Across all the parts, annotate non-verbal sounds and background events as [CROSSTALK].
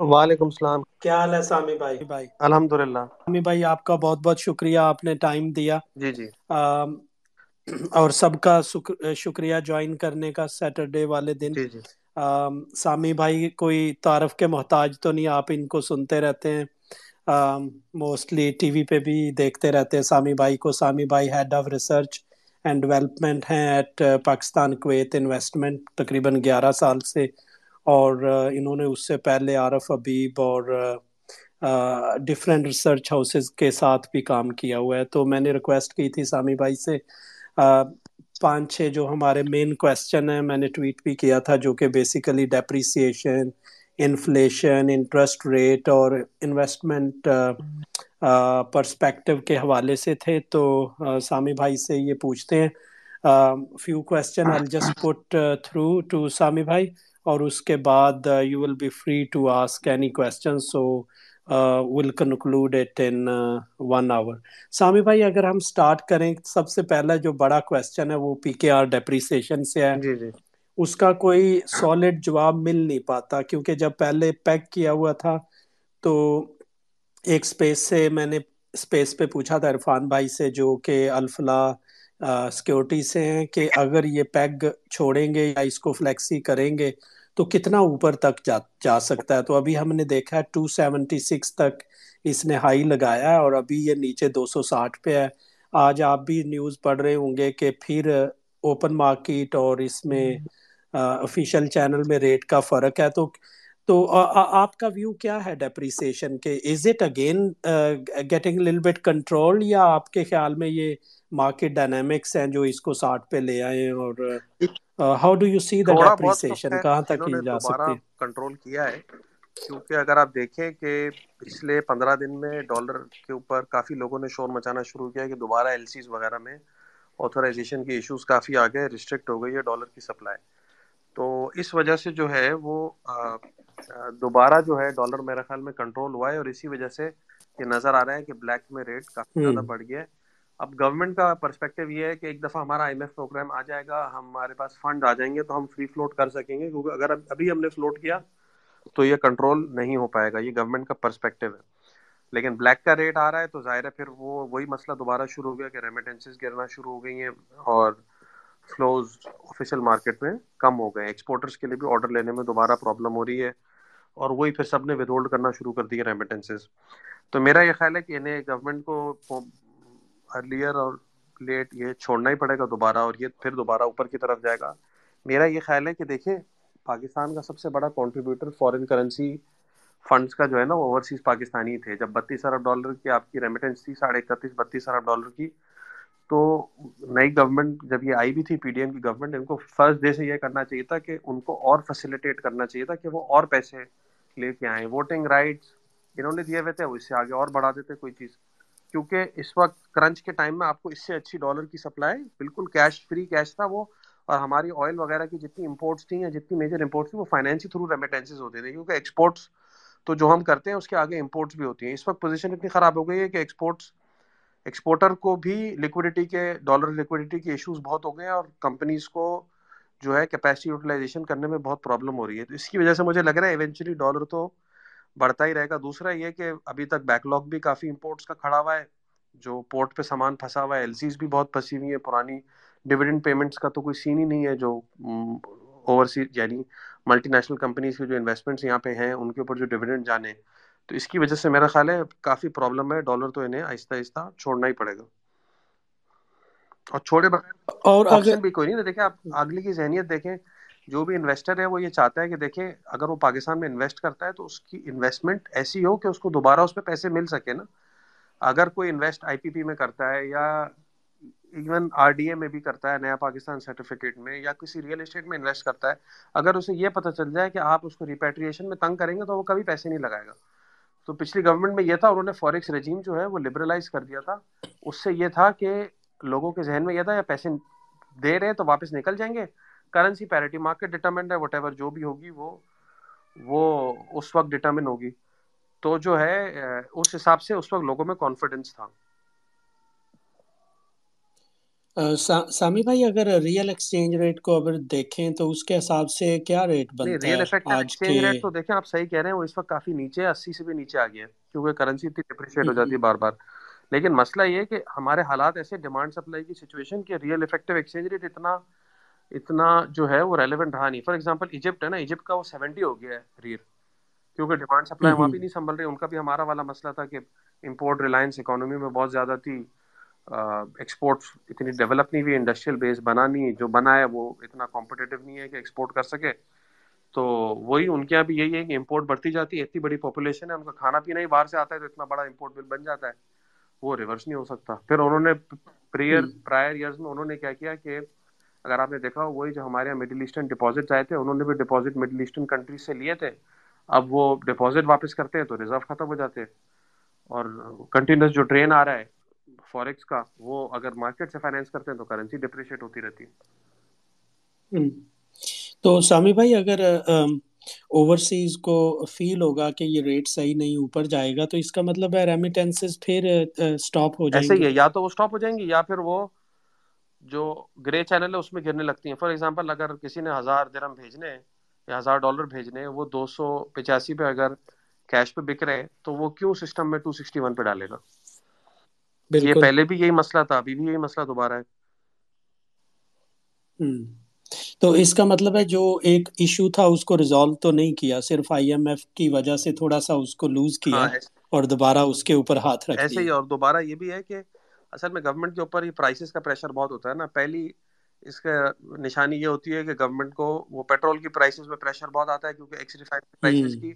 وعلیکم السلام. کیا حال ہے سامی بھائی؟ بھائی. الحمد للہ سامی بھائی آپ کا بہت بہت شکریہ آپ نے ٹائم دیا۔ جی جی۔ اور سب کا شکریہ جوائن کرنے کا سیٹرڈے والے دن۔ جی جی۔ سامی بھائی کوئی تعارف کے محتاج تو نہیں؟ آپ ان کو سنتے رہتے ہیں۔ موسٹلی ٹی وی پہ بھی دیکھتے رہتے ہیں۔ سامی بھائی کو، سامی بھائی head of research and development ہیں ایٹ پاکستان کویت انویسٹمنٹ تقریباً گیارہ سال سے۔ اور انہوں نے اس سے پہلے عارف ابیب اور ڈفرینٹ ریسرچ ہاؤسز کے ساتھ بھی کام کیا ہوا ہے۔ تو میں نے ریکویسٹ کی تھی سامی بھائی سے۔ پانچ چھ جو ہمارے مین کویسچن ہیں، میں نے ٹویٹ بھی کیا تھا جو کہ basically depreciation inflation, interest rate اور انویسٹمنٹ پرسپیکٹو کے حوالے سے تھے تو سامی بھائی سے یہ پوچھتے ہیں۔ Few question I just put through to Sami بھائی اور اس کے بعد you will be free to ask any question so will conclude it in one hour Sami بھائی، اگر ہم اسٹارٹ کریں، سب سے پہلا جو بڑا کوشچن ہے وہ پی کے آر ڈیپریسیشن سے ہے۔ جی جی۔ اس کا کوئی سالڈ جواب مل نہیں پاتا کیونکہ جب پہلے پیک کیا ہوا تھا تو ایک اسپیس سے میں نے اسپیس پہ پوچھا تھا عرفان بھائی سے جو کہ الفلاح سیکورٹی سے ہیں کہ اگر یہ پیگ چھوڑیں گے یا اس کو فلیکسی کریں گے تو کتنا اوپر تک جا جا سکتا ہے؟ تو ابھی ہم نے دیکھا ہے ٹو سیونٹی سکس تک اس نے ہائی لگایا ہے اور ابھی یہ نیچے دو سو ساٹھ پہ ہے۔ آج آپ بھی نیوز پڑھ رہے ہوں گے کہ پھر اوپن مارکیٹ اور اس میں آفیشیل چینل میں ریٹ کا فرق ہے تو تو آپ کا ویو کیا ہے ڈیپریسیشن کے؟ از اٹ اگین گیٹنگ لل بٹ کنٹرول یا آپ کے خیال میں یہ مارکیٹ ڈائنامکس ہیں جو اس کو ساٹھ پہ لے آئے اور how do you see the depreciation کہاں تک کی جا سکتی؟ ہے کنٹرول کیا ہے کیونکہ اگر آپ دیکھیں کہ پچھلے پندرہ دن میں ڈالر کے اوپر کافی لوگوں نے شور مچانا شروع کیا کہ دوبارہ ایل سیز وغیرہ میں آتھورائزیشن کے ایشوز کافی آ گئے ریسٹرکٹ ہو گئی ہے ڈالر کی سپلائی تو اس وجہ سے جو ہے وہ دوبارہ جو ہے ڈالر میرے خیال میں کنٹرول ہوا ہے اور اسی وجہ سے یہ نظر آ رہا ہے کہ بلیک میں ریٹ کافی زیادہ بڑھ گیا ہے۔ اب گورنمنٹ کا پرسپیکٹو یہ ہے کہ ایک دفعہ ہمارا آئی ایم ایف پروگرام آ جائے گا ہمارے پاس فنڈ آ جائیں گے تو ہم فری فلوٹ کر سکیں گے کیونکہ اگر ابھی ہم نے فلوٹ کیا تو یہ کنٹرول نہیں ہو پائے گا یہ گورنمنٹ کا پرسپیکٹو ہے۔ لیکن بلیک کا ریٹ آ رہا ہے تو ظاہر ہے پھر وہ وہی مسئلہ دوبارہ شروع ہو گیا کہ ریمیٹنسز گرنا شروع ہو گئی ہیں اور فلوز آفیشیل مارکیٹ میں کم ہو گئے۔ ایکسپورٹرس کے لیے بھی آرڈر لینے میں دوبارہ پرابلم ہو رہی ہے اور وہی پھر سب نے ود ہولڈ کرنا شروع کر دیا ریمیٹنسز تو میرا یہ خیال ہے کہ انہیں گورنمنٹ کو ارلیئر اور لیٹ یہ چھوڑنا ہی پڑے گا دوبارہ اور یہ پھر دوبارہ اوپر کی طرف جائے گا۔ میرا یہ خیال ہے کہ دیکھیں، پاکستان کا سب سے بڑا کنٹریبیوٹر فارن کرنسی فنڈس کا جو ہے نا، وہ اوورسیز پاکستانی تھے۔ جب بتیس ارب ڈالر کی آپ کی ریمیٹنس تھی، ساڑھے اکتیس، بتیس ارب ڈالر کی تو نئی گورنمنٹ جب یہ آئی بھی تھی پی ڈی ایم کی گورنمنٹ ان کو فرسٹ ڈے سے یہ کرنا چاہیے تھا کہ ان کو اور فیسیلیٹیٹ کرنا چاہیے تھا کہ وہ اور پیسے لے کے آئیں۔ ووٹنگ رائٹس انہوں نے دیے ہوئے تھے اس سے آگے اور بڑھا دیتے کوئی چیز۔ کیونکہ اس وقت کرنچ کے ٹائم میں آپ کو اس سے اچھی ڈالر کی سپلائی بالکل کیش فری کیش تھا وہ۔ اور ہماری آئل وغیرہ کی جتنی امپورٹس تھیں یا جتنی میجر امپورٹس تھیں، وہ فائنینس تھرو ریمیٹینسز ہوتے تھے۔ کیونکہ ایکسپورٹس تو جو ہم کرتے ہیں، اس کے آگے امپورٹس بھی ہوتی ہیں۔ اس وقت پوزیشن اتنی خراب ہو گئی ہے کہ ایکسپورٹس ایکسپورٹر کو بھی لیکوڈیٹی کے ڈالر لیکوڈیٹی کے ایشوز بہت ہو گئے ہیں اور کمپنیز کو جو ہے کیپیسٹی یوٹیلائزیشن کرنے میں بہت پرابلم ہو رہی ہے۔ تو اس کی وجہ سے مجھے لگ رہا ہے ایونچولی ڈالر تو بڑھتا ہی رہے گا۔ دوسرا یہ کہ ابھی تک بیک لاگ بھی کافی امپورٹس کا کھڑا ہوا ہے، جو پورٹ پہ سامان پھنسا ہوا ہے۔ ایل سیز بھی بہت پھنسی ہوئی ہیں۔ پرانی ڈویڈنڈ پیمنٹس کا تو کوئی سین ہی نہیں ہے۔ جو اوورسیز یعنی ملٹی نیشنل کمپنیز کے جو انویسٹمنٹس یہاں پہ ہیں، ان کے اوپر جو ڈویڈنڈ جانے تو اس کی وجہ سے میرا خیال ہے کافی پرابلم ہے ڈالر تو انہیں آہستہ آہستہ چھوڑنا ہی پڑے گا۔ اور چھوڑے بغیر اور بھی کوئی نہیں دیکھیں آپ اگلی کی ذہنیت دیکھیں جو بھی انویسٹر ہے وہ یہ چاہتا ہے کہ دیکھیں اگر وہ پاکستان میں انویسٹ کرتا ہے تو اس کی انویسٹمنٹ ایسی ہو کہ اس کو دوبارہ اس پہ پیسے مل سکے نا۔ اگر کوئی انویسٹ آئی پی پی میں کرتا ہے یا ایون آر ڈی اے میں بھی کرتا ہے نیا پاکستان سرٹیفکیٹ میں یا کسی ریئل اسٹیٹ میں انویسٹ کرتا ہے اگر اسے یہ پتہ چل جائے کہ آپ اس کو ریپیٹریشن میں تنگ کریں گے تو وہ کبھی پیسے نہیں لگائے گا۔ تو پچھلی گورنمنٹ میں یہ تھا، انہوں نے فوریکس رجیم جو ہے وہ لبرلائز کر دیا تھا۔ اس سے یہ تھا کہ لوگوں کے ذہن میں یہ تھا، یا پیسے دے رہے تو واپس نکل جائیں گے۔ کرنسی پیرٹی مارکیٹ ڈٹرمنٹ ہے وٹ ایور جو بھی ہوگی وہ وہ اس وقت ڈٹرمن ہوگی۔ تو جو ہے، اس حساب سے اس وقت لوگوں میں کانفیڈنس تھا۔ سامی بھائی اگر ریئل ایکسچینج ریٹ کو اگر دیکھیں تو اس کے حساب سے کیا ریٹ بنتا ریئل ہے کے؟ ایکسچینج ریٹ تو دیکھیں آپ صحیح کہہ رہے ہیں وہ اس وقت کافی نیچے ہے اسی سے بھی نیچے آ گیا ہے کیونکہ کرنسی اتنی ڈپریشیٹ ہو جاتی ہے بار بار۔ لیکن مسئلہ یہ کہ ہمارے حالات ایسے ڈیمانڈ سپلائی کی سچویشن کہ ریئل افیکٹو ایکسچینج ریٹ اتنا اتنا جو ہے وہ ریلیونٹ رہا نہیں۔ فار ایگزامپل ایجپٹ ہے نا ایجپٹ کا وہ سیونٹی ہو گیا ہے ریئر کیونکہ ڈیمانڈ سپلائی وہاں بھی نہیں سنبھل رہی ان کا بھی ہمارا والا مسئلہ تھا کہ امپورٹ ریلائنس اکانومی میں بہت زیادہ تھی۔ ایکسپورٹ اتنی ڈیولپ نہیں ہوئی انڈسٹریل بیس بنا نہیں جو بنا ہے وہ اتنا کمپٹیٹو نہیں ہے کہ ایکسپورٹ کر سکے۔ تو وہی ان کے یہاں بھی یہی ہے کہ امپورٹ بڑھتی جاتی ہے اتنی بڑی پاپولیشن ہے ان کا کھانا پینا ہی باہر سے آتا ہے تو اتنا بڑا امپورٹ بل بن جاتا ہے۔ وہ ریورس نہیں ہو سکتا۔ پھر انہوں نے پریئر پرائر ایئرز میں انہوں نے کیا کیا کہ اگر آپ نے دیکھا وہی جو ہمارے یہاں مڈل ایسٹرن ڈپازٹ آئے تھے انہوں نے بھی ڈپازٹ مڈل ایسٹرن کنٹریز سے لیے تھے۔ اب وہ ڈپازٹ واپس کرتے ہیں تو ریزرو ختم ہو جاتے ہیں۔ اور کنٹینیوس جو ٹرین آ رہا ہے فوریکس کا وہ اگر مارکیٹ سے فائنینس کرتے ہیں تو کرنسی ڈپریشیٹ ہوتی رہتی ہے۔ تو سامی بھائی اگر اوورسیز کو فیل ہوگا کہ یہ ریٹ صحیح نہیں اوپر جائے گا تو اس کا مطلب ہے ریمیٹنسز پھر سٹاپ ہو جائیں ایسے گے۔ ہی ہے یا تو وہ سٹاپ ہو جائیں گی یا پھر وہ جو گرے چینل ہے اس میں گرنے لگتی ہیں۔ فار ایگزامپل اگر کسی نے ہزار درم بھیجنے یا ہزار ڈالر بھیجنے وہ دو سو پچاسی پہ اگر کیش پہ بک رہے تو وہ کیوں سسٹم میں ٹو سکسٹی ون پہ ڈالے گا؟ یہ پہلے بھی یہی مسئلہ تھا ابھی بھی یہی مسئلہ دوبارہ ہے۔ تو اس کا مطلب ہے جو ایک ایشو تھا اس کو ریزالو تو نہیں کیا صرف آئی ایم ایف کی وجہ سے تھوڑا سا اس کو لوز کیا اور دوبارہ اس کے اوپر ہاتھ رکھ ایسے ہی اور دوبارہ یہ بھی ہے کہ اصل میں گورنمنٹ کے اوپر یہ پرائسز کا پریشر بہت ہوتا ہے نا۔ پہلی اس کا نشانی یہ ہوتی ہے کہ گورنمنٹ کو وہ پیٹرول کی پرائسز میں پریشر بہت آتا ہے کیونکہ ایکس ریفائنری پرائسز کی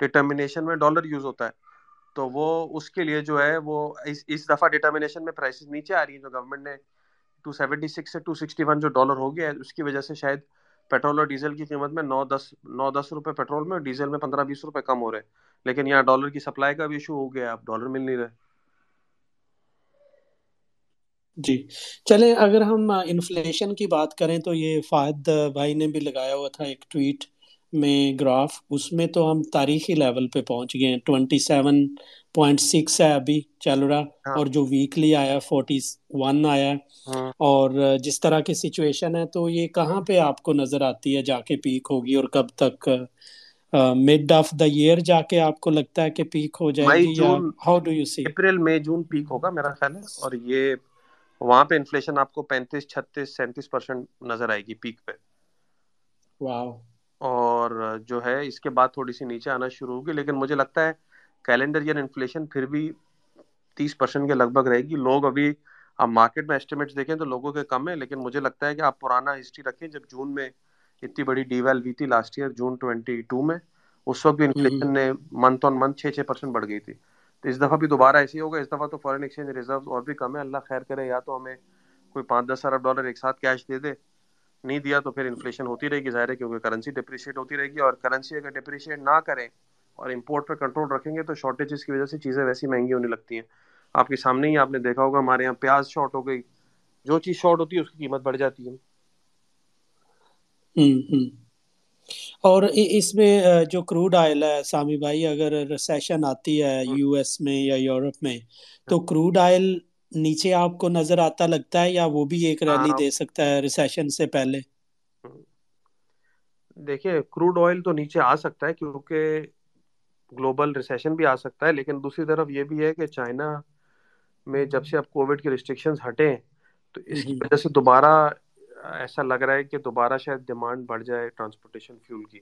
ڈٹرمنیشن میں ڈالر یوز ہوتا ہے۔ تو وہ اس کے لیے جو ہے وہ اس دفعہ ڈٹرمنیشن میں پرائسز نیچے آ رہی ہیں جو گورنمنٹ نے ٹو سیونٹی سکس سے ٹو سکسٹی ون جو ڈالر ہو گیا ہے، اس کی وجہ سے شاید پیٹرول اور ڈیزل کی قیمت میں نو دس نو دس روپے پیٹرول میں اور ڈیزل میں پندرہ بیس روپے کم ہو رہے ہیں۔ لیکن یہاں ڈالر کی سپلائی کا بھی ایشو ہو گیا اب ڈالر مل نہیں رہے جی۔ چلیں، اگر ہم انفلیشن کی بات کریں تو یہ فہد بھائی نے بھی لگایا ہوا تھا ایک ٹویٹ میں گراف اس میں تو ہم تاریخی لیول پہ پہنچ گئے ہیں۔ ٹوینٹی سیون پوائنٹ سکس ہے ابھی چل رہا۔ اور جو ویکلی آیا فورٹی ون آیا۔ اور جس طرح کی سچویشن ہے تو یہ کہاں پہ آپ کو نظر آتی ہے جا کے پیک ہوگی اور کب تک مڈ آف دا ایئر جا کے آپ کو لگتا ہے کہ پیک ہو جائے گی how do you see April May June peak ہوگا میرا خیال ہے۔ اور یہ وہاں پہ انفلیشن آپ کو پینتیس چھتیس سینتیس پرسینٹ نظر آئے گی پیک پہ۔ واو اور جو ہے اس کے بعد تھوڑی سی نیچے آنا شروع ہوگی لیکن مجھے لگتا ہے کیلنڈر ایئر انفلیشن پھر بھی تیس پرسینٹ کے لگ بھگ رہے گی۔ لوگ ابھی اب مارکیٹ میں اسٹیمیٹس دیکھیں تو لوگوں کے کم ہے لیکن مجھے لگتا ہے کہ آپ پرانا ہسٹری رکھیں۔ جب جون میں اتنی بڑی ڈی ویل ہوئی تھی last year June twenty two میں اس وقت بھی انفلیشن نے منتھ آن منتھ چھ چھ پرسینٹ بڑھ گئی تھی۔ تو اس دفعہ بھی دوبارہ ایسے ہی ہوگا۔ اس دفعہ تو فارن ایکسچینج ریزرو اور بھی کم ہے اللہ خیر کرے یا تو ہمیں کوئی پانچ دس ارب ڈالر ایک ساتھ کیش دے دے۔ نہیں دیا تو پھر انفلیشن ہوتی رہے گی ظاہر ہے کیونکہ کرنسی ڈپریشیٹ ہوتی رہے گی اور کرنسی اگر ڈپریشیٹ نہ کریں اور امپورٹ پہ کنٹرول رکھیں گے تو شارٹیجز کی وجہ سے چیزیں ویسی مہنگی ہونے لگتی ہیں۔ آپ کے سامنے ہی آپ نے دیکھا ہوگا ہمارے یہاں پیاز شارٹ ہو گئی۔ جو چیز شارٹ ہوتی ہے اس کی قیمت بڑھ جاتی ہے۔ اور اس میں جو کروڈ آئل ہے سامی بھائی اگر ریسیشن آتی ہے یو ایس میں یا یورپ میں تو کروڈ آئل نیچے آپ کو نظر آتا لگتا ہے یا وہ بھی ایک ریلی دے سکتا ہے ریسیشن سے پہلے؟ دیکھیں کروڈ آئل تو نیچے آ سکتا ہے کیونکہ گلوبل ریسیشن بھی آ سکتا ہے لیکن دوسری طرف یہ بھی ہے کہ چائنا میں جب سے اب کووڈ کی ریسٹرکشنز ہٹیں تو اس کی وجہ سے دوبارہ ایسا لگ رہا ہے کہ دوبارہ شاید ڈیمانڈ بڑھ جائے ٹرانسپورٹیشن فیول کی۔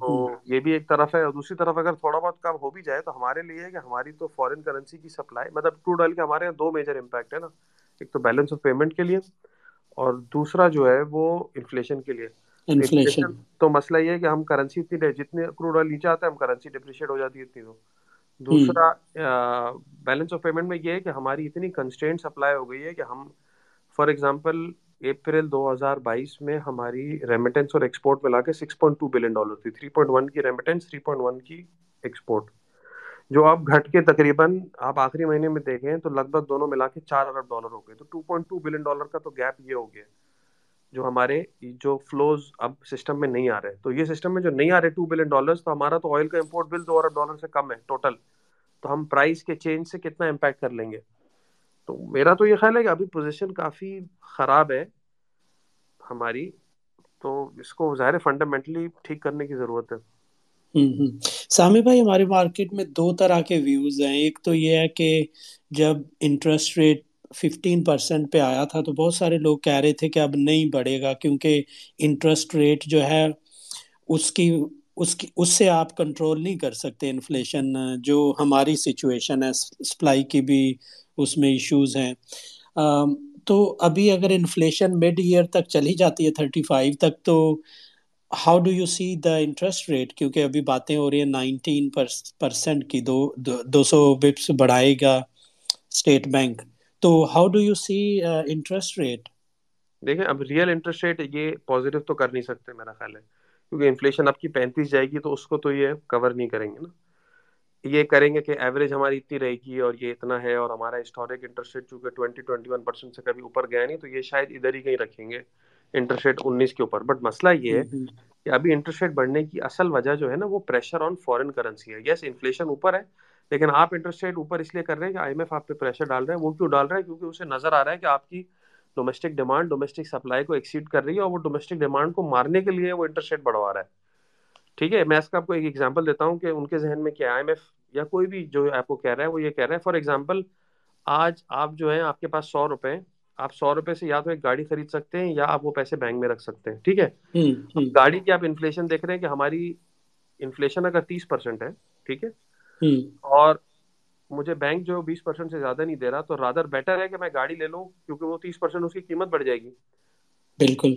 تو یہ بھی ایک طرف ہے اور دوسری طرف اگر تھوڑا بہت کم ہو بھی جائے تو ہمارے لیے ہے کہ ہماری تو فورن کرنسی کی سپلائی مطلب کروڈ آئل کے ہمارے یہاں دو میجر امپیکٹ ہے نا۔ ایک تو بیلنس آف پیمنٹ کے لیے اور دوسرا جو ہے وہ انفلیشن کے لیے۔ انفلیشن تو مسئلہ یہ ہے کہ ہم کرنسی اتنی جتنے کروڈ آئل نیچے آتا ہے ہم کرنسی ڈپریشیٹ ہو جاتی ہے اتنی تو۔ دوسرا بیلنس آف پیمنٹ میں یہ ہے کہ ہماری اتنی کنسٹینٹ سپلائی ہو گئی ہے کہ ہم فار ایگزامپل اپریل دو ہزار بائیس میں ہماری ریمیٹنس اور ایکسپورٹ ملا کے six point two billion dollar تھی۔ تھری پوائنٹ ون کی ریمیٹنس تھری پوائنٹ ون کی ایکسپورٹ جو اب گھٹ کے تقریباً آپ آخری مہینے میں دیکھیں تو لگ بھگ دونوں ملا کے چار ارب ڈالر ہو گئے۔ تو two point two billion dollar کا تو گیپ یہ ہو گیا جو ہمارے جو فلوز اب سسٹم میں نہیں آ رہے۔ تو یہ سسٹم میں جو نہیں آ رہے ٹو بلین ڈالر تو ہمارا تو آئل کا امپورٹ بل دو ارب ڈالر سے کم ہے ٹوٹل تو ہم پرائز کے چینج سے کتنا امپیکٹ کر لیں گے؟ تو میرا تو یہ خیال ہے کہ ابھی پوزیشن کافی خراب ہے ہماری، تو اس کو ظاہر فنڈامنٹلی ٹھیک کرنے کی ضرورت ہے۔ سامی بھائی ہماری مارکیٹ میں دو طرح کے ویوز ہیں۔ ایک تو یہ ہے کہ جب انٹرسٹ ریٹ ففٹین پرسینٹ پہ آیا تھا تو بہت سارے لوگ کہہ رہے تھے کہ اب نہیں بڑھے گا کیونکہ انٹرسٹ ریٹ جو ہے اس کی اس کی، اس سے آپ کنٹرول نہیں کر سکتے انفلیشن جو ہماری سچویشن ہے سپلائی کی بھی اس میں ایشوز ہیں۔ تو ابھی اگر انفلیشن مڈ ایئر تک چلی جاتی ہے تھرٹی فائیو تک، تو how do you see the interest rate کیونکہ ابھی باتیں ہو رہی ہیں نائنٹین پرسینٹ کی، دو دو سو بپس بڑھائے گا اسٹیٹ بینک تو how do you see interest rate دیکھیں، اب ریئل انٹرسٹ ریٹ یہ پازیٹیو تو کر نہیں سکتے میرا خیال ہے۔ کیونکہ انفلیشن آپ کی پینتیس جائے گی تو اس کو تو یہ کور نہیں کریں گے نا۔ یہ کریں گے کہ ایوریج ہماری اتنی رہے گی اور یہ اتنا ہے اور ہمارا ہسٹورک انٹرسٹ ریٹ چونکہ ٹوئنٹی ٹوئنٹی ون پرسینٹ سے کبھی اوپر گیا نہیں تو یہ شاید ادھر ہی کہیں رکھیں گے انٹرسٹ ریٹ انیس کے اوپر. بٹ مسئلہ یہ ہے کہ ابھی انٹرسٹ ریٹ بڑھنے کی اصل وجہ جو ہے نا وہ پریشر آن فورن کرنسی ہے. یس انفلیشن اوپر ہے لیکن آپ انٹرسٹ ریٹ اوپر اس لیے کر رہے ہیں کہ آئی ایم ایف آپ پہ پریشر ڈال رہے ہیں وہ کیوں ڈال رہا ہے؟ کیونکہ اسے نظر آ رہا ہے کہ آپ کی ڈومیسٹک ڈیمانڈ ڈومیسٹک سپلائی کو ایکسیڈ کر رہی ہے اور وہ ڈومیسٹک ڈیمانڈ کو مارنے کے لیے وہ انٹرسٹ ریٹ بڑھوا رہا ہے۔ ٹھیک ہے میں اس کا آپ کو ایک ایگزامپل دیتا ہوں کہ ان کے ذہن میں کیا آئی ایم ایف یا کوئی بھی جو آپ کو کہہ رہا ہے وہ یہ کہہ رہا ہے۔ فار ایگزامپل آج آپ جو ہیں آپ کے پاس سو روپے آپ سو روپے سے یا تو ایک گاڑی خرید سکتے ہیں یا آپ وہ پیسے بینک میں رکھ سکتے ہیں۔ ٹھیک ہے؟ گاڑی کی آپ انفلیشن دیکھ رہے ہیں کہ ہماری انفلیشن اگر تیس پرسینٹ ہے ٹھیک ہے؟ اور مجھے بینک جو بیس پرسینٹ سے زیادہ نہیں دے رہا تو رادر بیٹر ہے کہ میں گاڑی لے لوں کیونکہ وہ تیس پرسینٹ اس کی قیمت بڑھ جائے گی۔ بالکل۔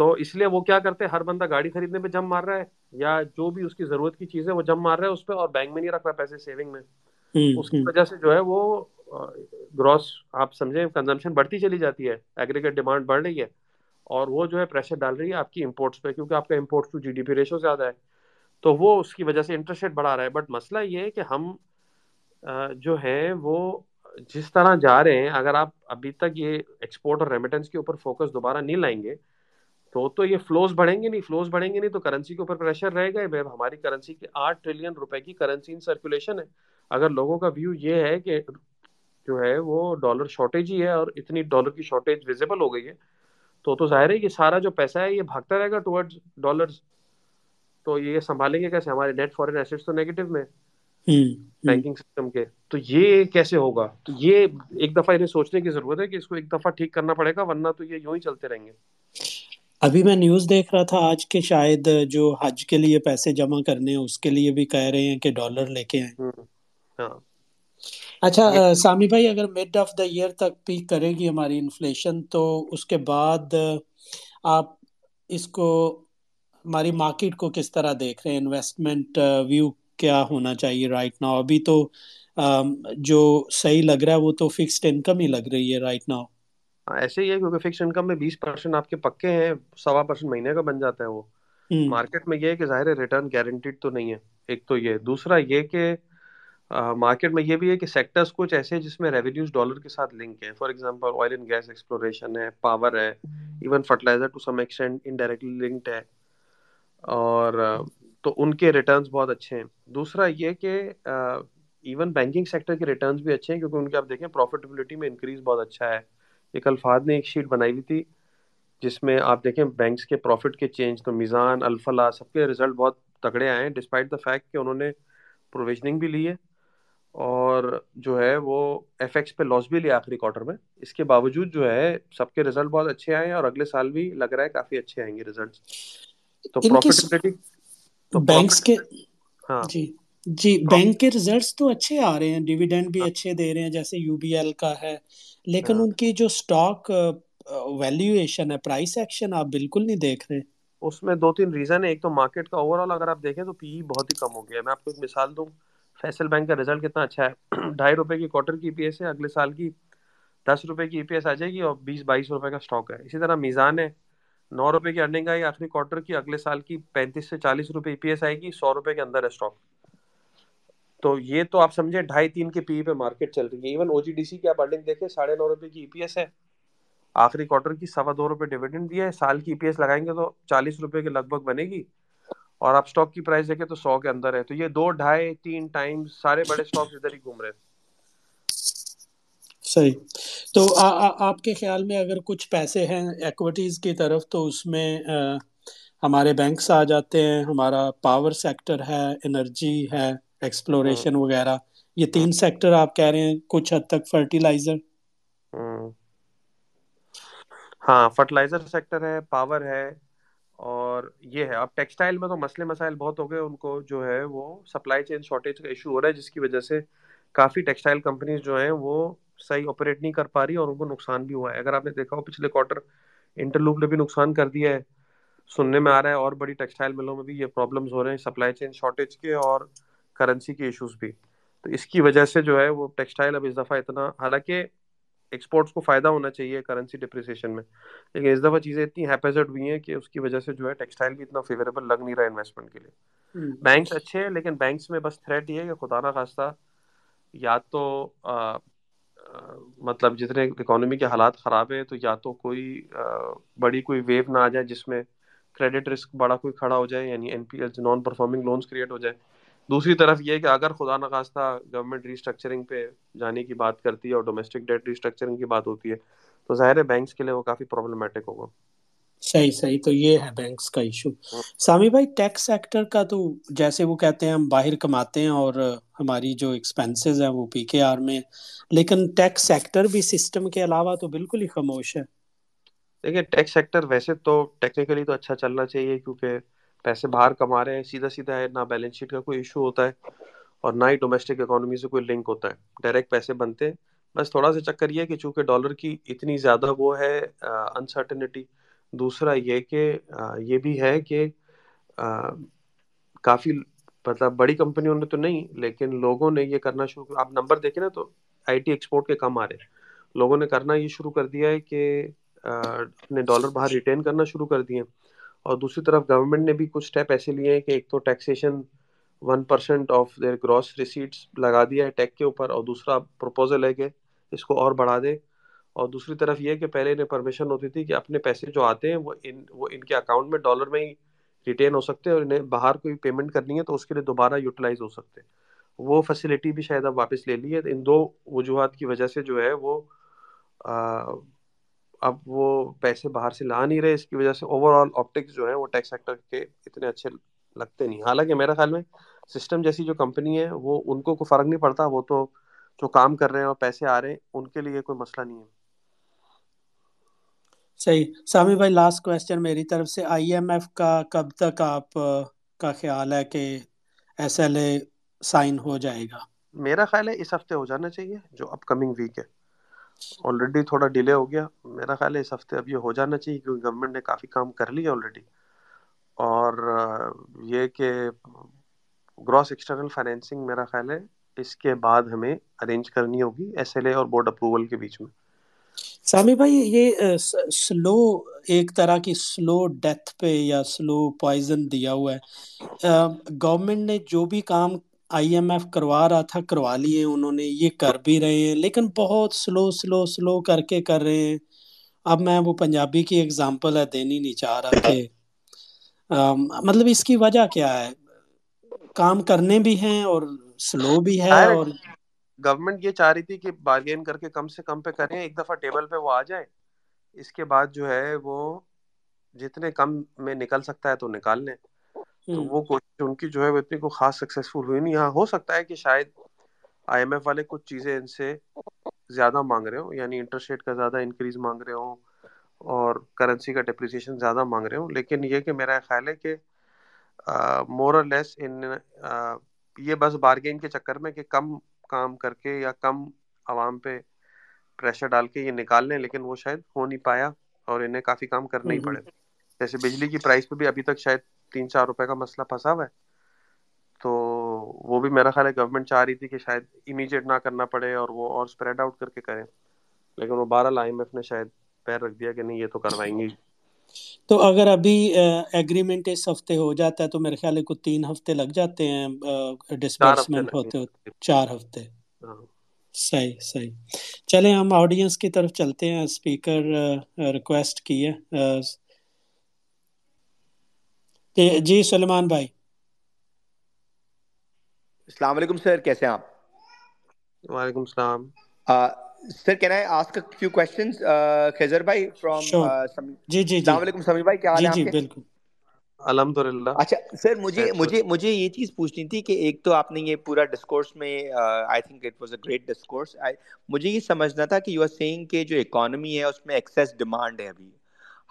تو اس لیے وہ کیا کرتے ہیں؟ ہر بندہ گاڑی خریدنے پہ جم مار رہا ہے یا جو بھی اس کی ضرورت کی چیز ہے وہ جم مار رہا ہے اس پہ اور بینک میں نہیں رکھ رہا پیسے سیونگ میں۔ اس کی وجہ سے جو ہے وہ گروس آپ سمجھیں کنزمپشن بڑھتی چلی جاتی ہے۔ ایگریگیٹ ڈیمانڈ بڑھ رہی ہے اور وہ جو ہے پریشر ڈال رہی ہے آپ کی امپورٹس پہ کیونکہ آپ کا import to G D P ratio زیادہ ہے۔ تو وہ اس کی وجہ سے انٹرسٹ ریٹ بڑھا رہا ہے۔ بٹ مسئلہ یہ ہے کہ ہم جو ہے وہ جس طرح جا رہے ہیں اگر آپ ابھی تک یہ ایکسپورٹ اور ریمیٹنس کے اوپر فوکس دوبارہ نہیں لائیں گے تو تو یہ فلوز بڑھیں گے نہیں فلوز بڑھیں گے نہیں تو کرنسی کے اوپر پریشر رہے گا ہماری کرنسی کی آٹھ ٹریلین روپے کی کرنسی ان سرکولیشن ہے. اگر لوگوں کا ویو یہ ہے کہ جو ہے وہ ڈالر شارٹیج ہی ہے اور اتنی ڈالر کی شارٹیج ویزیبل ہو گئی ہے تو تو ظاہر ہے کہ سارا جو پیسہ ہے یہ بھاگتا رہے گا ٹورڈ ڈالر تو یہ سنبھالیں گے کیسے؟ ہمارے نیٹ فورن ایسٹس تو نیگیٹو میں بینکنگ سسٹم کے۔ تو یہ کیسے ہوگا؟ تو یہ ایک دفعہ انہیں سوچنے کی ضرورت ہے کہ اس کو ایک دفعہ ٹھیک کرنا پڑے گا ورنہ تو یہ یوں ہی چلتے رہیں گے۔ ابھی میں نیوز دیکھ رہا تھا آج کے شاید جو حج کے لیے پیسے جمع کرنے ہیں اس کے لیے بھی کہہ رہے ہیں کہ ڈالر لے کے آئیں۔ ہاں۔ اچھا سامی بھائی اگر مڈ آف دا ایئر تک پیک کرے گی ہماری انفلیشن تو اس کے بعد آپ اس کو ہماری مارکیٹ کو کس طرح دیکھ رہے ہیں؟ انویسٹمنٹ ویو کیا ہونا چاہیے رائٹ ناؤ ابھی تو جو صحیح لگ رہا ہے وہ تو فکسڈ انکم ہی لگ رہی ہے رائٹ ناؤ ایسے ہی ہے کیونکہ فکس انکم میں بیس پرسینٹ آپ کے پکے ہیں سوا پرسینٹ مہینے کا بن جاتا ہے وہ۔ مارکیٹ میں یہ ہے کہ ظاہر ریٹرن گارنٹیڈ تو نہیں ہے۔ ایک تو یہ دوسرا یہ کہ مارکیٹ میں یہ بھی ہے کہ سیکٹرز کچھ ایسے جس میں ریونیوز ڈالر کے ساتھ لنک ہے for example oil and gas exploration ہے پاور ہے even fertilizer to some extent indirectly linked ہے۔ اور تو ان کے ریٹرنز بہت اچھے ہیں۔ دوسرا یہ کہ ایون بینکنگ سیکٹر کے ریٹرنز بھی اچھے ہیں کیونکہ ان کے آپ دیکھیں پروفیٹیبلٹی میں انکریز بہت اچھا ہے۔ ایک الفاظ نے ایک شیٹ بنائی ہوئی تھی جس میں آپ دیکھیں بینکس کے پروفٹ کے چینج تو میزان الفلا سب کے رزلٹ بہت تگڑے آئے ہیں ڈسپائٹ دا فیکٹ کہ انہوں نے پروویژنگ بھی لی ہے۔ اور جو ہے وہ ایف ایکس پہ لاس بھی لیا آخری کوارٹر میں۔ اس کے باوجود جو ہے سب کے رزلٹ بہت اچھے آئے ہیں اور اگلے سال بھی لگ رہا ہے کافی اچھے آئیں گے ریزلٹ تو پروفیٹیبلٹی بینکس کے ہاں۔ جی۔ جی بینک کے ریزلٹس تو اچھے آ رہے ہیں ڈیویڈینڈ بھی اچھے دے رہے ہیں جیسے یو بی ایل کا ہے۔ لیکن ہاں۔ ان کی جو اسٹاک ویلیویشن ہے پرائس ایکشن آپ بالکل نہیں دیکھ رہے۔ اس میں دو تین ریزن ہے ایک تو مارکیٹ کا اوور آل اگر آپ دیکھیں تو پی بہت ہی کم ہو گیا میں آپ کو ایک مثال دوں فیصل بینک کا رزلٹ کتنا اچھا ہے۔ [CLEARS THROAT] ڈھائی روپے کی کوارٹر کی پی ایس ہے اگلے سال کی دس روپے کی ای پی ایس آ جائے گی اور بیس بائیس روپے کا اسٹاک ہے۔ اسی طرح میزان ہے نو روپے کی ارننگ آئی آخری کوارٹر کی اگلے سال کی پینتیس سے چالیس روپے ای پی ایس آئے گی سو روپے کے اندر ہے اسٹاک تو یہ تو آپ سمجھیں ڈھائی تین کے پی پہ مارکیٹ چل رہی ہے۔ ایون او جی ڈی سی کی آپ ارننگ دیکھیں، ساڑھے نو روپے کی ای پی ایس ہے۔ آخری کوارٹر کی سوا دو روپے ڈیویڈنڈ دیا ہے۔ سال کی ای پی ایس لگائیں گے تو چالیس روپے کے لگ بھگ بنے گی۔ اور آپ اسٹاک کی پرائز دیکھیں تو سو کے اندر ہے۔ تو یہ دو ڈھائی تین ٹائم سارے بڑے اسٹاک ادھر ہی گھوم رہے صحیح۔ تو آپ کے خیال میں اگر کچھ پیسے ہیں ایکوٹیز کی طرف، تو اس میں ہمارے بینکس آ جاتے ہیں، ہمارا پاور سیکٹر ہے انرجی ہے۔ ایکسپلوریشن وغیرہ۔ یہ تین سیکٹر آپ کہہ رہے ہیں کچھ حد تک فرٹیلائزر ہاں فرٹیلائزر سیکٹر ہے پاور ہے اور یہ ہے۔ اب ٹیکسٹائل میں تو مسئلے مسائل بہت ہو گئے۔ ان کو جو ہے وہ سپلائی چین شارٹیج کا ایشو ہو رہا ہے جس کی وجہ سے کافی ٹیکسٹائل کمپنیز جو ہیں وہ صحیح آپریٹ نہیں کر پا رہی اور ان کو نقصان بھی ہوا ہے۔ اگر آپ نے دیکھا ہو پچھلے کوارٹر انٹرلوپ نے بھی نقصان کر دیا ہے۔ سننے میں آ رہا ہے اور بڑی ٹیکسٹائل ملوں میں بھی یہ پرابلمز ہو رہے ہیں سپلائی چین شارٹیج کے اور کرنسی کے ایشوز بھی۔ تو اس کی وجہ سے جو ہے وہ ٹیکسٹائل اب اس دفعہ اتنا حالانکہ ایکسپورٹس کو فائدہ ہونا چاہیے کرنسی ڈپریسیشن میں۔ لیکن اس دفعہ چیزیں اتنی ہیپیزڈ ہوئی ہیں کہ اس کی وجہ سے جو ہے ٹیکسٹائل بھی اتنا فیوریبل لگ نہیں رہا انویسٹمنٹ کے لیے۔ بینکس اچھے ہیں لیکن بینکس میں بس تھریٹ یہ ہے کہ خدا نہ خواستہ یا تو مطلب جتنے اکانومی کے حالات خراب ہیں تو یا تو کوئی بڑی کوئی ویو نہ آ جائے جس میں کریڈٹ رسک بڑا کوئی کھڑا ہو جائے یعنی N P L non performing loans create ہو جائے۔ دوسری طرف یہ کہ اگر خدا نخواستہ گورنمنٹ ریسٹرکچرنگ پہ جانے کی بات کرتی ہے اور ڈومیسٹک ڈیٹ ریسٹرکچرنگ کی بات ہوتی ہے تو ظاہر ہے بینکس کے لیے وہ کافی پرابلمٹک ہوگا۔ صحیح صحیح تو یہ ہے بینکس کا ایشو سامی بھائی ٹیکس سیکٹر کا تو جیسے وہ کہتے ہیں ہم باہر کماتے ہیں اور ہماری جو ایکسپینسز ہیں وہ پی کے آر میں لیکن ٹیکس سیکٹر بھی سسٹم کے علاوہ تو بالکل ہی خاموش ہے۔ دیکھیں ٹیکس سیکٹر ویسے تو ٹیکنیکلی تو اچھا چلنا چاہیے کیونکہ پیسے باہر کما رہے ہیں، سیدھا سیدھا ہے، نہ بیلنس شیٹ کا کوئی ایشو ہوتا ہے اور نہ ہی ڈومیسٹک اکانومی سے کوئی لنک ہوتا ہے۔ ڈائریکٹ پیسے بنتے ہیں۔ بس تھوڑا سا چکر یہ کہ چونکہ ڈالر کی اتنی زیادہ وہ ہے انسرٹنٹی دوسرا یہ کہ یہ بھی ہے کہ کافی مطلب بڑی کمپنیوں نے تو نہیں، لیکن لوگوں نے یہ کرنا شروع آپ نمبر دیکھیں نا تو آئی ٹی ایکسپورٹ کے کم آ رہے ہیں۔ لوگوں نے کرنا یہ شروع کر دیا ہے کہ اپنے ڈالر باہر ریٹین کرنا شروع کر دیے اور دوسری طرف گورنمنٹ نے بھی کچھ اسٹیپ ایسے لیے ہیں کہ ایک تو taxation one percent of their gross receipts لگا دیا ہے ٹیک کے اوپر اور دوسرا پروپوزل ہے کہ اس کو اور بڑھا دے اور دوسری طرف یہ کہ پہلے انہیں پرمیشن ہوتی تھی کہ اپنے پیسے جو آتے ہیں وہ ان وہ ان کے اکاؤنٹ میں ڈالر میں ہی ریٹین ہو سکتے ہیں اور انہیں باہر کوئی پیمنٹ کرنی ہے تو اس کے لیے دوبارہ یوٹیلائز ہو سکتے ہیں۔ وہ فیسلٹی بھی شاید اب واپس لے لی ہے۔ ان دو وجوہات کی وجہ سے جو ہے وہ اب وہ پیسے باہر سے لا نہیں رہے اس کی وجہ سے اوور آل آپٹکس جو ہے وہ ٹیکس سیکٹر کے اتنے اچھے لگتے نہیں۔ حالانکہ میرا خیال میں سسٹم جیسی جو کمپنی ہے وہ ان کو کوئی فرق نہیں پڑتا وہ تو جو کام کر رہے ہیں اور پیسے آ رہے ہیں ان کے لیے کوئی مسئلہ نہیں ہے۔ صحیح۔ سامی بھائی لاسٹ کوشچن میری طرف سے۔ آئی ایم ایف کا کب تک آپ کا خیال ہے کہ ایس ایل اے سائن ہو جائے گا؟ میرا خیال ہے اس ہفتے ہو جانا چاہیے جو اپ کمنگ ویک ہے۔ آلریڈی تھوڑا ڈیلے ہو گیا۔ میرا خیال ہے اس ہفتے اب یہ ہو جانا چاہیے کیونکہ گورنمنٹ نے کافی کام کر لیا آلریڈی اور یہ کہ گراس ایکسٹرنل فائنینسنگ میرا خیال ہے اس کے بعد ہمیں ارینج کرنی ہوگی ایس ایل اے اور بورڈ اپروول کے بیچ میں۔ سامی بھائی، یہ سلو ایک طرح کی سلو ڈیتھ پہ یا سلو پوائزن دیا ہوا ہے۔ گورنمنٹ نے جو بھی کام آئی ایم ایف کروا رہا تھا کروا لیے انہوں نے یہ کر بھی رہے ہیں لیکن بہت سلو سلو سلو کر کے کر رہے ہیں۔ اب میں وہ پنجابی کی اگزامپل ہے دینی نہیں چاہ رہا کہ مطلب اس کی وجہ کیا ہے؟ کام کرنے بھی ہیں اور سلو بھی ہے اور گورنمنٹ یہ چاہ رہی تھی کہ بارگین کر کے کم سے کم پہ کریں ایک دفعہ ٹیبل پہ وہ آ جائے۔ اس کے بعد جو ہے وہ جتنے کم میں نکل سکتا ہے تو نکال لیں۔ تو وہ کوشش ان کی جو ہے وہ اتنی کوئی خاص سکسیسفل ہوئی نہیں۔ یہاں ہو سکتا ہے کہ شاید آئی ایم ایف والے کچھ چیزیں ان سے زیادہ مانگ رہے ہوں یعنی انٹرسٹ ریٹ کا زیادہ انکریز مانگ رہے ہوں اور کرنسی کا ڈپریسیشن زیادہ مانگ رہے ہوں۔ لیکن یہ کہ میرا خیال ہے کہ مور اور لیس ان یہ بس بارگین کے چکر میں کہ کم کام کر کے یا کم عوام پہ پریشر ڈال کے یہ نکال لیں لیکن وہ شاید ہو نہیں پایا اور انہیں کافی کام کرنا ہی پڑے۔ جیسے بجلی کی پرائز پہ بھی ابھی تک شاید تین چار روپے کا مسئلہ پھنسا ہوا ہے۔ تو وہ بھی میرا خیال ہے گورنمنٹ چاہ رہی تھی کہ شاید امیجیٹ نہ کرنا پڑے اور وہ اور اسپریڈ آؤٹ کر کے کریں لیکن وہ بارہ آئی ایم ایف نے شاید پیر رکھ دیا کہ نہیں یہ تو کروائیں گے۔ تو اگر ابھی ایگریمنٹ اس ہفتے ہو جاتا ہے تو میرے خیال ہے کو تین ہفتے لگ جاتے ہیں ڈسبرسمنٹ ہوتے ہوتے۔ چار ہفتے۔ صحیح صحیح۔ چلیں ہم آڈینس کی طرف چلتے ہیں۔ اسپیکر ریکویسٹ کی ہے۔ جی سلمان بھائی۔ السلام علیکم سر کیسے ہیں آپ؟ وعلیکم السلام۔ Sir can I ask few questions Khizar بھائی فرام جی جی السلام علیکم سمی بھائی کیا حال ہے جی جی بالکل۔ الحمدللہ۔ اچھا سر مجھے مجھے مجھے یہ چیز پوچھنی تھی کہ ایک تو آپ نے یہ پورا ڈسکورس میں I think it was a great discourse مجھے یہ سمجھنا تھا کہ یو آر سیئنگ کہ جو اکانومی ہے اس میں ایکسیس ڈیمانڈ ہے ابھی۔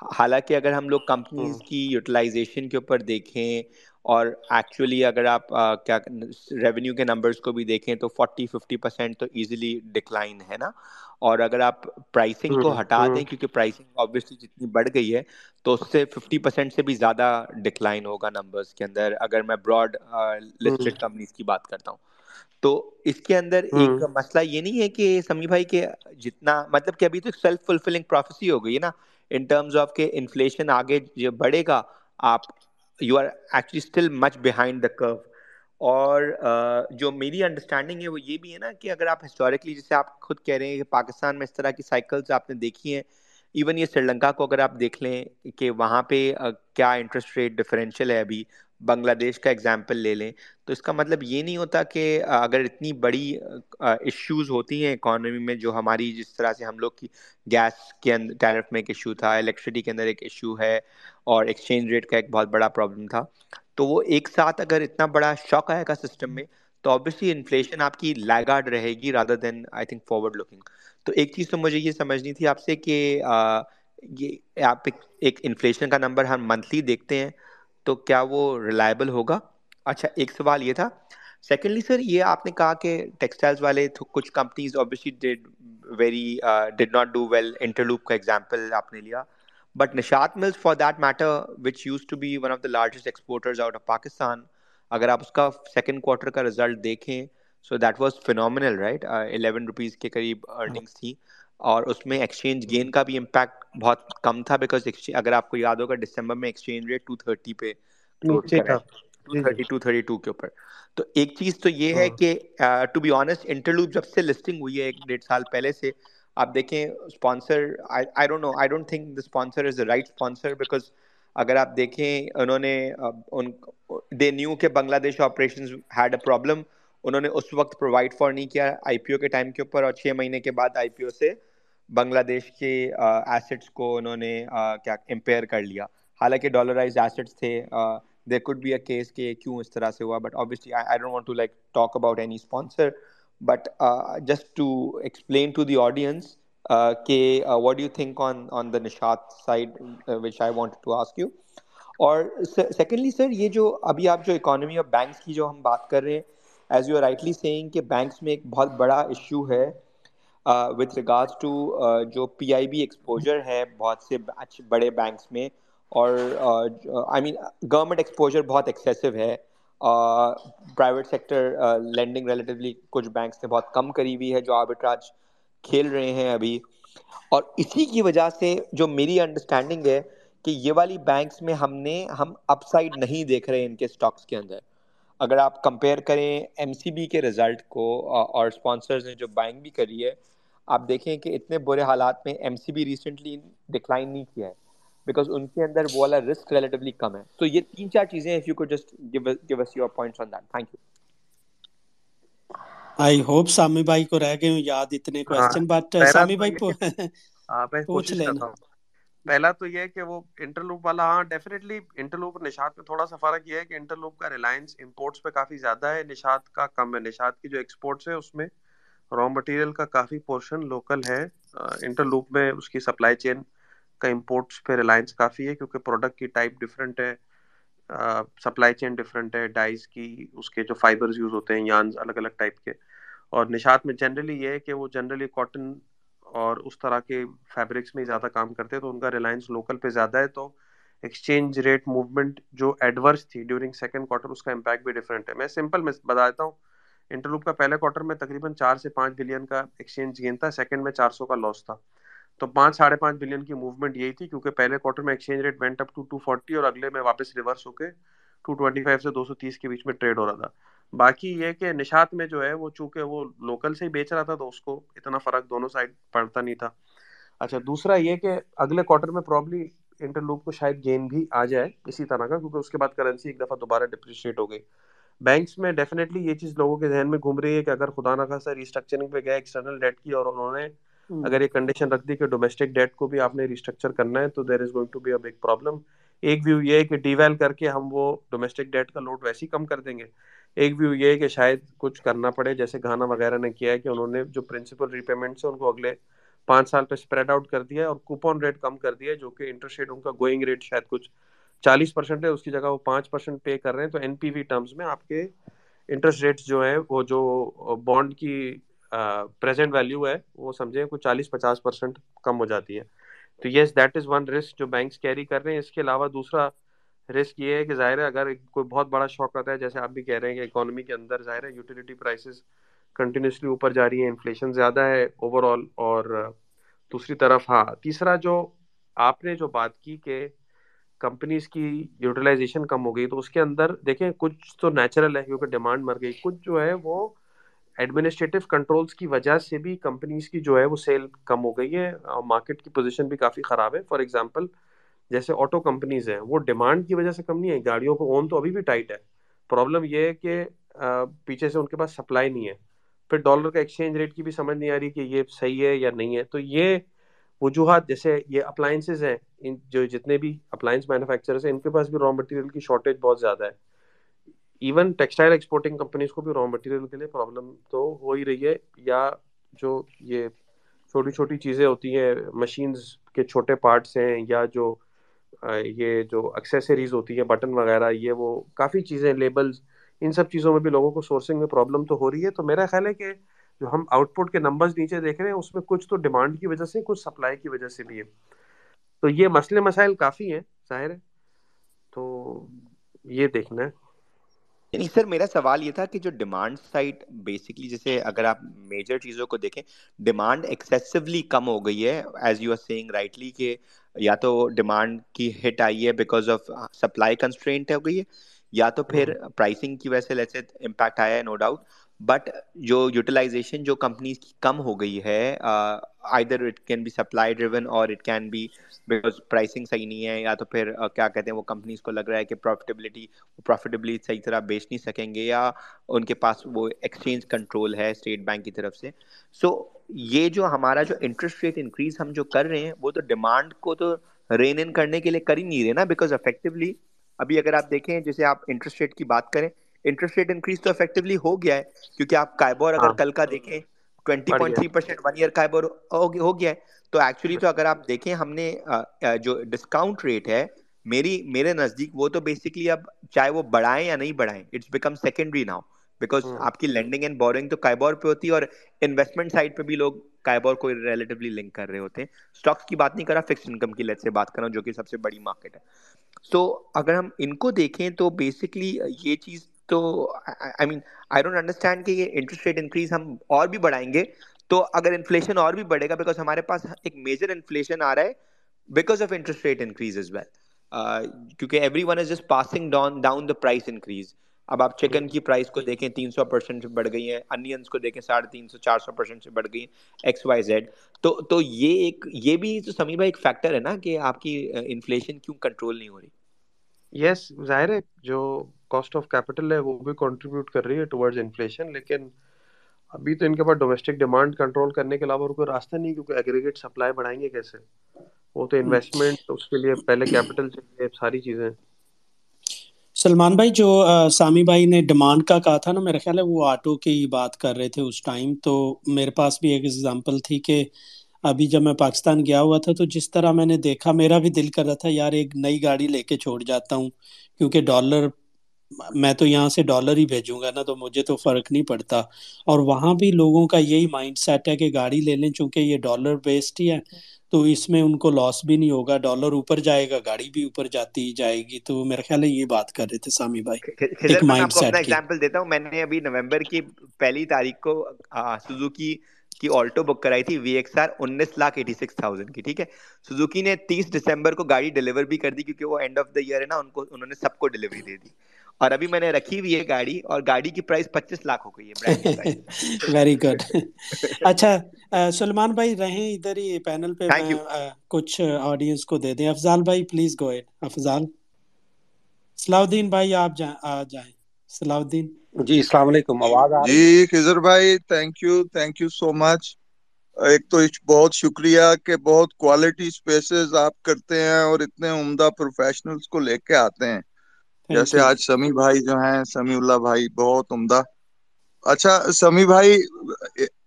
حالانکہ اگر ہم لوگ کمپنیز کی یوٹیلائزیشن کے اوپر دیکھیں اور ایکچولی اگر آپ کیا ریونیو کے نمبرس کو بھی دیکھیں تو فورٹی ففٹی پرسینٹ تو ایزیلی ڈکلائن ہے نا۔ اور اگر آپ پرائسنگ کو ہٹا دیں کیونکہ پرائسنگ آبویسلی جتنی بڑھ گئی ہے تو اس سے ففٹی پرسینٹ سے بھی زیادہ ڈکلائن ہوگا نمبرس کے اندر۔ اگر میں براڈ لسٹڈ کمپنیز کی بات کرتا ہوں۔ تو اس کے اندر ایک مسئلہ یہ نہیں ہے کہ سمی بھائی کہ جتنا مطلب کہ ابھی تو سیلف فلفلنگ پروفیسی ہو گئی ہے نا۔ ان ٹرمز آف کہ انفلیشن آگے جو بڑھے گا، آپ you are actually still much behind the curve اور جو میری انڈرسٹینڈنگ ہے، وہ یہ بھی ہے نا کہ اگر آپ ہسٹوریکلی جیسے آپ خود کہہ رہے ہیں کہ پاکستان میں اس طرح کی سائیکلس آپ نے دیکھی ہیں ایون یہ سری لنکا کو اگر آپ دیکھ لیں کہ وہاں پہ کیا انٹرسٹ ریٹ ڈفرینشیل ہے ابھی؟ بنگلہ دیش کا ایگزامپل لے لیں، تو اس کا مطلب یہ نہیں ہوتا کہ اگر اتنی بڑی ایشوز ہوتی ہیں اکانومی میں، جو ہماری جس طرح سے ہم لوگ کی گیس کے اندر ٹیرف میں ایک ایشو تھا الیکٹریسٹی کے اندر ایک ایشو ہے، اور ایکسچینج ریٹ کا ایک بہت بڑا پرابلم تھا۔ تو وہ ایک ساتھ اگر اتنا بڑا شوق آئے گا سسٹم میں، تو آبویسلی انفلیشن آپ کی لیگارڈ رہے گی rather than I think forward looking تو ایک چیز تو مجھے یہ سمجھنی تھی آپ سے کہ یہ آپ ایک انفلیشن کا نمبر ہم منتھلی دیکھتے ہیں۔ تو کیا وہ ریلائبل ہوگا؟ اچھا ایک سوال یہ تھا۔ سیکنڈلی سر یہ آپ نے کہا کہ ٹیکسٹائلز والے کچھ companies obviously did very did not do well Interloop کا ایگزامپل آپ نے لیا۔ But Nishat mills for that matter which used to be one of the largest exporters out of Pakistan اگر آپ اس کا سیکنڈ کوارٹر کا رزلٹ دیکھیں so that was phenomenal right eleven rupees کے قریب ارننگس تھیں اور اس میں ایکسچینج گین کا بھی امپیکٹ بہت کم تھا بیکاز اگر آپ کو یاد ہوگا ڈسمبر میں ایکسچینج ریٹ ٹو تھرٹی پہ two thirty two thirty two کے اوپر. تو ایک چیز تو یہ ہے کہ ٹو بی آنےسٹ انٹرلوپ جب سے لسٹنگ ہوئی ہے ایک ڈیڑھ سال پہلے سے آپ دیکھیں sponsor I don't know I don't think the sponsor is the right sponsor because اگر آپ دیکھیں انہوں نے دے نیو کے بنگلہ دیش آپریشن ہیڈ اے پرابلم انہوں نے اس وقت پرووائڈ فار نہیں کیا آئی پی او کے ٹائم کے اوپر اور چھ مہینے کے بعد آئی پی او سے بنگلہ دیش کے ایسٹس کو انہوں نے کیا امپیئر کر لیا۔ حالانکہ ڈالرائز ایسٹس تھے there could be a case کہ کیوں اس طرح سے ہوا but obviously I don't want to like talk about any sponsor but just to explain to the audience کہ what do you think on on the Nishat side which I want to ask you اور secondly sir یہ جو ابھی آپ جو economy of banks کی جو ہم بات کر رہے ہیں as you are rightly saying کہ بینکس میں ایک بہت بڑا ایشو ہے وتھ ریگارڈس ٹو جو پی آئی بی ایکسپوجر ہے بہت سے بڑے بینکس میں، اور آئی مین گورنمنٹ ایکسپوجر بہت ایکسیسو ہے۔ پرائیویٹ سیکٹر لینڈنگ ریلیٹیولی کچھ بینکس نے بہت کم کری ہوئی ہے جو آربٹراج کھیل رہے ہیں ابھی۔ اور اسی کی وجہ سے جو میری انڈرسٹینڈنگ ہے کہ یہ والی بینکس میں ہم نے، ہم اپ سائڈ نہیں دیکھ رہے ان کے اسٹاکس کے اندر۔ اگر آپ کمپیئر کریں ایم سی بی کے رزلٹ کو اور اسپانسرز نے جو بائنگ بھی کری ہے آپ دیکھیں کہ اتنے برے حالات میں M C B recently decline نہیں کیا ہے بیکاز ان کے اندر وہ والا رسک ریلیٹیولی کم ہے۔ تو یہ تین چار چیزیں اف یو کو just give us your points on that thank you I hope Sami بھائی کو رہ گئے یاد اتنے کوشچن بٹ سامی بھائی [LAUGHS] پوچھ لینا۔ پہلا تو یہ کہ وہ انٹرلوپ والا ہاں ڈیفینیٹلی انٹرلوپ نشاد میں تھوڑا سا فرق یہ ہے کہ انٹرلوپ کا ریلائنس امپورٹس پہ کافی زیادہ ہے۔ نشاد کا کم ہے نشاد کی جو ایکسپورٹس ہے اس میں را مٹیریل کا کافی پورشن لوکل ہے۔ انٹرلوپ میں اس کی سپلائی چین کا امپورٹس پہ ریلائنس کافی ہے کیونکہ پروڈکٹ کی ٹائپ ڈفرینٹ ہے۔ سپلائی چین ڈفرینٹ ہے۔ ڈائز کی اس کے جو فائبرز یوز ہوتے ہیں یانز الگ الگ ٹائپ کے۔ اور نشات میں جنرلی یہ ہے کہ وہ جنرلی کاٹن اور اس طرح کے فیبرکس میں زیادہ کام کرتے ہیں، تو ان کا ریلائنس لوکل پہ زیادہ ہے۔ تو ایکسچینج ریٹ موومنٹ جو ایڈورس تھی ڈیورنگ سیکنڈ کوارٹر اس کا امپیکٹ بھی ڈفرینٹ ہے۔ میں سمپل میں بتاتا ہوں انٹرلوپ کا پہلے کوارٹر میں تقریباً چار سے پانچ بلین کا ایکسچینج گین تھا سیکنڈ میں چار سو کا لاس تھا۔ تو پانچ، ساڑھے پانچ بلین کی موومنٹ یہی تھی، کیونکہ پہلے کوارٹر میں exchange rate went up to two forty اور اگلے میں واپس ریورس ہو کے ٹو ٹوئنٹی فائیو سے دو سو تیس کے بیچ میں ٹریڈ ہو رہا تھا۔ باقی یہ کہ نشات میں جو ہے، وہ چونکہ وہ لوکل سے ہی بیچ رہا تھا، تو اس کو اتنا فرق دونوں سائڈ پڑتا نہیں تھا۔ اچھا دوسرا یہ کہ اگلے کوارٹر میں پرابلی انٹر لوپ کو شاید گین بھی آ جائے اسی طرح کا، کیونکہ اس کے بعد کرنسی ایک دفعہ دوبارہ ڈپریشیٹ ہو گئی۔ بینکس میں ڈیفینیٹلی یہ چیز لوگوں کے ذہن میں گھوم رہی ہے کہ اگر خدا نہ خاصا ریسٹرکچرنگ پہ گیا ایکسٹرنل ڈیٹ کی اور انہوں نے اگر یہ کنڈیشن رکھ دی کہ ڈومیسٹک ڈیٹ کو بھی آپ نے ریسٹرکچر کرنا ہے تو there is going to be a big problem ایک ویو یہ ہے کہ ڈی ویل کر کے ہم وہ ڈومیسٹک ڈیٹ کا لوڈ ویسے ہی کم کر دیں گے۔ ایک ویو یہ ہے کہ شاید کچھ کرنا پڑے جیسے گھانا وغیرہ نے کیا ہے کہ انہوں نے جو پرنسپل ری پیمنٹس ہیں ان کو اگلے پانچ سال پہ اسپریڈ آؤٹ کر دیا ہے اور کوپون ریٹ کم کر دیا ہے جو کہ انٹرسٹ ریٹ ان کا گوئنگ ریٹ شاید کچھ چالیس پرسینٹ ہے، اس کی جگہ وہ پانچ پرسینٹ پے کر رہے ہیں، تو این پی وی ٹرمز میں آپ کے انٹرسٹ ریٹس جو ہیں، وہ جو بانڈ کی پریزنٹ ویلیو ہے، وہ سمجھیں کوئی چالیس پچاس پرسینٹ کم ہو جاتی ہے۔ تو yes that is one risk جو بینکس کیری کر رہے ہیں۔ اس کے علاوہ دوسرا رسک یہ ہے کہ ظاہر ہے، اگر کوئی بہت بڑا شوق آتا ہے، جیسے آپ بھی کہہ رہے ہیں کہ اکانومی کے اندر ظاہر ہے یوٹیلیٹی پرائسز کنٹینیوسلی اوپر جا رہی ہیں انفلیشن زیادہ ہے اوور آل اور دوسری طرف ہاں تیسرا جو آپ نے جو بات کی کہ کمپنیز کی یوٹیلائزیشن کم ہو گئی تو اس کے اندر دیکھیں، کچھ تو نیچرل ہے کیونکہ ڈیمانڈ مر گئی۔ کچھ جو ہے وہ ایڈمنسٹریٹو کنٹرولز کی وجہ سے بھی کمپنیز کی جو ہے وہ سیل کم ہو گئی ہے۔ اور مارکیٹ کی پوزیشن بھی کافی خراب ہے۔ فار ایگزامپل جیسے آٹو کمپنیز ہیں، وہ ڈیمانڈ کی وجہ سے کم نہیں ہے۔ گاڑیوں کو اون تو ابھی بھی ٹائٹ ہے۔ پرابلم یہ ہے کہ پیچھے سے ان کے پاس سپلائی نہیں ہے۔ پھر ڈالر کا ایکسچینج ریٹ کی بھی سمجھ نہیں آ رہی کہ یہ صحیح ہے یا نہیں ہے۔ تو یہ وجوہات جیسے یہ اپلائنسز ہیں، ان جو جتنے بھی اپلائنس مینوفیکچررس ہیں، ان کے پاس بھی را مٹیریل کی شارٹیج بہت زیادہ ہے۔ ایون ٹیکسٹائل ایکسپورٹنگ کمپنیز کو بھی را مٹیریل کے لیے پرابلم تو ہو ہی رہی ہے۔ یا جو یہ چھوٹی چھوٹی چیزیں ہوتی ہیں مشینز کے چھوٹے پارٹس ہیں، یا جو یہ جو ایکسیسریز ہوتی ہیں بٹن وغیرہ، یہ وہ کافی چیزیں لیبلز ان سب چیزوں میں بھی لوگوں کو سورسنگ میں پرابلم تو ہو رہی ہے۔ تو میرا خیال ہے کہ جو ہم آؤٹ پٹ کے نمبرز نیچے دیکھ رہے ہیں اس میں کچھ تو ڈیمانڈ کی وجہ سے کچھ سپلائی کی وجہ سے بھی ہے۔ تو یہ مسئلے مسائل کافی ہیں ظاہر ہے۔ تو یہ دیکھنا ہے۔ یعنی سر میرا سوال یہ تھا کہ جو ڈیمانڈ سائٹ بیسکلی جیسے اگر آپ میجر چیزوں کو دیکھیں ڈیمانڈ ایکسیسولی کم ہو گئی ہے۔ As you are seeing rightly کہ یا تو ڈیمانڈ کی ہٹ آئی ہے بیکاز آف سپلائی کنسٹرینٹ ہو گئی ہے یا تو پھر پرائسنگ کی وجہ سے لیٹس امپیکٹ آیا ہے نو ڈاؤٹ بٹ جو یوٹیلائزیشن جو کمپنیز کی کم ہو گئی ہے either it can be supply driven اور it can be because pricing صحیح نہیں ہے، یا تو پھر کیا کہتے ہیں، وہ کمپنیز کو لگ رہا ہے کہ پروفیٹیبلٹی پروفیٹیبلی صحیح طرح بیچ نہیں سکیں گے، یا ان کے پاس وہ ایکسچینج کنٹرول ہے اسٹیٹ بینک کی طرف سے۔ سو یہ جو ہمارا جو انٹرسٹ ریٹ انکریز ہم جو کر رہے ہیں، وہ تو ڈیمانڈ کو تو رین ان کرنے کے لیے کر ہی نہیں رہے نا بیکاز افیکٹولی ابھی اگر آپ دیکھیں، جیسے آپ انٹرسٹ ریٹ کی بات کریں انٹرسٹ ریٹ انکریز تو افیکٹولی ہو گیا ہے کیونکہ آپ کائبور اگر ہاں۔ کل کا دیکھیں twenty point three percent one year KIBOR ہو گیا ہے۔ تو ایکچولی تو اگر آپ دیکھیں ہم نے جو ڈسکاؤنٹ ریٹ ہے میری میرے نزدیک وہ تو بیسکلی اب چاہے وہ بڑھائیں یا نہیں بڑھائیں it's become secondary now because آپ کی لینڈنگ اینڈ بورنگ تو کائبور پہ ہوتی ہے اور انویسٹمنٹ سائڈ پہ بھی لوگ کائبور کو ریلیٹیولی لنک کر رہے ہوتے ہیں۔ اسٹاکس کی بات نہیں کر رہا فکس انکم کی لیٹ سے بات کر رہا ہوں جو کہ سب سے بڑی مارکیٹ ہے۔ سو اگر ہم ان کو دیکھیں تو بیسکلی یہ چیز تو آئی مین آئی ڈونٹ انڈرسٹینڈ کہ یہ انٹرسٹ ریٹ انکریز ہم اور بھی بڑھائیں گے تو اگر انفلیشن اور بھی بڑھے گا بیکاز ہمارے پاس ایک میجر انفلیشن آ رہا ہے because of interest rate increase as well کیونکہ every one is just passing down down the price increase اب آپ چکن کی پرائز کو دیکھیں تین سو پرسینٹ سے بڑھ گئی ہیں انینس کو دیکھیں ساڑھے تین سو چار سو پرسینٹ سے بڑھ گئی ہیں ایکس وائی زیڈ تو تو یہ ایک، یہ بھی تو سمی بھائی ایک فیکٹر ہے نا کہ آپ کی انفلیشن کیوں کنٹرول نہیں ہو رہی؟ یس ظاہر ہے جو کاسٹ آف کیپٹل ہے، وہ بھی کنٹریبیوٹ کر رہی ہے ٹورڈز انفلیشن لیکن ابھی تو ان کے پاس ڈومیسٹک ڈیمانڈ کنٹرول کرنے کے علاوہ اور کوئی راستہ نہیں کیونکہ ایگریگیٹ سپلائی بڑھائیں گے کیسے؟ وہ تو انویسٹمنٹ اس کے لیے پہلے کیپٹل چاہیے ساری چیزیں۔ سلمان بھائی، جو سامی بھائی نے ڈیمانڈ کا کہا تھا نا میرا خیال ہے وہ آٹو کی بات کر رہے تھے اس ٹائم تو میرے پاس بھی ایک ایگزامپل تھی کہ ابھی جب میں پاکستان گیا ہوا تھا، تو جس طرح میں نے دیکھا، میرا بھی دل کر رہا تھا، یار ایک نئی گاڑی لے کے چھوڑ جاتا ہوں، کیونکہ ڈالر میں تو یہاں سے ڈالر ہی بھیجوں گا نا تو مجھے تو فرق نہیں پڑتا۔ اور وہاں بھی لوگوں کا یہی مائنڈ سیٹ ہے کہ گاڑی لے لیں چونکہ یہ ڈالر بیسڈ ہی ہے تو اس میں ان کو لاس بھی نہیں ہوگا۔ ڈالر اوپر جائے گا گاڑی بھی اوپر جاتی جائے گی۔ تو میرا خیال ہے یہ بات کر رہے تھے سامی بھائی۔ ایک مائنڈ سیٹ ایگزامپل دیتا ہوں۔ میں نے ابھی نومبر کی پہلی تاریخ کو سوزوکی کی آلٹو بک کرائی تھی وی ایکس آر انیس لاکھ ایٹی سکس تھاؤزینڈ کی ٹھیک ہے؟ سوزوکی نے تیس دسمبر کو گاڑی ڈلیور بھی کر دی کیونکہ وہ اینڈ آف دا ایئر ہے نا ان کو انہوں نے سب کو ڈلیوری دے دی۔ اور ابھی میں نے رکھی ہوئی ہے گاڑی اور گاڑی کی پرائس پچیس لاکھ ہو گئی ہے ویری گڈ [LAUGHS] اچھا سلمان بھائی رہیں ادھر ہی پینل پہ کچھ آڈینس کو دے دیں۔ افضال بھائی پلیز گو ایڈ افضال۔ صلاح الدین بھائی آپ جائیں آ جائیں۔ صلاح الدین جی السلام علیکم۔ آواز جی خضر بھائی thank you thank you so much ایک تو بہت شکریہ کہ بہت کوالٹی سپیسز آپ کرتے ہیں اور اتنے عمدہ پروفیشنلز کو لے کے آتے ہیں۔ جیسے آج سمی بھائی جو ہیں سمی اللہ بھائی بہت عمدہ۔ اچھا سمی بھائی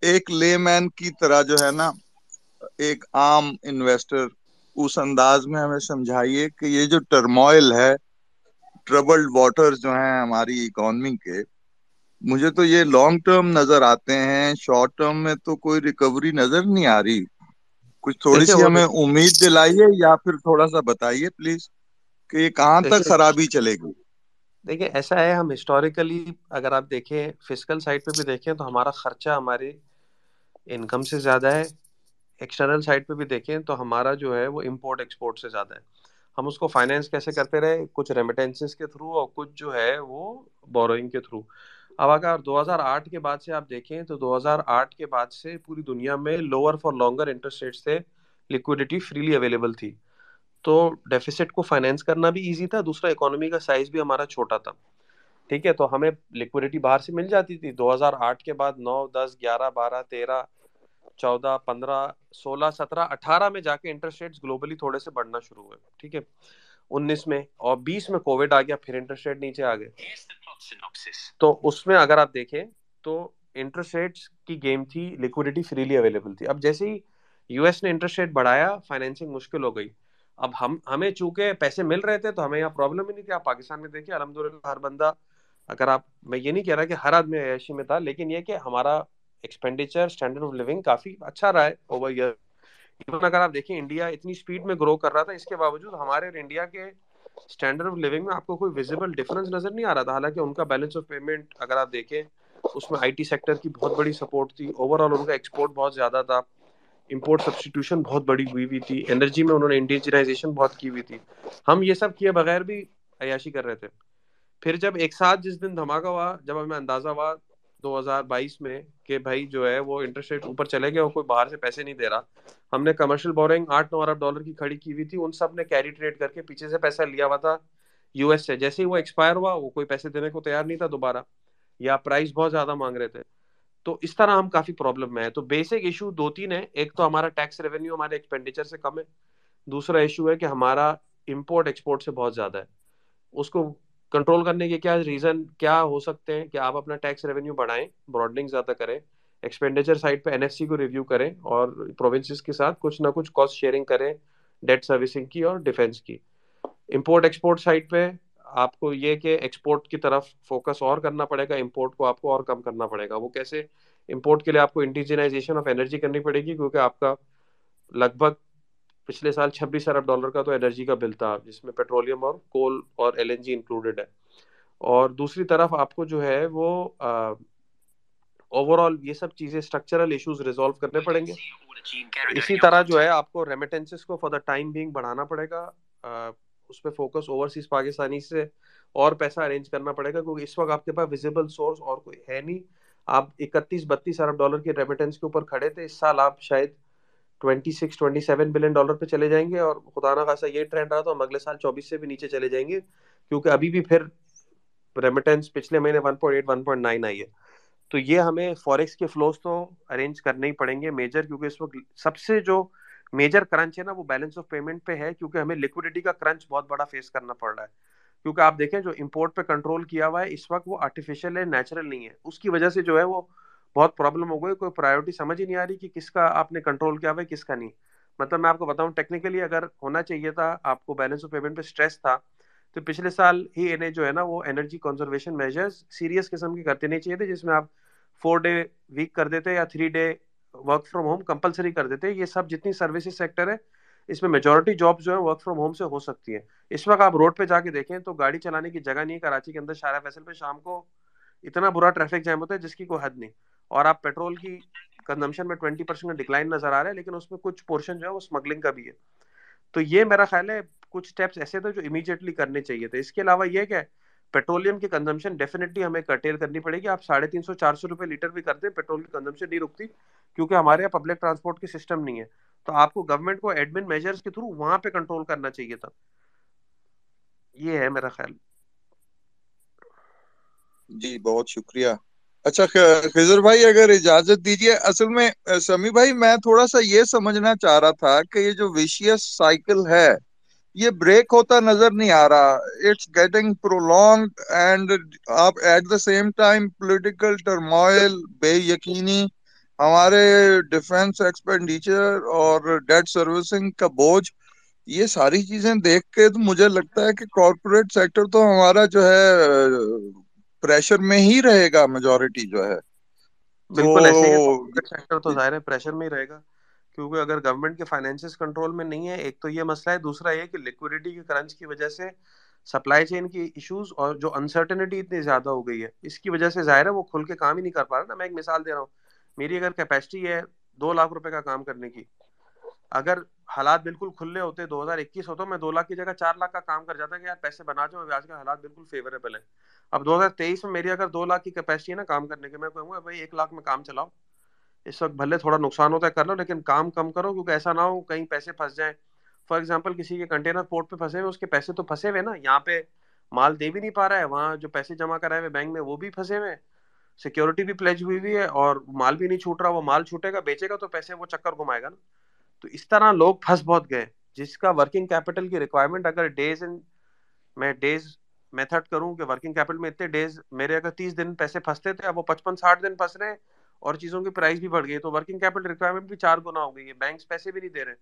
ایک لے مین کی طرح جو ہے نا ایک عام انویسٹر اس انداز میں ہمیں سمجھائیے کہ یہ جو ٹرموائل ہے ٹربلڈ واٹر جو ہیں ہماری اکانومی کے مجھے تو یہ لانگ ٹرم نظر آتے ہیں شارٹ ٹرم میں تو کوئی ریکوری نظر نہیں آ رہی۔ کچھ تھوڑی سی ہمیں امید دلائیے یا پھر تھوڑا سا بتائیے پلیز؟ کہ یہ کہاں تک خرابی چلے گی؟ دیکھیں ایسا ہے ہم ہسٹوریکلی اگر آپ دیکھیں فزیکل سائڈ پہ بھی دیکھیں تو ہمارا خرچہ ہماری انکم سے زیادہ ہے۔ ایکسٹرنل سائڈ پہ بھی دیکھیں تو ہمارا جو ہے وہ امپورٹ ایکسپورٹ سے زیادہ ہے۔ ہم اس کو فائنینس کیسے کرتے رہے؟ کچھ ریمیٹینسز کے تھرو اور کچھ جو ہے وہ بوروئنگ کے تھرو اب اگر دو ہزار آٹھ کے بعد سے آپ دیکھیں تو دو ہزار آٹھ کے بعد سے پوری دنیا میں lower for longer interest rates تھے لیکوڈیٹی فریلی اویلیبل تھی۔ تو ڈیفیسٹ کو فائنینس کرنا بھی ایزی تھا، دوسرا اکانومی کا سائز بھی ہمارا چھوٹا تھا۔ ٹھیک ہے، تو ہمیں لیکوڈیٹی باہر سے مل جاتی تھی۔ دو ہزار آٹھ کے بعد نو، دس، گیارہ، بارہ، تیرہ، چودہ، پندرہ، سولہ، سترہ، اٹھارہ میں جا کے انٹرسٹ ریٹس گلوبلی تھوڑے سے بڑھنا شروع ہوئے۔ ٹھیک ہے۔ انیس میں اور بیس میں کووڈ آ گیا، پھر انٹرسٹ ریٹ نیچے آ گئے۔ تو اس میں اگر آپ دیکھیں تو انٹرسٹ ریٹس کی گیم تھی لیکوڈیٹی فریلی اویلیبل تھی۔ اب جیسے ہی یو ایس نے انٹرسٹ ریٹ بڑھایا فائنینسنگ مشکل ہو گئی۔ اب ہم، ہمیں چونکہ پیسے مل رہے تھے تو ہمیں یہاں پرابلم ہی نہیں تھی۔ آپ پاکستان میں دیکھیں الحمد للہ ہر بندہ، اگر آپ، میں یہ نہیں کہہ رہا کہ ہر آدمی عیاشی میں تھا، لیکن یہ کہ ہمارا ایکسپینڈیچر اسٹینڈرڈ آف لیونگ کافی اچھا رہا ہے اوور ایئر ایون اگر آپ دیکھیں انڈیا اتنی اسپیڈ میں گرو کر رہا تھا، اس کے باوجود ہمارے انڈیا کے اسٹینڈرڈ آف لیونگ میں آپ کو کوئی ویزیبل ڈفرنس نظر نہیں آ رہا تھا۔ حالانکہ ان کا بیلنس آف پیمنٹ اگر آپ دیکھیں، اس میں آئی ٹی سیکٹر کی بہت بڑی سپورٹ تھی۔ اوور آل ان کا ایکسپورٹ بہت زیادہ تھا۔ امپورٹ سبسٹیوشن بہت بڑی ہوئی ہوئی تھی انرجی میں انہوں نے انڈیجنائزیشن بہت کی ہوئی تھی۔ ہم یہ سب کیے بغیر بھی عیاشی کر رہے تھے۔ پھر جب ایک ساتھ جس دن دھماکہ ہوا، جب ہمیں اندازہ ہوا دو ہزار بائیس میں کہ بھائی جو ہے وہ انٹرسٹ ریٹ اوپر چلے گئے اور کوئی باہر سے پیسے نہیں دے رہا، ہم نے کمرشل بورنگ آٹھ نو ارب ڈالر کی کھڑی کی ہوئی تھی۔ ان سب نے کیری ٹریڈ کر کے پیچھے سے پیسہ لیا ہوا تھا یو ایس سے۔ جیسے ہی وہ ایکسپائر ہوا، وہ کوئی پیسے دینے کو تیار نہیں تھا دوبارہ یا پرائز بہت زیادہ مانگ رہے تھے۔ تو اس طرح ہم کافی پرابلم میں ہیں۔ تو بیسک ایشو دو تین ہے ایک تو ہمارا ٹیکس ریونیو ہمارے ایکسپینڈیچر سے کم ہے۔ دوسرا ایشو ہے کہ ہمارا امپورٹ ایکسپورٹ سے بہت زیادہ ہے۔ اس کو کنٹرول کرنے کے کیا ریزن کیا ہو سکتے ہیں کہ آپ اپنا ٹیکس ریونیو بڑھائیں براڈنگ زیادہ کریں ایکسپینڈیچر سائڈ پہ این ایف سی کو ریویو کریں اور پروونسز کے ساتھ کچھ نہ کچھ کاسٹ شیئرنگ کریں ڈیٹ سروسنگ کی اور ڈیفینس کی۔ امپورٹ ایکسپورٹ سائڈ پہ آپ کو یہ کہ ایکسپورٹ کی طرف فوکس اور کرنا پڑے گا امپورٹ کو آپ کو اور کم کرنا پڑے گا۔ وہ کیسے؟ امپورٹ کے لیے آپ کو انڈیجنائزیشن آف انرجی کرنی پڑے گی، کیونکہ آپ کا لگ بھگ پچھلے سال چھبیس ارب ڈالر کا تو انرجی کا بل تھا، جس میں پیٹرولیم اور کول اور ایل این جی انکلوڈیڈ ہے۔ اور دوسری طرف آپ کو جو ہے وہ اوور آل یہ سب چیزیں اسٹرکچرل ایشوز ریزالو کرنے پڑیں گے۔ اسی طرح جو ہے آپ کو ریمیٹنسز کو فار دا ٹائم بینگ بڑھانا پڑے گا۔ اس پہ فوکس اوورسیز پاکستانی سے اور پیسہ ارینج کرنا پڑے گا کیونکہ اس وقت آپ کے پاس ویزیبل سورس اور کوئی ہے نہیں۔ آپ اکتیس بتیس ارب ڈالر کے ریمیٹنس کے اوپر کھڑے تھے، اس سال آپ شاید twenty six twenty seven billion dollar پہ چلے جائیں گے اور خدا نا خاصا یہ ٹرینڈ رہا تو ہم اگلے سال چوبیس سے بھی نیچے چلے جائیں گے کیونکہ ابھی بھی پھر ریمیٹنس پچھلے مہینے one point eight one point nine آئی ہے۔ تو یہ ہمیں فوریکس کے فلوز تو ارینج کرنے ہی پڑیں گے میجر کیونکہ اس وقت سب سے جو میجر کرنچ ہے نا، وہ بیلنس آف پیمنٹ پہ ہے کیونکہ ہمیں لیکوڈیٹی کا کرنچ بہت بڑا فیس کرنا پڑ رہا ہے۔ کیونکہ آپ دیکھیں جو امپورٹ پہ کنٹرول کیا ہوا ہے، اس وقت وہ آرٹیفیشیل ہے نیچرل نہیں ہے۔ اس کی وجہ سے جو ہے وہ بہت پرابلم ہو گئی کوئی پرائیورٹی سمجھ ہی نہیں آ رہی کہ کس کا آپ نے کنٹرول کیا ہوا ہے، کس کا نہیں۔ مطلب میں آپ کو بتاؤں ٹیکنیکلی اگر ہونا چاہیے تھا، آپ کو بیلنس آف پیمنٹ پہ اسٹریس تھا، تو پچھلے سال ہی انہیں جو ہے نا وہ انرجی کنزرویشن میجرز سیریس قسم کی کرتے نہیں چاہیے تھے، جس میں آپ فور ڈے ویک کر دیتے یا three day work from home compulsory کر دیتے یہ سب جتنی سروسز سیکٹر ہے، اس میں میجورٹی جاب جو ہے ورک فرام ہوم سے ہو سکتی ہے اس وقت آپ روڈ پہ جا کے دیکھیں تو گاڑی چلانے کی جگہ نہیں ہے۔ کراچی کے اندر شارع فیصل پہ شام کو اتنا برا ٹریفک جام ہوتا ہے جس کی کوئی حد نہیں۔ اور آپ پیٹرول کی کنزمپشن میں ٹوینٹی پرسینٹ کا ڈکلائن نظر آ رہا ہے، لیکن اس میں کچھ پورشن جو ہے وہ اسمگلنگ کا بھی ہے۔ تو یہ میرا خیال ہے، کچھ اسٹیپس ایسے تھے جو امیجیٹلی کرنے چاہیے تھے۔ اس کے علاوہ یہ کہ پیٹرولیم کی کنزمپشن ڈیفینیٹلی ہمیں کٹیل کرنی پڑے گی۔ آپ ساڑھے تین سو چار سو روپے لیٹر بھی کرتے ہیں پیٹرول کی کنزمپشن نہیں رکتی۔ کیونکہ ہمارے یہاں پبلک ٹرانسپورٹ کی سسٹم نہیں ہے۔ تو آپ کو گورنمنٹ کو ایڈمن میجرز کے تھرو وہاں پہ کنٹرول کرنا چاہیے تھا۔ یہ ہے میرا خیال۔ جی بہت شکریہ۔ اچھا خضر بھائی، اگر اجازت دیجیے، اصل میں سمی بھائی، میں تھوڑا سا یہ سمجھنا چاہ رہا تھا کہ یہ جو ویشیس سائیکل ہے، یہ بریک ہوتا نظر نہیں آ رہا۔ اٹس گیٹنگ پرولونگ اینڈ آپ at the same time political turmoil بے یقینی ہمارے ڈیفینس ایکسپینڈیچر اور ڈیٹ سروسنگ کا بوجھ یہ ساری چیزیں دیکھ کے تو مجھے لگتا ہے کہ کارپوریٹ سیکٹر تو ہمارا جو ہے پریشر میں ہی رہے گا میجورٹی جو ہے۔ بالکل سیکٹر تو ظاہر ہے پریشر میں ہی رہے گا۔ کیونکہ اگر گورنمنٹ کے فائنینسز کنٹرول میں نہیں ہے ایک تو یہ مسئلہ ہے دوسرا یہ کہ لیکوڈیٹی کے کرنچ کی وجہ سے سپلائی چین کی ایشوز اور جو انسرٹنٹی اتنی زیادہ ہو گئی ہے اس کی وجہ سے ظاہر ہے وہ کھل کے کام ہی نہیں کر پا رہا۔ نا میں ایک مثال دے رہا ہوں۔ میری اگر کیپیسٹی ہے دو لاکھ روپے کا کام کرنے کی، اگر حالات بالکل کھلے ہوتے دو ہزار اکیس ہوتے میں دو لاکھ کی جگہ چار لاکھ کا کام کر جاتا کہ یار پیسے بنا جاؤں آج کے حالات بالکل فیوریبل ہے اب دو ہزار تیئیس میں میری اگر دو لاکھ کی کیپیسٹی ہے نا کام کرنے کی، میں کہوں گا بھائی ایک لاکھ میں کام چلاؤ۔ اس وقت بھلے تھوڑا نقصان ہوتا ہے، کر لو، لیکن کام کم کرو، کیونکہ ایسا نہ ہو کہیں پیسے پھنس جائیں۔ فار ایگزامپل کسی کے کنٹینر پورٹ پہ پھنسے ہوئے، اس کے پیسے تو پھنسے ہوئے نا۔ یہاں پہ مال دے بھی نہیں پا رہا ہے، وہاں جو پیسے جمع کرائے ہوئے بینک میں وہ بھی پھنسے ہوئے۔ سیکورٹی بھی پلیج ہوئی ہوئی ہے اور مال بھی نہیں چھوٹ رہا، وہ مال چھوٹے گا، بیچے گا تو پیسے وہ چکر گھمائے گا نا۔ تو اس طرح لوگ پھنس بہت گئے، جس کا ورکنگ کیپٹل کی ریکوائرمنٹ اگر ڈیز ان میں ڈیز میتھڈ کروں کہ ورکنگ کیپٹل میں اتنے ڈیز میرے اگر تیس دن پیسے پھنستے تھے، اب وہ پچپن ساٹھ دن پھنس رہے ہیں اور چیزوں کی پرائز بھی بڑھ گئی تو ورکنگ کیپٹل ریکوائرمنٹ بھی چار گنا ہو گئی ہے بینکس پیسے بھی نہیں دے رہے۔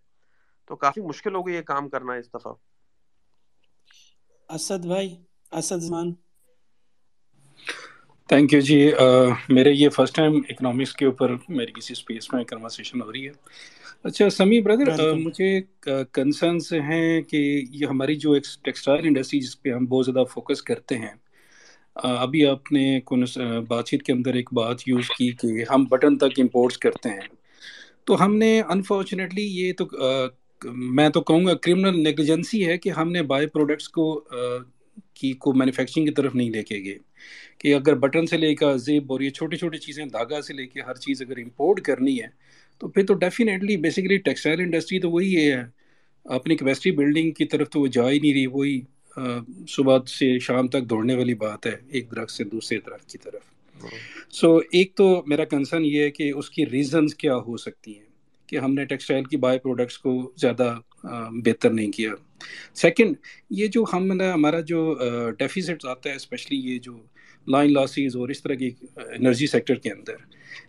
تو کافی مشکل ہو گئی ہے کام کرنا اس دفعہ۔ اسد بھائی، اسد زمان۔ تھینک یو جی میرے یہ فرسٹ ٹائم اکنامکس کے اوپر میری کسی اسپیس میں کنورسیشن ہو رہی ہے اچھا سمی بردر مجھے کنسرنس ہیں کہ یہ ہماری جو ٹیکسٹائل انڈسٹری جس پہ ہم بہت زیادہ فوکس کرتے ہیں ابھی آپ نے بات چیت کے اندر ایک بات یوز کی کہ ہم بٹن تک امپورٹس کرتے ہیں تو ہم نے انفارچونیٹلی یہ تو میں تو کہوں گا کرمنل نیگلیجنسی ہے کہ ہم نے بائی پروڈکٹس کو کی کو مینوفیکچرنگ کی طرف نہیں لے کے گئے، کہ اگر بٹن سے لے کر زیب اور یہ چھوٹی چھوٹی چیزیں دھاگا سے لے کے ہر چیز اگر امپورٹ کرنی ہے، تو پھر تو ڈیفینیٹلی بیسیکلی ٹیکسٹائل انڈسٹری تو وہی ہے۔ اپنی کیپیسٹی بلڈنگ کی طرف تو وہ جا ہی نہیں رہی، وہی صبح سے شام تک دوڑنے والی بات ہے، ایک درخت سے دوسرے درخت کی طرف۔ سو ایک تو میرا کنسرن یہ ہے کہ اس کی ریزنز کیا ہو سکتی ہیں، کہ ہم نے ٹیکسٹائل کی بائی پروڈکٹس کو زیادہ بہتر نہیں کیا۔ سیکنڈ یہ جو ہم نے ہمارا جو ڈیفیزٹس آتا ہے اسپیشلی یہ جو لائن لاسز اور اس طرح کی انرجی سیکٹر کے اندر،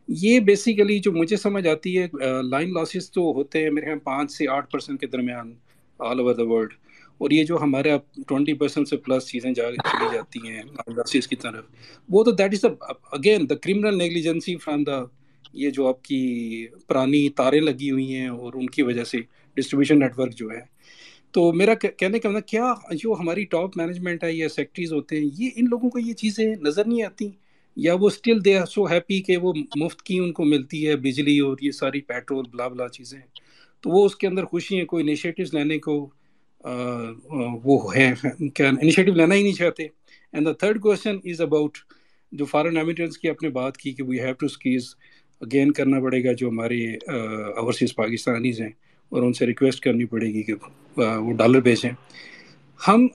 یہ بیسیکلی جو مجھے سمجھ آتی ہے لائن لاسز تو ہوتے ہیں میرے خیال پانچ سے آٹھ پرسینٹ کے درمیان آل اوور دا ورلڈ اور یہ جو ہمارے ٹوینٹی پرسینٹ سے پلس چیزیں جا، چلی جاتی ہیں لائن لاسز کی طرف، وہ تو that is the again the criminal negligence from the یہ جو آپ کی پرانی تاریں لگی ہوئی ہیں اور ان کی وجہ سے ڈسٹریبیوشن نیٹ ورک جو ہے۔ تو میرا کہنے کا مطلب کیا جو ہماری ٹاپ مینجمنٹ ہے یا سیکٹریز ہوتے ہیں، یہ ان لوگوں کو یہ چیزیں نظر نہیں آتی؟ یا وہ still they are so happy کہ وہ مفت کی ان کو ملتی ہے، بجلی اور یہ ساری پیٹرول بلا بلا چیزیں۔ تو وہ اس کے اندر خوشی ہیں، کوئی انیشیٹوز لینے کو وہ ہے کیا لینا ہی نہیں چاہتے؟ And the third question is about جو فارن ایمیٹنس کی آپ نے بات کی کہ we have to squeeze again کرنا پڑے گا جو ہمارے اوورسیز پاکستانیز ہیں۔ اور ان سے ریکویسٹ کرنی پڑے گی کہ وہ ڈالر بھیجیں۔ ہم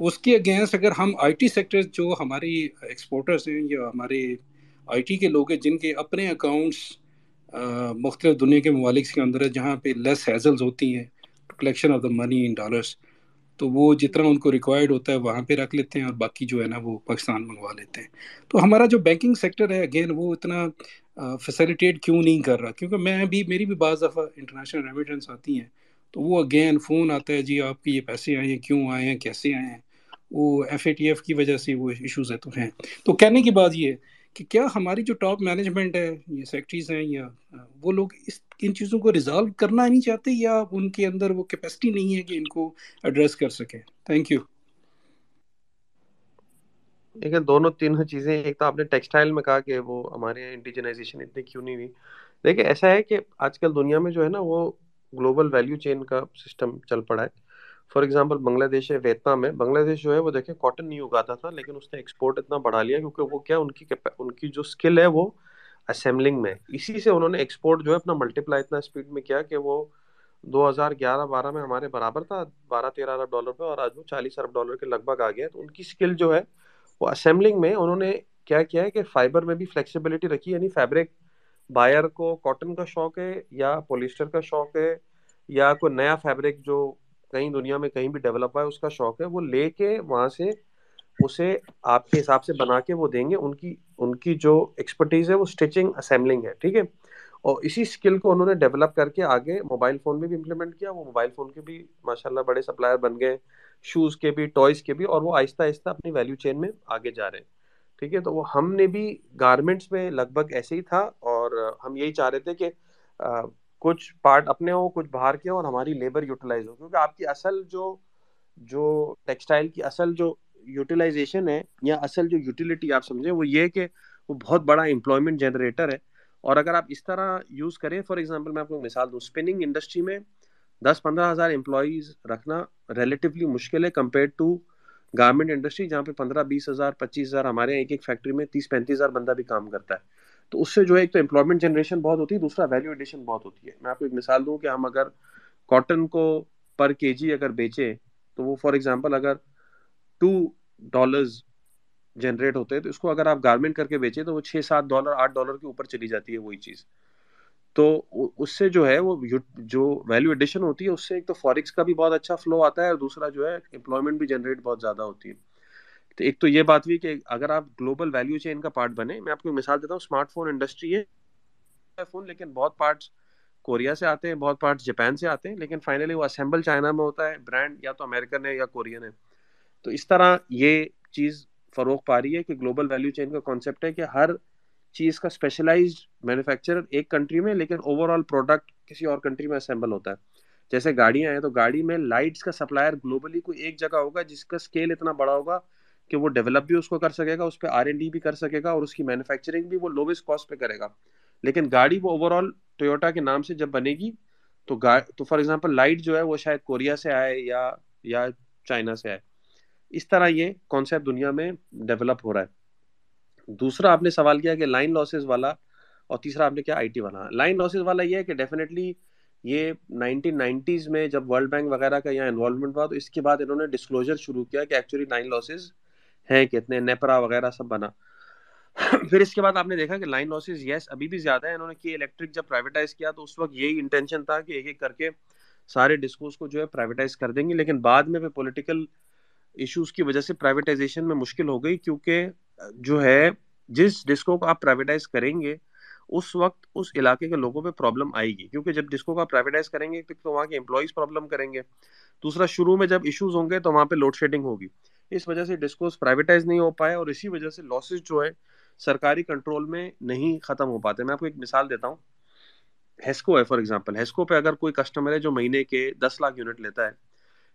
اس کے اگینسٹ اگر ہم آئی ٹی سیکٹر جو ہماری ایکسپورٹرس ہیں یا ہمارے آئی ٹی کے لوگ ہیں، جن کے اپنے اکاؤنٹس مختلف دنیا کے ممالک کے اندر ہے جہاں پہ لیس ہیزلز ہوتی ہیں collection of the money in dollars تو وہ جتنا ان کو ریکوائرڈ ہوتا ہے وہاں پہ رکھ لیتے ہیں اور باقی جو ہے نا وہ پاکستان منگوا لیتے ہیں۔ تو ہمارا جو بینکنگ سیکٹر ہے اگین وہ اتنا فیسیلیٹیٹ کیوں نہیں کر رہا؟ کیونکہ میں بھی میری بھی بعض دفعہ انٹرنیشنل ریمیٹنس آتی ہیں، تو وہ اگین فون آتا ہے جی آپ کے یہ پیسے آئے ہیں، کیوں آئے ہیں، کیسے آئے ہیں؟ وہ ایف اے ٹی ایف کی وجہ سے وہ ایشوز ہے تو ہیں۔ تو کہنے کی بات یہ ہے کہ کیا ہماری جو ٹاپ مینجمنٹ ہے، یہ سیکٹریز ہیں یا وہ لوگ اس ان چیزوں کو ریزالو کرنا نہیں چاہتے یا ان کے اندر وہ کیپیسٹی نہیں ہے کہ ان کو ایڈریس کر سکیں؟ تھینک یو دیکھیں دونوں تین چیزیں۔ ایک تو آپ نے ٹیکسٹائل میں کہا کہ وہ ہمارے یہاں انڈیجنائزیشن اتنی کیوں نہیں ہوئی۔ دیکھیں ایسا ہے کہ آج کل دنیا میں جو ہے نا وہ گلوبل ویلیو چین کا سسٹم چل پڑا ہے۔ فار ایگزامپل بنگلہ دیش ہے، ویتنام میں بنگلہ دیش جو ہے وہ دیکھیں کاٹن نہیں اگاتا تھا، لیکن اس نے ایکسپورٹ اتنا بڑھا لیا کیونکہ وہ کیا، ان کی ان کی جو اسکل ہے وہ اسمبلنگ میں اسی سے انہوں نے ایکسپورٹ جو ہے اپنا ملٹیپلائی اتنا اسپیڈ میں کیا کہ وہ دو ہزار گیارہ بارہ میں ہمارے برابر تھا۔ بارہ تیرہ ارب ڈالر پہ اور آج وہ چالیس ارب ڈالر کے لگ بھگ آ گیا تو ان کی اسکل جو ہے وہ اسمبلنگ میں انہوں نے کیا کیا ہے کہ فائبر میں بھی فلیکسیبلٹی رکھی یعنی فیبرک بائر کو کاٹن کا شوق ہے یا پولیسٹر کا شوق ہے یا کوئی نیا فیبرک جو کہیں دنیا میں کہیں بھی ڈیولپ ہوا ہے، اس کا شوق ہے، وہ لے کے وہاں سے اسے آپ کے حساب سے بنا کے وہ دیں گے۔ ان کی ان کی جو ایکسپرٹیز ہے، وہ اسٹیچنگ اسمبلنگ ہے، ٹھیک ہے؟ اور اسی اسکل کو انہوں نے ڈیولپ کر کے آگے موبائل فون میں بھی امپلیمنٹ کیا۔ وہ موبائل فون کے بھی ماشاء اللہ بڑے سپلائر بن گئے۔ شوز کے بھی ٹوائز کے بھی اور وہ آہستہ آہستہ اپنی ویلیو چین میں آگے جا رہے ہیں۔ ٹھیک ہے؟ تو وہ ہم نے بھی گارمنٹس میں لگ بھگ ایسے ہی تھا اور ہم یہی چاہ رہے تھے کہ کچھ پارٹ اپنے ہو کچھ باہر کے ہو اور ہماری لیبر یوٹیلائز ہو۔ کیونکہ آپ کی اصل جو جو ٹیکسٹائل کی اصل جو یوٹیلائزیشن ہے یا اصل جو یوٹیلیٹی آپ سمجھیں، وہ یہ کہ وہ بہت بڑا امپلائمنٹ جنریٹر ہے۔ اور اگر آپ اس طرح یوز کریں فار ایگزامپل میں آپ کو مثال دوں اسپننگ انڈسٹری میں دس پندرہ ہزار امپلائیز رکھنا ریلیٹیولی مشکل ہے کمپیئر ٹو گارمنٹ انڈسٹری جہاں پہ پندرہ، بیس ہزار، پچیس ہزار، ہمارے ایک ایک فیکٹری میں تیس، پینتیس ہزار بندہ بھی کام کرتا ہے۔ تو اس سے جو ہے ایک تو امپلائمنٹ جنریشن بہت ہوتی ہے، دوسرا ویلیو ایڈیشن بہت ہوتی ہے۔ میں آپ کو ایک مثال دوں کہ ہم اگر کاٹن کو پر کے جی اگر بیچیں، تو وہ فار ایگزامپل اگر ٹو ڈالرز جنریٹ ہوتے ہیں، تو اس کو اگر آپ گارمنٹ کر کے بیچیں، تو وہ چھ، سات ڈالر آٹھ ڈالر کے اوپر چلی جاتی ہے وہی چیز۔ تو اس سے جو ہے وہ جو ویلیو ایڈیشن ہوتی ہے، اس سے ایک تو فارکس کا بھی بہت اچھا فلو آتا ہے اور دوسرا جو ہے امپلائمنٹ بھی جنریٹ بہت زیادہ ہوتی ہے۔ تو ایک تو یہ بات ہوئی کہ اگر آپ گلوبل ویلیو چین کا پارٹ بنے، میں آپ کو مثال دیتا ہوں اسمارٹ فون انڈسٹری ہے۔ فون لیکن بہت پارٹس کوریا سے آتے ہیں، بہت پارٹس جاپان سے آتے ہیں، لیکن فائنلی وہ اسمبل چائنا میں ہوتا ہے برانڈ یا تو امیرکن ہے یا کورین ہے تو اس طرح یہ چیز فروغ پا رہی ہے کہ گلوبل ویلیو چین کا کانسیپٹ ہے کہ ہر چیز کا اسپیشلائزڈ مینوفیکچر ایک کنٹری میں، لیکن اوور آل پروڈکٹ کسی اور کنٹری میں اسمبل ہوتا ہے۔ جیسے گاڑیاں ہیں تو گاڑی میں لائٹس کا سپلائر گلوبلی کوئی ایک جگہ ہوگا جس کا اسکیل اتنا بڑا ہوگا کہ وہ ڈیولپ بھی اس کو کر سکے گا، اس پہ آر این ڈی بھی کر سکے گا اور اس کی مینوفیکچرنگ بھی وہ لویسٹ کاسٹ پہ کرے گا۔ لیکن گاڑی وہ اوور آل ٹویوٹا کے نام سے جب بنے گی تو تو فار ایگزامپل لائٹ جو ہے وہ شاید کوریا سے آئے یا یا چائنا سے آئے۔ اس طرح یہ کانسیپٹ دنیا میں ڈیولپ ہو رہا ہے۔ دوسرا آپ نے سوال کیا کہ لائن لاسز والا اور تیسرا آپ نے کیا آئی ٹی والا۔ لائن لاسز والا یہ ہے کہ ڈیفینیٹلی یہ نائنٹین نائنٹیز میں جب ورلڈ بینک وغیرہ کا یہاں انوالومنٹ ہوا تو اس کے بعد انہوں نے ڈسکلوجر شروع کیا کہ ایکچولی لائن لاسز ہیں کتنے نیپرا وغیرہ سب بنا۔ پھر اس کے بعد آپ نے دیکھا کہ لائن لاسز یس ابھی بھی زیادہ ہے انہوں نے کی الیکٹرک جب پرائیویٹائز کیا تو اس وقت یہی انٹینشن تھا کہ ایک ایک کر کے سارے ڈسکوز کو جو ہے پرائیویٹائز کر دیں گے۔ لیکن بعد میں پھر پولیٹیکل ایشوز کی وجہ سے پرائیویٹائزیشن میں مشکل ہو گئی کیونکہ جو ہے، جس ڈسکو کو آپ پرائیویٹائز کریں گے، اس وقت اس علاقے کے لوگوں پہ پرابلم آئے گی۔ کیونکہ جب ڈسکو کو آپ پرائیویٹائز کریں گے، تو وہاں کے امپلائیز پرابلم کریں گے۔ دوسرا، شروع میں جب ایشوز ہوں گے، تو وہاں پہ لوڈ شیڈنگ ہوگی۔ اس وجہ سے ڈسکوز پرائیویٹائز نہیں ہو پائے اور اسی وجہ سے لاسز جو ہے سرکاری کنٹرول میں نہیں ختم ہو پاتے۔ میں آپ کو ایک مثال دیتا ہوں۔ ہیسکو ہے فار ایگزامپل ہیسکو پہ اگر کوئی کسٹمر ہے جو مہینے کے دس لاکھ یونٹ لیتا ہے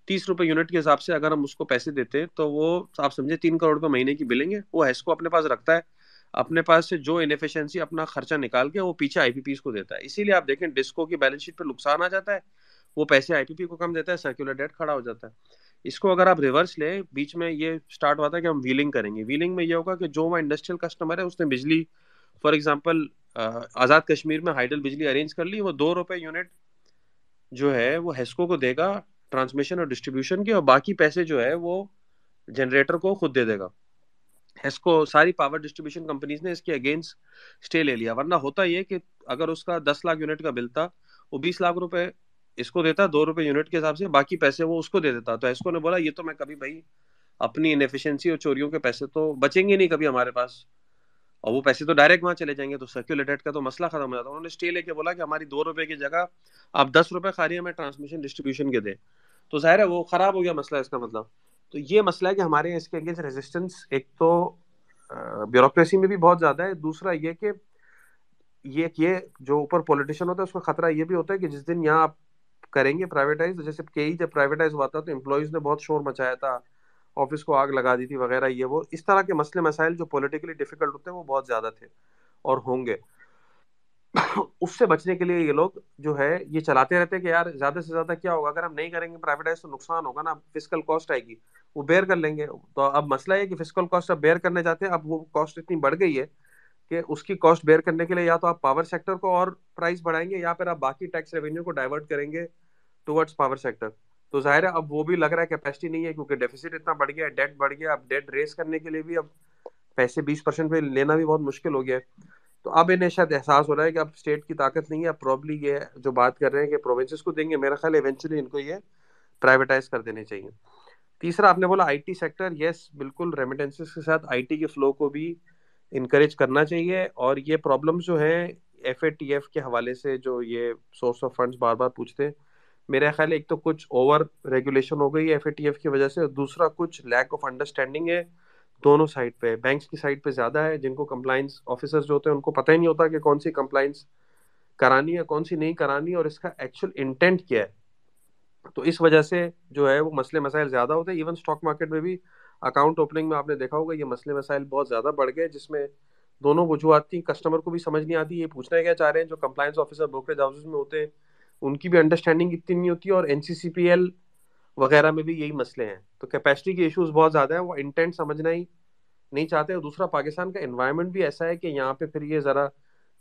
تیس روپے یونٹ کے حساب سے اگر ہم اس کو پیسے دیتے ہیں تو وہ آپ سمجھے تین کروڑ روپے مہینے کی بلیں گے، وہ ہیسکو اپنے پاس رکھتا ہے۔ اپنے پاس سے جو انفیشنسی اپنا خرچہ نکال کے وہ پیچھے آئی پی پیز کو دیتا ہے۔ اسی لیے آپ دیکھیں ڈسکو کی بیلنس شیٹ پہ نقصان آ جاتا ہے، وہ پیسے آئی پی پی کو کم دیتا ہے سرکولر ڈیٹ کھڑا ہو جاتا ہے۔ اس کو اگر آپ ریورس لیں، بیچ میں یہ اسٹارٹ ہوا تھا کہ ہم ویلنگ کریں گے۔ ویلنگ میں یہ ہوگا کہ جو وہاں انڈسٹریل کسٹمر ہے، اس نے بجلی فار ایگزامپل آزاد کشمیر میں ہائیڈل بجلی ارینج کر لی، وہ دو روپے یونٹ جو ہے، وہ ہیسکو کو دے گا۔ ٹرانسمیشن اور ڈسٹریبیوشن کی اور باقی پیسے جو ہے وہ جنریٹر کو خود دے دے گا۔ اس کو ساری پاور ڈسٹریبیوشن کمپنیز نے اس کے اگینسٹ اسٹے لے لیا۔ ورنہ ہوتا یہ کہ اگر اس کا دس لاکھ یونٹ کا بل تھا، وہ بیس لاکھ روپے اس کو دیتا، دو روپے یونٹ کے حساب سے باقی پیسے وہ اس کو دے دیتا۔ تو ایسکو نے بولا، یہ تو میں کبھی بھائی اپنی انفیشنسی اور چوریوں کے پیسے تو بچیں گے نہیں کبھی ہمارے پاس۔ اور وہ پیسے تو ڈائریکٹ وہاں چلے جائیں گے، تو سرکولیٹیڈ کا تو مسئلہ ختم ہو جاتا انہوں نے اسٹے لے کے بولا کہ ہماری دو روپے کی جگہ آپ دس روپے خالی ہمیں ٹرانسمیشن ڈسٹریبیوشن کے دیں۔ تو ظاہر ہے وہ خراب ہو گیا مسئلہ اس کا مطلب۔ تو یہ مسئلہ ہے کہ ہمارے اس کے اگینسٹ ریزسٹنس ایک تو بیوروکریسی میں بھی بہت زیادہ ہے۔ دوسرا یہ کہ یہ یہ جو اوپر پولیٹیشین ہوتا ہے، اس کا خطرہ یہ بھی ہوتا ہے کہ جس دن یہاں آپ کریں گے پرائیویٹائز جیسے کئی جب پرائیویٹائز ہوا تھا تو امپلائیز نے بہت شور مچایا تھا۔ آفس کو آگ لگا دی تھی وغیرہ، یہ وہ، اس طرح کے مسئلے، مسائل جو پولیٹیکلی ڈیفیکلٹ ہوتے ہیں، وہ بہت زیادہ تھے اور ہوں گے۔ [COUGHS] اس سے بچنے کے لیے یہ لوگ جو ہے، یہ چلاتے رہتے کہ یار، زیادہ سے زیادہ کیا ہوگا؟ اگر ہم نہیں کریں گے پرائیویٹائز تو نقصان ہوگا نا فزیکل کاسٹ آئے گی۔ وہ بیئر کر لیں گے۔ تو اب مسئلہ یہ کہ فزیکل کاسٹ اب بیئر کرنے جاتے ہیں۔ اب وہ کاسٹ اتنی بڑھ گئی ہے کہ اس کی کاسٹ بیئر کرنے کے لیے یا تو آپ پاور سیکٹر کو اور پرائز بڑھائیں گے یا پھر آپ باقی ٹیکس ریونیو کو ڈائیورٹ کریں گے ٹوورڈس پاور سیکٹر تو ظاہر ہے اب وہ بھی لگ رہا ہے کیپیسٹی نہیں ہے کیونکہ ڈیفیسٹ اتنا بڑھ گیا ہے ڈیٹ بڑھ گیا اب ڈیٹ ریس کرنے کے لیے بھی اب پیسے بیس پرسینٹ پہ لینا بھی بہت مشکل ہو گیا ہے۔ تو اب انہیں شاید احساس ہو رہا ہے کہ اب اسٹیٹ کی طاقت نہیں ہے، اب پرابلی یہ جو بات کر رہے ہیں کہ پروونسز کو دیں گے، میرا خیال ایونچولی ان کو یہ پرائیویٹائز کر دینے چاہیے۔ تیسرا، آپ نے بولا آئی ٹی سیکٹر یس بالکل ریمیٹنسز کے ساتھ آئی ٹی کے فلو کو بھی انکریج کرنا چاہیے۔ اور یہ پرابلم جو ہیں ایف اے ٹی ایف کے حوالے سے جو یہ سورس آف فنڈس بار بار پوچھتے ہیں میرا خیال ہے ایک تو کچھ اوور ریگولیشن ہو گئی ہے ایف اے ٹی ایف کی وجہ سے دوسرا کچھ لیک آف انڈرسٹینڈنگ ہے دونوں سائڈ پہ بینکس کی سائڈ پہ زیادہ ہے، جن کو کمپلائنس آفیسر جو ہوتے ہیں ان کو پتہ ہی نہیں ہوتا کہ کون سی کمپلائنس کرانی ہے، کون سی نہیں کرانی اور اس کا ایکچوئل انٹینٹ کیا ہے۔ تو اس وجہ سے جو ہے وہ مسئلے مسائل زیادہ ہوتے ہیں۔ ایون اسٹاک مارکیٹ میں بھی اکاؤنٹ اوپننگ میں آپ نے دیکھا ہوگا، یہ مسئلے مسائل بہت زیادہ بڑھ گئے، جس میں دونوں وجوہات تھیں۔ کسٹمر کو بھی سمجھ نہیں آتی، یہ پوچھنا کیا چاہ رہے ہیں؟ جو کمپلائنس آفیسر بروکریج ہاؤسز میں ہوتے ہیں ان کی بھی انڈرسٹینڈنگ اتنی نہیں ہوتی اور این سی سی پی ایل وغیرہ میں بھی یہی مسئلے ہیں۔ تو کیپیسٹی کے ایشوز بہت زیادہ ہیں، وہ انٹینٹ سمجھنا ہی نہیں چاہتے۔ اور دوسرا، پاکستان کا انوائرمنٹ بھی ایسا ہے کہ یہاں پہ پھر یہ ذرا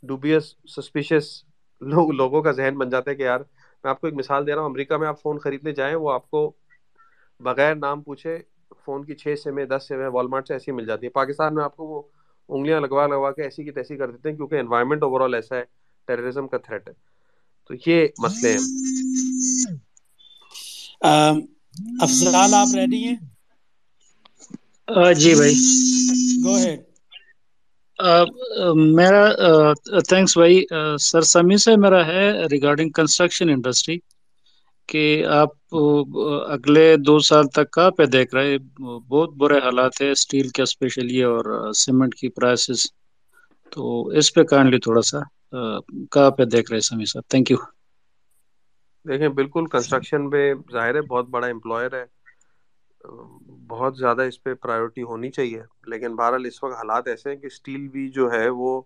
ڈوبیس سسپیشیس لوگ، لوگوں کا ذہن بن جاتا ہے کہ یار، میں آپ کو ایک مثال دے رہا ہوں، امریکہ میں آپ فون خریدنے جائیں، وہ آپ کو بغیر نام پوچھے فون کی چھ سے میں دس سے میں والمارٹ سے ایسی مل جاتی ہے پاکستان میں آپ کو وہ انگلیاں لگوا لگوا کے ایسی کی تیسی کر دیتے ہیں کیونکہ انوائرمنٹ اوور آل ایسا ہے ٹیررزم کا تھریٹ ہے۔ تو یہ مسئلے ہیں۔ افضال آپ ریڈی ہیں؟ جی بھائی۔ گو ہیڈ میرا تھینکس بھائی۔ سر سمی سے میرا ہے ریگارڈنگ کنسٹرکشن انڈسٹری کہ آپ اگلے دو سال تک کہاں پہ دیکھ رہے بہت برے حالات ہے اسٹیل کے اسپیشلی اور سیمنٹ کی پرائسز تو اس پہ کائنڈلی تھوڑا سا کہاں پہ دیکھ رہے سمی صاحب؟ تھینک یو دیکھیں، بالکل کنسٹرکشن میں ظاہر ہے، بہت بڑا امپلائر ہے۔ بہت زیادہ اس پہ پرائیورٹی ہونی چاہیے۔ لیکن بہرحال اس وقت حالات ایسے ہیں کہ اسٹیل بھی جو ہے وہ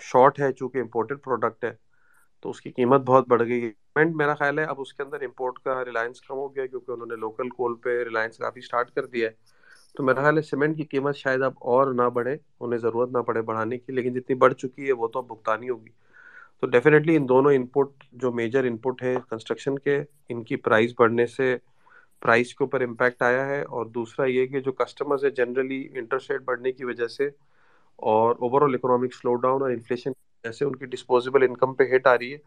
شارٹ ہے، چونکہ امپورٹڈ پروڈکٹ ہے۔ تو اس کی قیمت بہت بڑھ گئی۔ ہے میرا خیال ہے، اب اس کے اندر امپورٹ کا ریلائنس کم ہو گیا، کیونکہ انہوں نے لوکل کول پہ ریلائنس کافی اسٹارٹ کر دیا ہے۔ تو میرا خیال ہے سیمنٹ کی قیمت شاید اب اور نہ بڑھے، انہیں ضرورت نہ پڑے بڑھانے کی، لیکن جتنی بڑھ چکی ہے وہ تو اب بھگتانی ہوگی۔ تو ڈیفینیٹلی ان دونوں ان پٹ جو میجر ان پٹ ہے کنسٹرکشن کے، ان کی پرائز بڑھنے سے پرائز کے اوپر امپیکٹ آیا ہے۔ اور دوسرا یہ کہ جو کسٹمرز ہے جنرلی انٹرسٹ ریٹ بڑھنے کی وجہ سے اور over all economic slow down اور انفلیشن کی وجہ سے ان کی ڈسپوزیبل انکم پہ ہٹ آ رہی ہے۔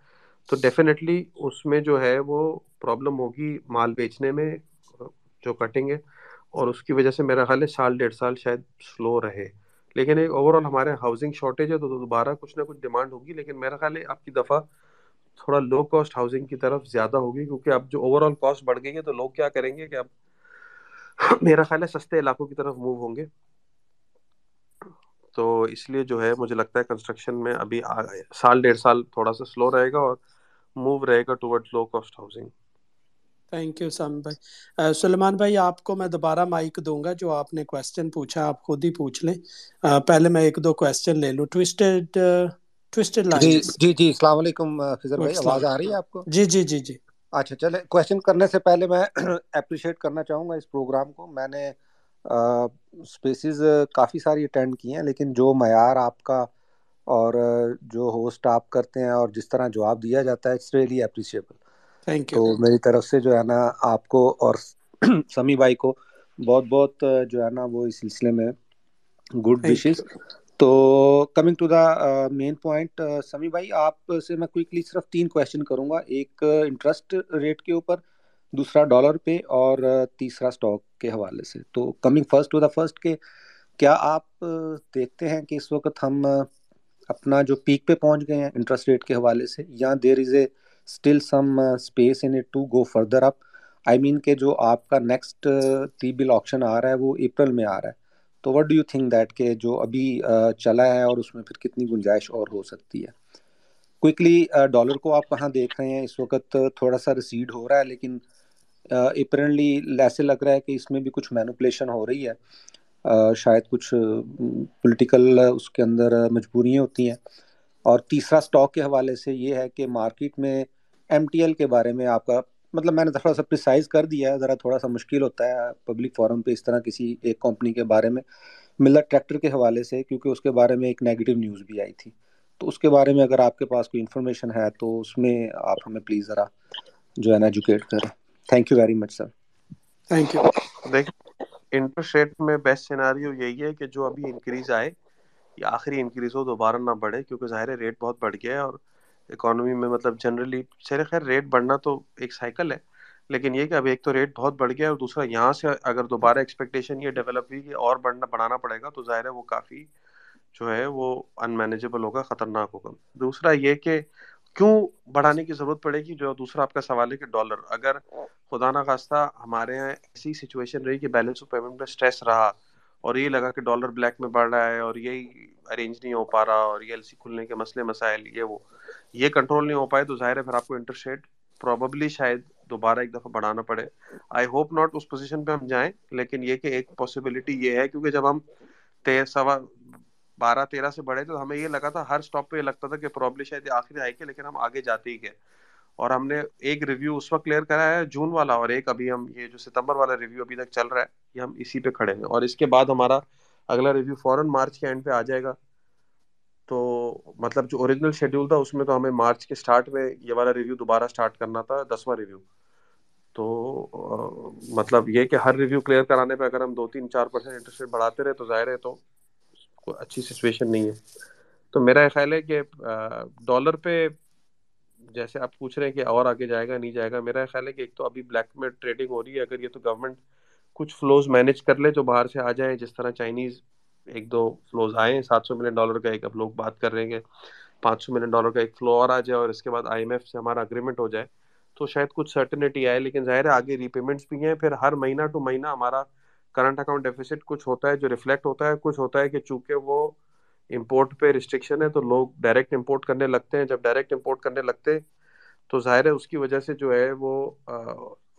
تو ڈیفینیٹلی اس میں جو ہے وہ پرابلم ہوگی مال بیچنے میں، جو کٹیں گے اور اس کی وجہ سے میرا خیال ہے سال ڈیڑھ سال شاید سلو رہے۔ لیکن ایک اوور آل ہمارے ہاؤسنگ شارٹیج ہے تو دوبارہ کچھ نہ کچھ ڈیمانڈ ہوگی، لیکن میرا خیال ہے آپ کی دفعہ تھوڑا لو کاسٹ ہاؤسنگ کی طرف زیادہ ہوگی، کیونکہ اب جو اوور آل کاسٹ بڑھ گئی ہے تو لوگ کیا کریں گے کہ اب میرا خیال ہے سستے علاقوں کی طرف موو ہوں گے۔ تو اس لیے جو ہے مجھے لگتا ہے کنسٹرکشن میں ابھی سال ڈیڑھ سال تھوڑا سا سلو رہے گا اور موو رہے گا toward low cost housing thank you Sam بھائی سلیمان بھائی آپ کو میں دوبارہ مائک دوں گا جو آپ نے کوشچن پوچھا آپ خود ہی پوچھ لیں پہلے میں ایک دو کوشچن لے لوں ٹوسٹڈ ٹوسٹڈ جی جی جی السلام علیکم فضل بھائی آواز آ رہی ہے آپ کو جی جی جی جی اچھا چلے کوشچن کرنے سے پہلے میں اپریشیٹ کرنا چاہوں گا اس پروگرام کو میں نے اسپیسیز کافی ساری اٹینڈ کی ہیں لیکن جو معیار آپ کا اور جو ہوسٹ آپ کرتے ہیں اور جس طرح جواب دیا جاتا ہے اٹس ریئلی اپریشیبل تو میری طرف سے جو ہے نا آپ کو اور سمی بھائی کو بہت بہت جو ہے نا وہ اس سلسلے میں گڈ وشز۔ تو coming to the main point Sami بھائی آپ سے میں کوئکلی صرف تین کویشچن کروں گا۔ ایک انٹرسٹ ریٹ کے اوپر دوسرا ڈالر پہ اور تیسرا اسٹاک کے حوالے سے۔ تو coming first to the first کہ کیا آپ دیکھتے ہیں کہ اس وقت ہم اپنا جو پیک پہ پہنچ گئے ہیں انٹرسٹ ریٹ کے حوالے سے یا there is a still some space in it to go further up I mean کہ جو آپ کا نیکسٹ ٹی بل آپشن آ رہا ہے وہ اپریل میں آ رہا ہے تو what do you think that کہ جو ابھی چلا ہے اور اس میں پھر کتنی گنجائش اور ہو سکتی ہے؟ کوئکلی ڈالر uh, کو آپ کہاں دیکھ رہے ہیں؟ اس وقت تھوڑا سا ریسیڈ ہو رہا ہے لیکن uh, اپریللی ایسے لگ رہا ہے کہ اس میں بھی کچھ مینوپلیشن ہو رہی ہے. Uh, شاید کچھ پولیٹیکل اس کے اندر مجبوریاں ہوتی ہیں. اور تیسرا اسٹاک کے حوالے سے یہ ہے کہ مارکیٹ میں ایم ٹی ایل کے بارے میں آپ کا مطلب میں نے تھوڑا سا پرسائز کر دیا ہے ذرا تھوڑا سا مشکل ہوتا ہے پبلک فورم پہ اس طرح کسی ایک کمپنی کے بارے میں۔ ملت ٹریکٹر کے حوالے سے کیونکہ اس کے بارے میں ایک نیگیٹو نیوز بھی آئی تھی۔ تو اس کے بارے میں اگر آپ کے پاس کوئی انفارمیشن ہے تو اس میں آپ ہمیں پلیز ذرا جو ہے نا ایجوکیٹ کریں۔ Thank you very much sir thank you دیکھیں انٹرسٹ ریٹ میں بیسٹ سیناریو یہی ہے کہ جو ابھی انکریز آئے یا آخری انکریز ہو دوبارہ نہ بڑھے کیونکہ ظاہر ہے ریٹ بہت بڑھ گیا ہے اور اکانومی میں مطلب جنرلی سر خیر ریٹ بڑھنا تو ایک سائیکل ہے، لیکن یہ کہ اب ایک تو ریٹ بہت بڑھ گیا اور دوسرا یہاں سے اگر دوبارہ ایکسپیکٹیشن یہ ڈیولپ ہوئی کہ اور بڑھنا بڑھانا پڑے گا تو ظاہر ہے وہ کافی جو ہے وہ ان مینیجیبل ہوگا، خطرناک ہوگا۔ دوسرا یہ کہ کیوں بڑھانے کی ضرورت پڑے گی؟ جو دوسرا آپ کا سوال ہے کہ ڈالر اگر خدا نہ خواستہ ہمارے یہاں ایسی سچویشن رہی کہ بیلنس آف پیمنٹ میں اسٹریس رہا اور یہ لگا کہ ڈالر بلیک میں بڑھ رہا ہے اور یہی ارینج نہیں ہو پا رہا اور یہ ایل سی کھلنے کے مسئلے مسائل، یہ وہ۔ یہ کنٹرول نہیں ہو پائے تو ظاہر ہے پھر آپ کو انٹرسٹ ریٹ پروببلی شاید دوبارہ ایک دفعہ بڑھانا پڑے۔ آئی ہوپ ناٹ اس پوزیشن پہ ہم جائیں، لیکن یہ کہ ایک پاسبلٹی یہ ہے کیونکہ جب ہم سوا بارہ تیرہ سے بڑھے تو ہمیں یہ لگا تھا ہر اسٹاپ پہ یہ لگتا تھا کہ پرابلی شاید آخری آئے گی، لیکن ہم آگے جاتے ہی گئے۔ اور ہم نے ایک ریویو اس وقت کلیئر کرا ہے، جون والا، اور ایک ابھی ہم یہ جو ستمبر والا ریویو ابھی تک چل رہا ہے، یہ ہم اسی پہ کھڑے ہیں۔ اور اس کے بعد ہمارا اگلا ریویو فوراً مارچ کے اینڈ پہ آ جائے گا۔ تو مطلب جو اوریجنل شیڈیول تھا، اس میں تو ہمیں مارچ کے سٹارٹ میں یہ والا ریویو دوبارہ سٹارٹ کرنا تھا، دسواں ریویو تو مطلب یہ کہ ہر ریویو کلیئر کرانے پہ اگر ہم دو تین چار پرسینٹ انٹرسٹ ریٹ بڑھاتے رہے تو ظاہر ہے تو کوئی اچھی سچویشن نہیں ہے۔ تو میرا خیال ہے کہ ڈالر پہ جیسے آپ پوچھ رہے ہیں کہ اور آگے جائے گا، نہیں جائے گا، میرا خیال ہے کہ ایک تو ابھی بلیک میں ٹریڈنگ ہو رہی ہے۔ اگر یہ تو گورنمنٹ کچھ فلوز مینیج کر لے جو باہر سے آ جائیں، جس طرح چائنیز ایک دو فلوز آئے ہیں۔ سات سو ملین ڈالر کا ایک اب لوگ بات کر رہے ہیں کہ پانچ سو ملین ڈالر کا ایک فلو اور آ جائے اور اس کے بعد آئی ایم ایف سے ہمارا اگریمنٹ ہو جائے۔ تو شاید کچھ سرٹنٹی آئے، لیکن ظاہر ہے آگے ری پیمنٹس بھی ہیں۔ پھر ہر مہینہ ٹو مہینہ ہمارا کرنٹ اکاؤنٹ ڈیفیسٹ کچھ ہوتا ہے جو ریفلیکٹ ہوتا ہے۔ کچھ ہوتا ہے کہ چونکہ وہ امپورٹ پہ ریسٹرکشن ہے تو لوگ ڈائریکٹ امپورٹ کرنے لگتے ہیں۔ جب ڈائریکٹ امپورٹ کرنے لگتے تو ظاہر ہے اس کی وجہ سے جو ہے وہ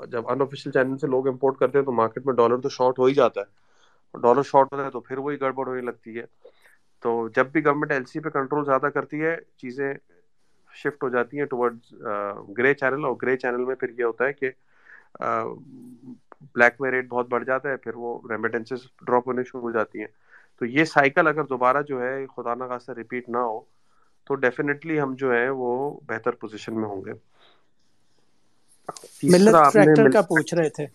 جب ان آفیشیل چینل سے لوگ امپورٹ کرتے ہیں تو مارکیٹ میں ڈالر تو شارٹ ہو ہی جاتا ہے۔ ڈالر شارٹ ہوتا ہے تو پھر وہی گڑبڑ ہونے لگتی ہے۔ تو جب بھی گورنمنٹ ایل سی پہ کنٹرول زیادہ کرتی ہے چیزیں شفٹ ہو جاتی ہیں ٹورڈ گرے چینل اور گرے چینل میں پھر یہ ہوتا ہے کہ بلیک میں ریٹ بہت بڑھ جاتا ہے پھر وہ ریمیٹنسز ڈراپ ہونے شروع ہو جاتی ہیں۔ تو یہ سائیکل اگر دوبارہ جو ہے خدا نہ خاصہ ریپیٹ نہ ہو تو ڈیفینیٹلی ہم جو ہے وہ بہتر پوزیشن میں ہوں گے۔ ملت ٹریکٹر کا پوچھ رہے تھے۔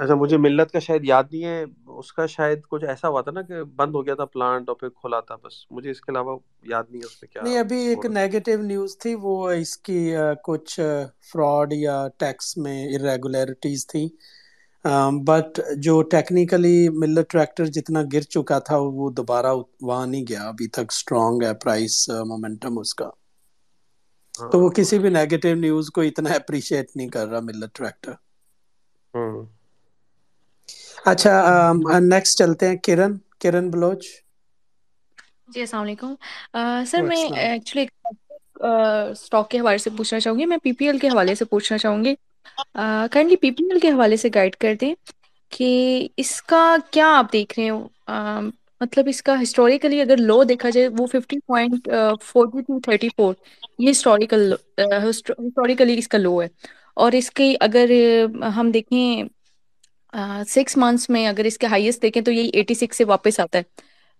اچھا مجھے ملت کا شاید یاد نہیں ہے اس کا شاید کچھ ایسا ہوا تھا نا کہ بند ہو گیا تھا پلانٹ اور پھر کھلا تھا بس مجھے اس کے علاوہ یاد نہیں ہے اس میں کیا نہیں ابھی ایک نیگیٹو نیوز تھی وہ اس کی کچھ فراڈ یا ٹیکس میں ارریگولیرٹیز تھی بٹ جو ٹیکنیکلی ملت ٹریکٹر جتنا گر چکا تھا وہ دوبارہ وہاں نہیں گیا۔ ابھی تک اسٹرانگ ہے پرائس مومنٹم اس کا۔ تو وہ کسی بھی نیگیٹو نیوز کو اتنا اپریشیٹ نہیں کر رہا ملت ٹریکٹر اچھا نیکسٹ چلتے ہیں کرن کرن بلوچ۔ جی السلام علیکم۔ سر میں ایکچولی اسٹاک کے حوالے سے پوچھنا چاہوں گی۔ میں پی پی ایل کے حوالے سے پوچھنا چاہوں گی۔ کائنڈلی پی پی ایل کے حوالے سے گائڈ کر دیں کہ اس کا کیا آپ دیکھ رہے ہو؟ مطلب اس کا ہسٹوریکلی اگر لو دیکھا جائے وہ fifty point forty two thirty four یہ ہسٹوریکل ہسٹوریکلی اس کا لو ہے۔ اور اس کی اگر ہم دیکھیں سکس منتھس میں اگر اس کے ہائیسٹ دیکھیں تو یہی ایٹی سکس سے واپس آتا ہے۔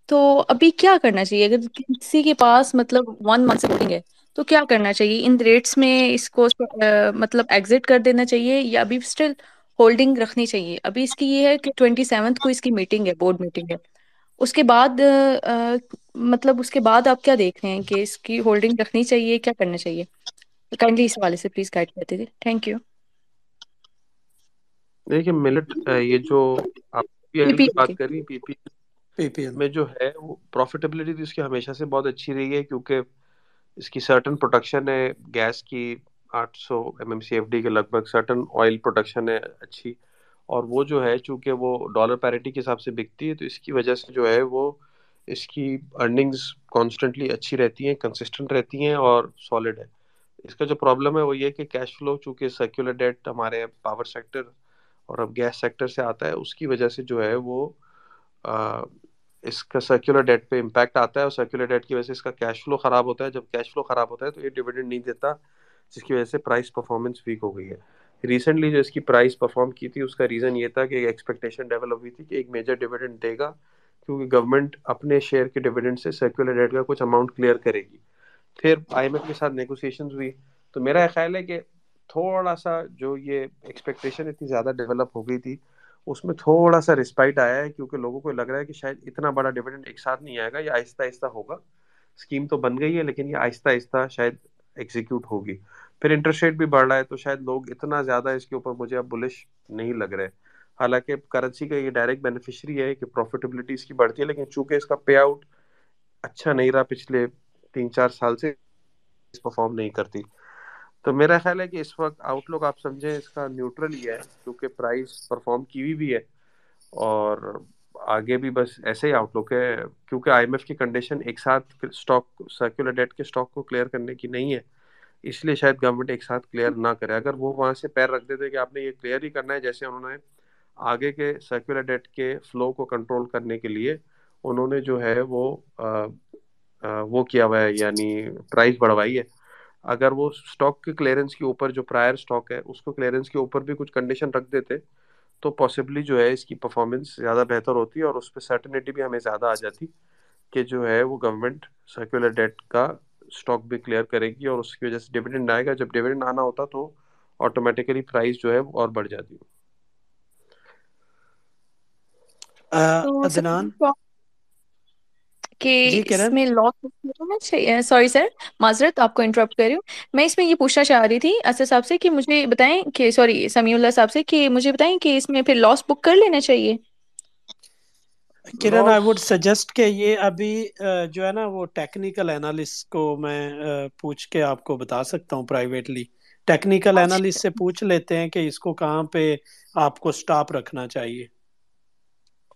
تو ابھی کیا کرنا چاہیے؟ اگر کسی کے پاس مطلب ون منتھ سے ہے، تو کیا کرنا چاہیے؟ ان ریٹس میں اس کو مطلب ایگزٹ کر دینا چاہیے یا ابھی اسٹل ہولڈنگ رکھنی چاہیے؟ ابھی اس کی یہ ہے کہ ٹوینٹی سیونتھ کو اس کی میٹنگ ہے بورڈ میٹنگ ہے۔ اس کے بعد مطلب اس کے بعد آپ کیا دیکھ رہے ہیں کہ اس کی ہولڈنگ رکھنی چاہیے، کیا کرنا چاہیے؟ کائنڈلی اس حوالے سے پلیز گائڈ کرتے تھے تھینک یو دیکھیے ملٹ یہ جو آپ پی ایل کی بات کر رہی پی پی میں جو ہے وہ پروفیٹیبلٹی اس کی ہمیشہ سے بہت اچھی رہی ہے کیونکہ اس کی سرٹن پروڈکشن ہے گیس کی آٹھ سو M M C F D کے لگ بھگ سرٹن آئل پروڈکشن ہے اچھی۔ اور وہ جو ہے چونکہ وہ ڈالر پیرٹی کے حساب سے بکتی ہے تو اس کی وجہ سے جو ہے وہ اس کی ارننگز کانسٹنٹلی اچھی رہتی ہیں کنسسٹنٹ رہتی ہیں اور سالڈ ہے۔ اس کا جو پرابلم ہے وہ یہ کہ کیش فلو چونکہ سرکولر ڈیٹ ہمارے پاور سیکٹر اور اب گیس سیکٹر سے آتا ہے، اس کی وجہ سے جو ہے وہ اس کا سرکولر ڈیٹ پہ امپیکٹ آتا ہے اور سرکولر ڈیٹ کی وجہ سے اس کا کیش فلو خراب ہوتا ہے۔ جب کیش فلو خراب ہوتا ہے تو یہ ڈویڈنڈ نہیں دیتا، جس کی وجہ سے پرائز پرفارمنس ویک ہو گئی ہے۔ ریسنٹلی جو اس کی پرائز پرفارم کی تھی، اس کا ریزن یہ تھا کہ ایکسپیکٹیشن ڈیولپ ہوئی تھی کہ ایک میجر ڈویڈنڈ دے گا، کیونکہ گورنمنٹ اپنے شیئر کے ڈویڈنڈ سے سرکولر ڈیٹ کا کچھ اماؤنٹ کلیئر کرے گی۔ پھر آئی ایم ایف کے ساتھ نیگوسیشن ہوئی۔ تو میرا خیال ہے کہ تھوڑا سا جو یہ ایکسپیکٹیشن اتنی زیادہ ڈیولپ ہو گئی تھی، اس میں تھوڑا سا رسپائٹ آیا ہے، کیونکہ لوگوں کو لگ رہا ہے کہ شاید اتنا بڑا ڈویڈنڈ ایک ساتھ نہیں آئے گا، یہ آہستہ آہستہ ہوگا۔ اسکیم تو بن گئی ہے، لیکن یہ آہستہ آہستہ شاید ایگزیکیوٹ ہوگی۔ پھر انٹرسٹ ریٹ بھی بڑھ رہا ہے، تو شاید لوگ اتنا زیادہ اس کے اوپر مجھے اب بلش نہیں لگ رہے۔ حالانکہ کرنسی کا یہ ڈائریکٹ بینیفیشری ہے کہ پروفیٹیبلٹی اس کی بڑھتی ہے، لیکن چونکہ اس کا پے آؤٹ اچھا نہیں رہا پچھلے تین چار سال سے پرفارم نہیں کرتی۔ تو میرا خیال ہے کہ اس وقت آؤٹ لک آپ سمجھیں اس کا نیوٹرل ہی ہے، کیونکہ پرائز پرفارم کی ہوئی بھی ہے اور آگے بھی بس ایسے ہی آؤٹ لک ہے، کیونکہ آئی ایم ایف کی کنڈیشن ایک ساتھ اسٹاک سرکولر ڈیٹ کے اسٹاک کو کلیئر کرنے کی نہیں ہے، اس لیے شاید گورنمنٹ ایک ساتھ کلیئر نہ کرے۔ اگر وہ وہاں سے پیر رکھ دیتے کہ آپ نے یہ کلیئر ہی کرنا ہے، جیسے انہوں نے آگے کے سرکولر ڈیٹ کے فلو کو کنٹرول کرنے کے لیے انہوں نے جو ہے وہ وہ کیا ہوا ہے یعنی پرائز بڑھوائی ہے۔ اگر وہ اسٹاک کے کلیئرنس کے اوپر جو پرائر اسٹاک ہے اس کو کلیئرنس کے اوپر بھی کچھ کنڈیشن رکھ دیتے تو پاسبلی جو ہے اس کی پرفارمنس زیادہ بہتر ہوتی ہے اور اس پہ سرٹنیٹی بھی ہمیں زیادہ آ جاتی کہ جو ہے وہ گورنمنٹ سرکولر ڈیٹ کا اسٹاک بھی کلیئر کرے گی اور اس کی وجہ سے ڈویڈنڈ آئے گا۔ جب ڈویڈنڈ آنا ہوتا تو آٹومیٹیکلی پرائز جو ہے اور بڑھ جاتی۔ ادنان کہ جی، اس میں لاس سوری سر معذرت آپ کو انٹرپٹ کر رہی ہوں۔ میں اس میں یہ پوچھنا چاہ رہی تھی اسد صاحب سے کہ مجھے بتائیں کہ سوری سمیع اللہ صاحب سے کہ مجھے بتائیں کہ اس میں پھر لاس بک کر لینا چاہیے؟ کرن آئی وڈ سجیسٹ کہ یہ ابھی جو ہے نا وہ ٹیکنیکل اینالسٹ کو میں پوچھ کے آپ کو بتا سکتا ہوں پرائیویٹلی ٹیکنیکل اینالسٹ سے پوچھ لیتے ہیں کہ اس کو کہاں پہ آپ کو سٹاپ رکھنا چاہیے۔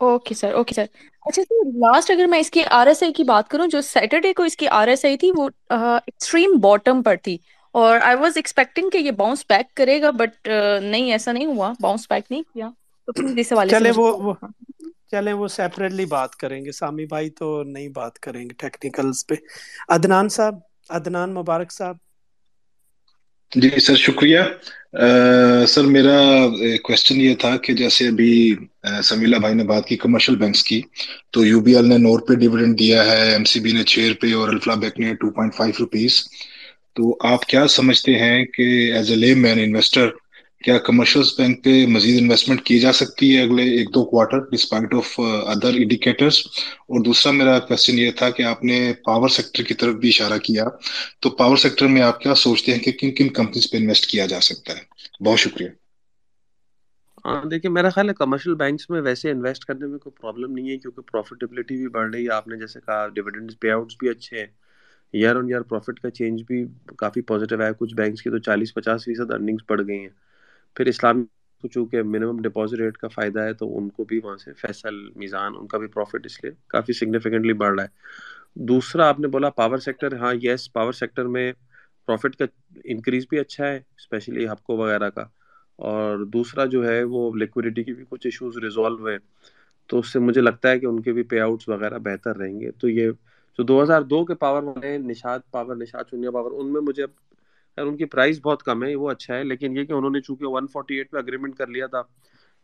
اوکے سر اوکے سر اچھا سر لاسٹ اگر میں اس کی آر ایس آئی کی بات کروں جو سیٹرڈے کو اس کی آر ایس آئی تھی وہ ایکسٹریم باٹم پر تھی اور آئی واز ایکسپیکٹنگ کہ یہ باؤنس بیک کرے گا بٹ نہیں ایسا نہیں ہوا باؤنس بیک نہیں کیا چلے وہ چلے وہ سیپریٹلی بات کریں گے سامی بھائی تو نہیں بات کریں گے ٹیکنیکلز پہ عدنان صاحب عدنان مبارک صاحب جی سر، شکریہ۔ سر، میرا کوشچن یہ تھا کہ جیسے ابھی سمیلا بھائی نے بات کی کمرشل بینکس کی، تو یو بی ایل نے نو روپے ڈیویڈنڈ دیا ہے ایم سی بی نے چھ روپے اور الفلا بینک نے ٹو پوائنٹ فائیو روپیز تو آپ کیا سمجھتے ہیں کہ as a layman investor کیا کمرشل بینک پہ مزید انویسٹمنٹ کی جا سکتی ہے اگلے ایک دو quarter despite of other indicators اور دوسرا میرا کوشچن یہ تھا کہ آپ نے پاور سیکٹر کی طرف بھی اشارہ کیا. تو پاور سیکٹر میں آپ کیا سوچتے ہیں کہ کن کن کمپنیز پہ انویسٹ کیا جا سکتا ہے؟ بہت شکریہ. ہاں دیکھیے، میرا خیال ہے کمرشل بینکس میں ویسے انویسٹ کرنے میں کوئی پرابلم نہیں ہے کیونکہ پروفیٹیبلٹی بھی بڑھ رہی ہے۔ آپ نے جیسے کہا ڈیویڈنڈ پے آؤٹس بھی اچھے ہیں۔ ایئر آن ایئر پروفٹ کا چینج بھی کافی پازیٹیو ہے کچھ بینکس کی تو چالیس پچاس فیصد ارننگس بڑھ گئی ہیں۔ پھر اسلامی کو چونکہ منیمم ڈپازٹ ریٹ کا فائدہ ہے تو ان کو بھی وہاں سے فیصل، میزان، ان کا بھی پروفٹ اس لیے کافی سگنیفیکنٹلی بڑھ رہا ہے۔ دوسرا، آپ نے بولا پاور سیکٹر ہاں یس پاور سیکٹر میں پروفٹ کا انکریز بھی اچھا ہے اسپیشلی ہپکو وغیرہ کا۔ اور دوسرا جو ہے وہ لیکوڈیٹی کی بھی کچھ ایشوز ریزالو ہوئے تو اس سے مجھے لگتا ہے کہ ان کے بھی پے آؤٹس وغیرہ بہتر رہیں گے۔ تو یہ جو دو ہزار دو کے پاور والے نشاد پاور نشاد چنیا پاور ان میں مجھے خیر، ان کی پرائز بہت کم ہے وہ اچھا ہے، لیکن یہ کہ انہوں نے چونکہ ون فورٹی ایٹ پہ اگریمنٹ کر لیا تھا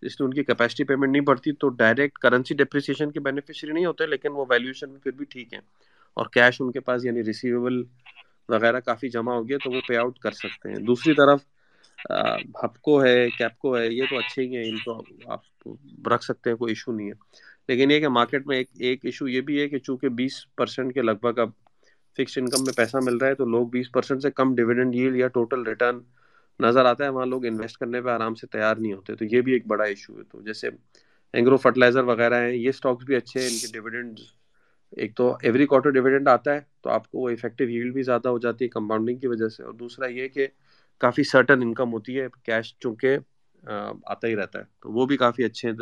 جس میں ان کی کیپیسٹی پیمنٹ نہیں بڑھتی، تو ڈائریکٹ کرنسی ڈپریسیشن کے بینیفیشری نہیں ہوتے، لیکن وہ ویلیوشن میں پھر بھی ٹھیک ہیں۔ اور کیش ان کے پاس یعنی ریسیویبل وغیرہ کافی جمع ہو گیا، تو وہ پے آؤٹ کر سکتے ہیں۔ دوسری طرف ہپکو ہے کیپکو ہے، یہ تو اچھے ہی ہیں، ان کو آپ رکھ سکتے ہیں، کوئی ایشو نہیں ہے۔ لیکن یہ کہ مارکیٹ میں ایک ایک ایشو یہ بھی ہے کہ چونکہ بیس پرسینٹ کے لگ بھگ اب فکس انکم میں پیسہ مل رہا ہے تو لوگ بیس پرسینٹ سے کم ڈویڈنڈ ییل یا ٹوٹل ریٹرن نظر آتا ہے، وہاں لوگ انویسٹ کرنے پہ آرام سے تیار نہیں ہوتے۔ تو یہ بھی ایک بڑا ایشو ہے۔ تو جیسے اینگرو فرٹیلائزر وغیرہ ہیں، یہ اسٹاکس بھی اچھے ہیں، ان کے ڈویڈنڈ ایک تو ایوری کوارٹر ڈویڈنڈ آتا ہے تو آپ کو وہ افیکٹو ہیلڈ بھی زیادہ ہو جاتی ہے کمپاؤنڈنگ کی وجہ سے۔ اور دوسرا یہ کہ کافی سرٹن انکم ہوتی ہے کیش چونکہ آتا ہی رہتا ہے۔ تو وہ بھی کافی اچھے ہیں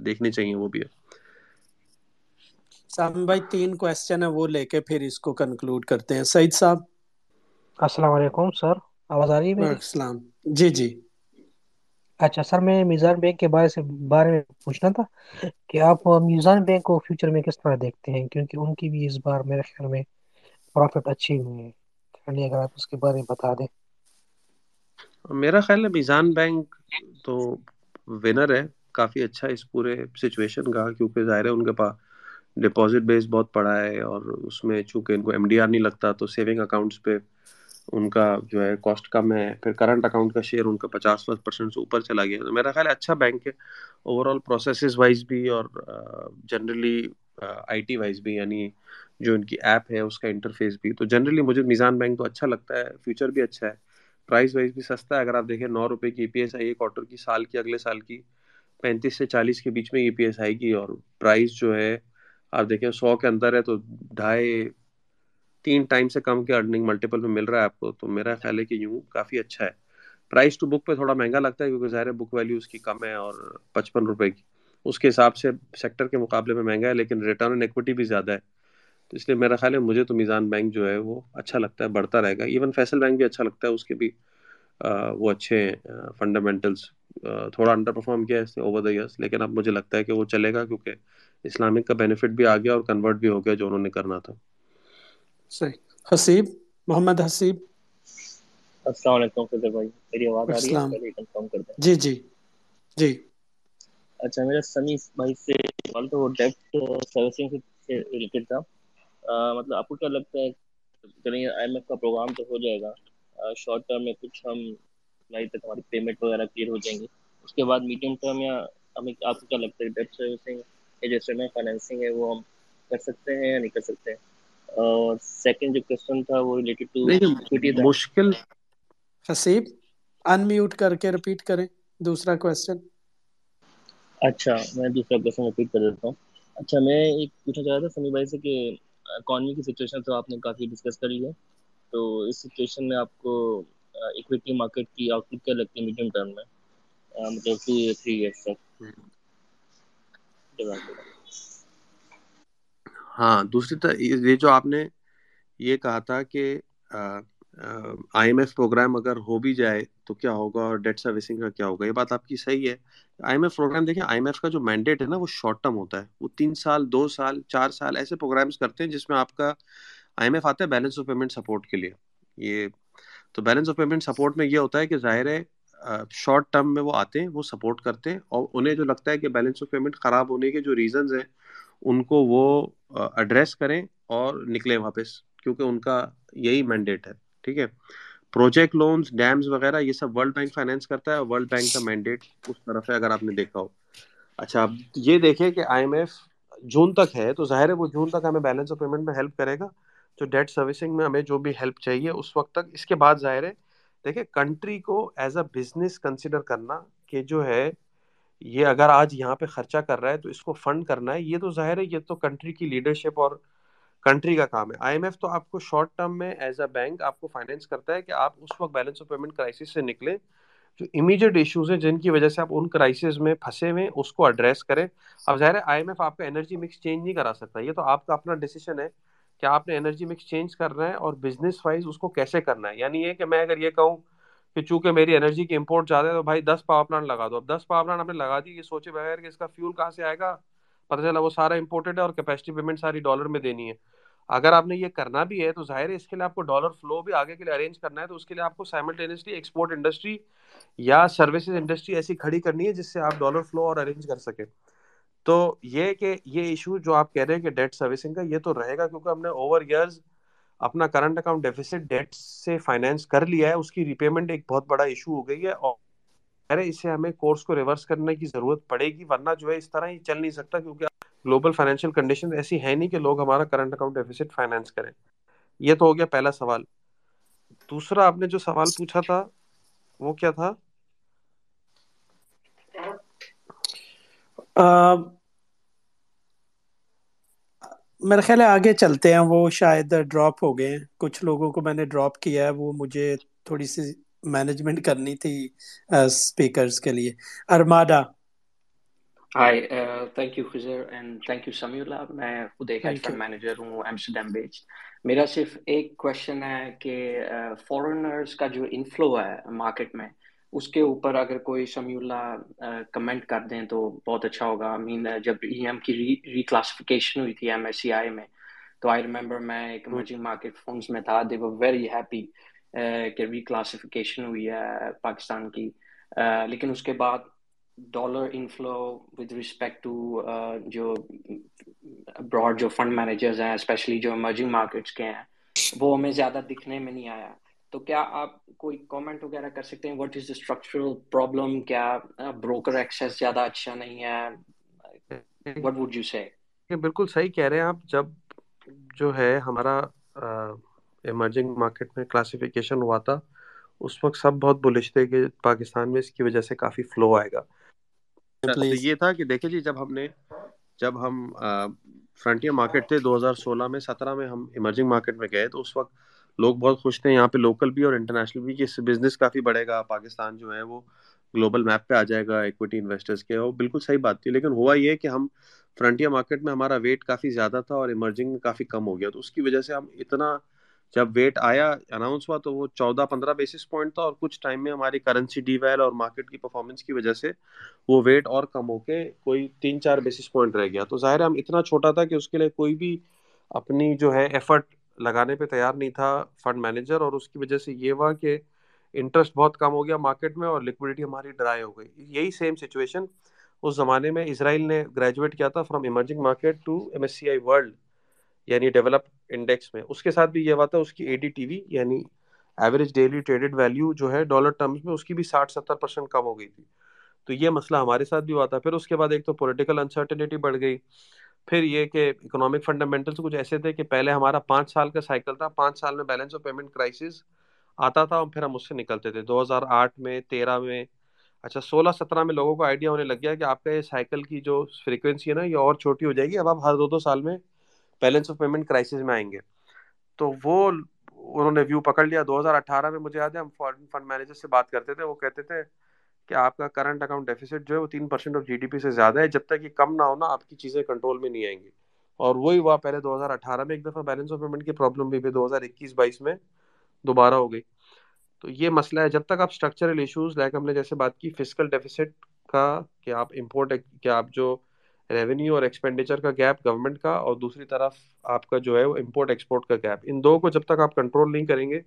دیکھنے چاہیے وہ بھی ہے۔ سام بھائی تین کوشچن ہے وہ لے کے پھر اس کو کنکلوڈ کرتے ہیں۔ سعید صاحب۔ السلام علیکم سر۔ آواز آ رہی ہے السلام۔ جی جی۔ اچھا سر میں میزان بینک کے بارے سے بارے میں پوچھنا تھا کہ آپ میزان بینک کو فیوچر میں کس طرح دیکھتے ہیں؟ کیونکہ ان کی بھی اس بار میرے خیال میں پروفٹ اچھی ہوئی ہے۔ اگر آپ اس کے بارے میں بتا دیں۔ میرا خیال ہے میزان بینک تو ونر ہے۔ کافی اچھا اس پورے سچویشن کا کیونکہ ظاہر ہے ان کے پاس ڈپازٹ بیس بہت پڑا ہے اور اس میں چونکہ ان کو ایم ڈی آر نہیں لگتا تو سیونگ اکاؤنٹس پہ ان کا جو ہے کاسٹ کم ہے، پھر کرنٹ اکاؤنٹ کا شیئر ان کا پچاس پچاس پرسینٹ سے اوپر چلا گیا۔ تو میرا خیال ہے اچھا بینک ہے۔ اوور آل پروسیسز وائز بھی اور جنرلی آئی ٹی وائز بھی یعنی جو ان کی ایپ ہے، اس کا انٹرفیس بھی۔ تو جنرلی مجھے میزان بینک تو اچھا لگتا ہے فیوچر بھی اچھا ہے۔ پرائز وائز بھی سستا ہے۔ اگر آپ دیکھیں نو روپے کی ای پی ایس آئی ہے کوارٹر کی، سال کی، اگلے سال کی، پینتیس سے چالیس کے بیچ میں ای پی ایس آئے گی اور پرائز جو ہے آپ دیکھیں سو کے اندر ہے تو ڈھائی تین ٹائم سے کم کے ارننگ ملٹیپل میں مل رہا ہے آپ کو، تو میرا خیال ہے کہ یوں کافی اچھا ہے۔ پرائز ٹو بک پہ تھوڑا مہنگا لگتا ہے کیونکہ ظاہر ہے بک ویلیو اس کی کم ہے اور پچپن روپے کی۔ اس کے حساب سے سیکٹر کے مقابلے میں مہنگا ہے لیکن ریٹرن آن ایکوٹی بھی زیادہ ہے۔ تو اس لیے میرا خیال ہے مجھے تو میزان بینک جو ہے وہ اچھا لگتا ہے، بڑھتا رہے گا۔ ایون فیصل بینک بھی اچھا لگتا ہے، اس کے بھی وہ اچھے فنڈامنٹلس تھوڑا انڈر پرفارم کیا ہے اوور دا ایئرس لیکن اب مجھے لگتا ہے کہ وہ چلے گا کیونکہ اسلامک کا بینیفٹ بھی آ گیا اور کنورٹ بھی ہو گیا جو انہوں نے کرنا تھا۔ صحیح۔ حسیب محمد حسیب۔ السلام علیکم فضر بھائی میری آواز آ رہی ہے؟ پہلے کنفرم کر دیں جی جی۔ جی۔ اچھا میرا سمی بھائی سے سوال تو وہ ڈیپٹ سروسنگ سے ریلیٹڈ تھا۔ مطلب آپ کو کیا لگتا ہے چلیے آئی ایم ایف کا پروگرام تو ہو جائے گا۔ شارٹ ٹرم میں کچھ ہم جولائی تک ہماری پیمنٹ وغیرہ کلیئر ہو جائیں گی۔ اس کے بعد میڈیم ٹرم یا ہمیں آپ کو کیا لگتا ہے ڈیٹ سروسنگ یا جو اسٹرمنٹ فائنینسنگ ہے وہ ہم کر سکتے ہیں یا نہیں کر سکتے ہیں۔ اور سیکنڈ جو کوشچن تھا وہ ریلیٹڈ ٹو مشکل۔ حسیب ان میوٹ کر کے رپیٹ کریں۔ دوسرا کوشچن اچھا میں دوسرا کوشچن رپیٹ کر دیتا ہوں۔ اچھا میں ایک پوچھنا چاہ رہا تھا سمی بھائی سے کہ اکانومی کی سچویشن تو آپ نے کافی ڈسکس کری ہے۔ تو اس سچویشن میں آپ کو اکویٹی مارکیٹ کی آؤٹ لک کیا لگتی ہے میڈیم ٹرم میں؟ مطلب ٹو یا تھری ایئرس تک ہاں دوسری طرح، یہ جو آپ نے یہ کہا تھا کہ آئی ایم ایف پروگرام اگر ہو بھی جائے تو کیا ہوگا اور ڈیٹ سروسنگ کا کیا ہوگا؟ یہ بات آپ کی صحیح ہے۔ آئی ایم ایف پروگرام دیکھیں آئی ایم ایف کا جو مینڈیٹ ہے نا، وہ شارٹ ٹرم ہوتا ہے۔ وہ تین سال، دو سال، چار سال ایسے پروگرامس کرتے ہیں جس میں آپ کا آئی ایم ایف آتا ہے بیلنس آف پیمنٹ سپورٹ کے لیے۔ یہ، تو بیلنس آف پیمنٹ سپورٹ میں یہ ہوتا ہے کہ ظاہر ہے شارٹ ٹرم میں وہ آتے ہیں، وہ سپورٹ کرتے ہیں اور انہیں جو لگتا ہے کہ بیلنس آف پیمنٹ خراب ہونے کے جو ریزنز ہیں، ان کو وہ ایڈریس کریں اور نکلیں واپس، کیونکہ ان کا یہی مینڈیٹ ہے، ٹھیک ہے؟ پروجیکٹ لونز ڈیمز وغیرہ، یہ سب ورلڈ بینک فائنینس کرتا ہے ورلڈ بینک کا مینڈیٹ اس طرف ہے، اگر آپ نے دیکھا ہو۔ اچھا اب یہ دیکھیں کہ آئی ایم ایف جون تک ہے، تو ظاہر ہے وہ جون تک ہمیں بیلنس آف پیمنٹ میں ہیلپ کرے گا۔ جو ڈیٹ سروسنگ میں ہمیں جو بھی ہیلپ چاہیے، اس وقت تک، اس کے بعد ظاہر ہے دیکھیں کنٹری کو ایز اے بزنس کنسیڈر کرنا کہ جو ہے، یہ اگر آج یہاں پہ خرچہ کر رہا ہے تو اس کو فنڈ کرنا ہے، یہ تو ظاہر ہے، یہ تو کنٹری کی لیڈرشپ اور کنٹری کا کام ہے۔ آئی ایم ایف تو آپ کو شارٹ ٹرم میں ایز اے بینک آپ کو فائنینس کرتا ہے کہ آپ اس وقت بیلنس آف پیمنٹ کرائسس سے نکلیں۔ جو امیڈیٹ ایشوز ہیں جن کی وجہ سے آپ ان کرائسس میں پھنسے ہوئے اس کو ایڈریس کریں۔ اب ظاہر ہے آئی ایم ایف آپ کا انرجی مکس چینج نہیں کرا سکتا، یہ تو آپ کا اپنا ڈیسیشن ہے۔ کہ آپ نے انرجی مکس چینج کرنا ہے اور بزنس وائز اس کو کیسے کرنا ہے؟ یعنی یہ کہ میں اگر یہ کہوں کہ چونکہ میری انرجی کی امپورٹ زیادہ ہے تو بھائی دس پاور پلانٹ لگا دو۔ اب دس پاور پلانٹ آپ نے لگا دی، یہ سوچے بغیر کہ اس کا فیول کہاں سے آئے گا؟ پتہ چلا وہ سارا امپورٹڈ ہے اور کیپیسٹی پیمنٹ ساری ڈالر میں دینی ہے۔ اگر آپ نے یہ کرنا بھی ہے تو ظاہر ہے اس کے لیے آپ کو ڈالر فلو بھی آگے کے لیے ارینج کرنا ہے تو اس کے لیے آپ کو سائملٹینسلی ایکسپورٹ انڈسٹری یا سروسز انڈسٹری ایسی کھڑی کرنی ہے جس سے آپ ڈالر فلو اور ارینج کر سکیں۔ تو یہ کہ یہ ایشو جو آپ کہہ رہے ہیں کہ ڈیٹ سروسنگ کا یہ تو رہے گا کیونکہ ہم نے اوور ایئرز اپنا کرنٹ اکاؤنٹ ڈیفیسٹ ڈیٹ سے فائنینس کر لیا ہے، اس کی ریپیمنٹ ایک بہت بڑا ایشو ہو گئی ہے اور اسے ہمیں کورس کو ریورس کرنے کی ضرورت پڑے گی، ورنہ جو ہے اس طرح ہی چل نہیں سکتا کیونکہ گلوبل فائنینشیل کنڈیشن ایسی ہے نہیں کہ لوگ ہمارا کرنٹ اکاؤنٹ ڈیفیسٹ فائنینس کریں۔ یہ تو ہو گیا پہلا سوال۔ دوسرا، آپ نے جو سوال پوچھا تھا، وہ کیا تھا؟ میرا خیال ہے آگے چلتے ہیں وہ شاید ڈراپ ہو گئے۔ ہیں کچھ لوگوں کو میں نے ڈراپ کیا ہے وہ مجھے تھوڑی سی مینجمنٹ کرنی تھی اسپیکرز کے لیے۔ ارماڈا ہائی تھینک یو فضر اینڈ تھینک یو سمی اللہ میں خود ایک فنڈ مینیجر ہوں ایمسٹرڈیم بیچ میرا صرف ایک کوشچن ہے کہ فورنرز کا جو انفلو ہے مارکیٹ میں اس کے اوپر اگر کوئی سمی اللہ کمنٹ کر دیں تو بہت اچھا ہوگا۔ مین جب ای ایم کی ری کلاسیفیکیشن ہوئی تھی ایم ایس سی آئی میں تو آئی ریمبر میں ایک ایمرجنگ مارکیٹ فنڈس میں تھا۔ دے ور ویری ہیپی کہ ری کلاسیفیکیشن ہوئی ہے پاکستان کی۔ لیکن اس کے بعد dollar inflow with respect to جو براڈ جو فنڈ مینیجرز ہیں اسپیشلی جو ایمرجنگ مارکیٹس کے ہیں وہ ہمیں زیادہ دکھنے میں نہیں آیا۔ تو کیا آپ کوئی کامنٹ وغیرہ کر سکتے ہیں؟ What is the structural problem کیا بروکر ایکسیس زیادہ اچھا نہیں ہے؟ وٹ وڈ یو سے بالکل صحیح کہہ رہے ہیں آپ۔ جب جو ہے ہمارا ایمرجنگ مارکیٹ میں کلاسیفیکیشن ہوا تھا اس وقت سب بہت بلش تھے کہ پاکستان میں اس کی وجہ سے کافی فلو آئے گا۔ یہ تھا کہ دیکھیں جی جب ہم نے جب ہم فرنٹیئر مارکیٹ تھے دو ہزار سولہ میں سترہ میں ہم ایمرجنگ مارکیٹ میں گئے تو اس وقت لوگ بہت خوش تھے، یہاں پہ لوکل بھی اور انٹرنیشنل بھی، کہ اس بزنس کافی بڑھے گا، پاکستان جو ہے وہ گلوبل میپ پہ آ جائے گا ایکوٹی انویسٹرز کے، وہ بالکل صحیح بات تھی۔ لیکن ہوا یہ کہ ہم فرنٹیئر مارکیٹ میں ہمارا ویٹ کافی زیادہ تھا اور ایمرجنگ میں کافی کم ہو گیا۔ تو اس کی وجہ سے ہم اتنا جب ویٹ آیا اناؤنس ہوا تو وہ چودہ پندرہ بیسس پوائنٹ تھا اور کچھ ٹائم میں ہماری کرنسی ڈی ویل اور مارکیٹ کی پرفارمنس کی وجہ سے وہ ویٹ اور کم ہو کے کوئی تین چار بیسس پوائنٹ رہ گیا۔ تو ظاہر ہم اتنا چھوٹا تھا کہ اس کے لیے کوئی بھی اپنی جو ہے ایفرٹ لگانے پہ تیار نہیں تھا فنڈ مینیجر اور اس کی وجہ سے یہ ہوا کہ انٹرسٹ بہت کم ہو گیا مارکیٹ میں اور لکوڈیٹی ہماری ڈرائی ہو گئی۔ یہی سیم سچویشن اس زمانے میں اسرائیل نے گریجویٹ کیا تھا from emerging market to M S C I world یعنی ڈیولپ انڈیکس میں۔ اس کے ساتھ بھی یہ بات ہے اس کی اے ڈی ٹی وی یعنی ایوریج ڈیلی ٹریڈڈ ویلیو جو ہے ڈالر ٹرمز میں اس کی بھی ساٹھ ستر پرسینٹ کم ہو گئی تھی۔ تو یہ مسئلہ ہمارے ساتھ بھی ہوا تھا۔ پھر اس کے بعد ایک تو پولیٹیکل انسرٹنیٹی بڑھ گئی۔ پھر یہ کہ اکنامک فنڈامنٹلس کچھ ایسے تھے کہ پہلے ہمارا پانچ سال کا سائیکل تھا، پانچ سال میں بیلنس آف پیمنٹ کرائسس آتا تھا اور پھر ہم اس سے نکلتے تھے۔ دو ہزار آٹھ میں، تیرہ میں اچھا سولہ، سترہ میں لوگوں کو آئیڈیا ہونے لگ گیا کہ آپ کا یہ سائیکل کی جو فریکوینسی ہے نا، یہ اور چھوٹی ہو جائے گی۔ اب آپ ہر دو دو سال میں بیلنس آف پیمنٹ کرائسس میں آئیں گے۔ تو وہ انہوں نے ویو پکڑ لیا۔ دو ہزار اٹھارہ میں مجھے یاد ہے، ہم فارن فنڈ مینیجر سے بات کرتے تھے، وہ کہتے تھے کہ آپ کا کرنٹ اکاؤنٹ ڈیفیسٹ جو ہے وہ تین percent of G D P سے زیادہ ہے۔ جب تک یہ کم نہ ہونا آپ کی چیزیں کنٹرول میں نہیں آئیں گی۔ اور وہی ہوا پہلے دو ہزار اٹھارہ میں، ایک دفعہ بیلنس آف پیمنٹ کی پرابلم بھی دو ہزار اکیس بائیس میں دوبارہ ہو گئی۔ تو یہ مسئلہ ہے۔ جب تک آپ اسٹرکچرل ایشوز لائک ہم نے جیسے بات کی فزیکل ڈیفیسٹ کا کہ آپ امپورٹ کہ آپ جو ریونیو اور ایکسپینڈیچر کا گیپ گورنمنٹ کا اور دوسری طرف آپ کا جو ہے وہ امپورٹ ایکسپورٹ کا گیپ ان دو کو جب تک آپ کنٹرول نہیں کریں گے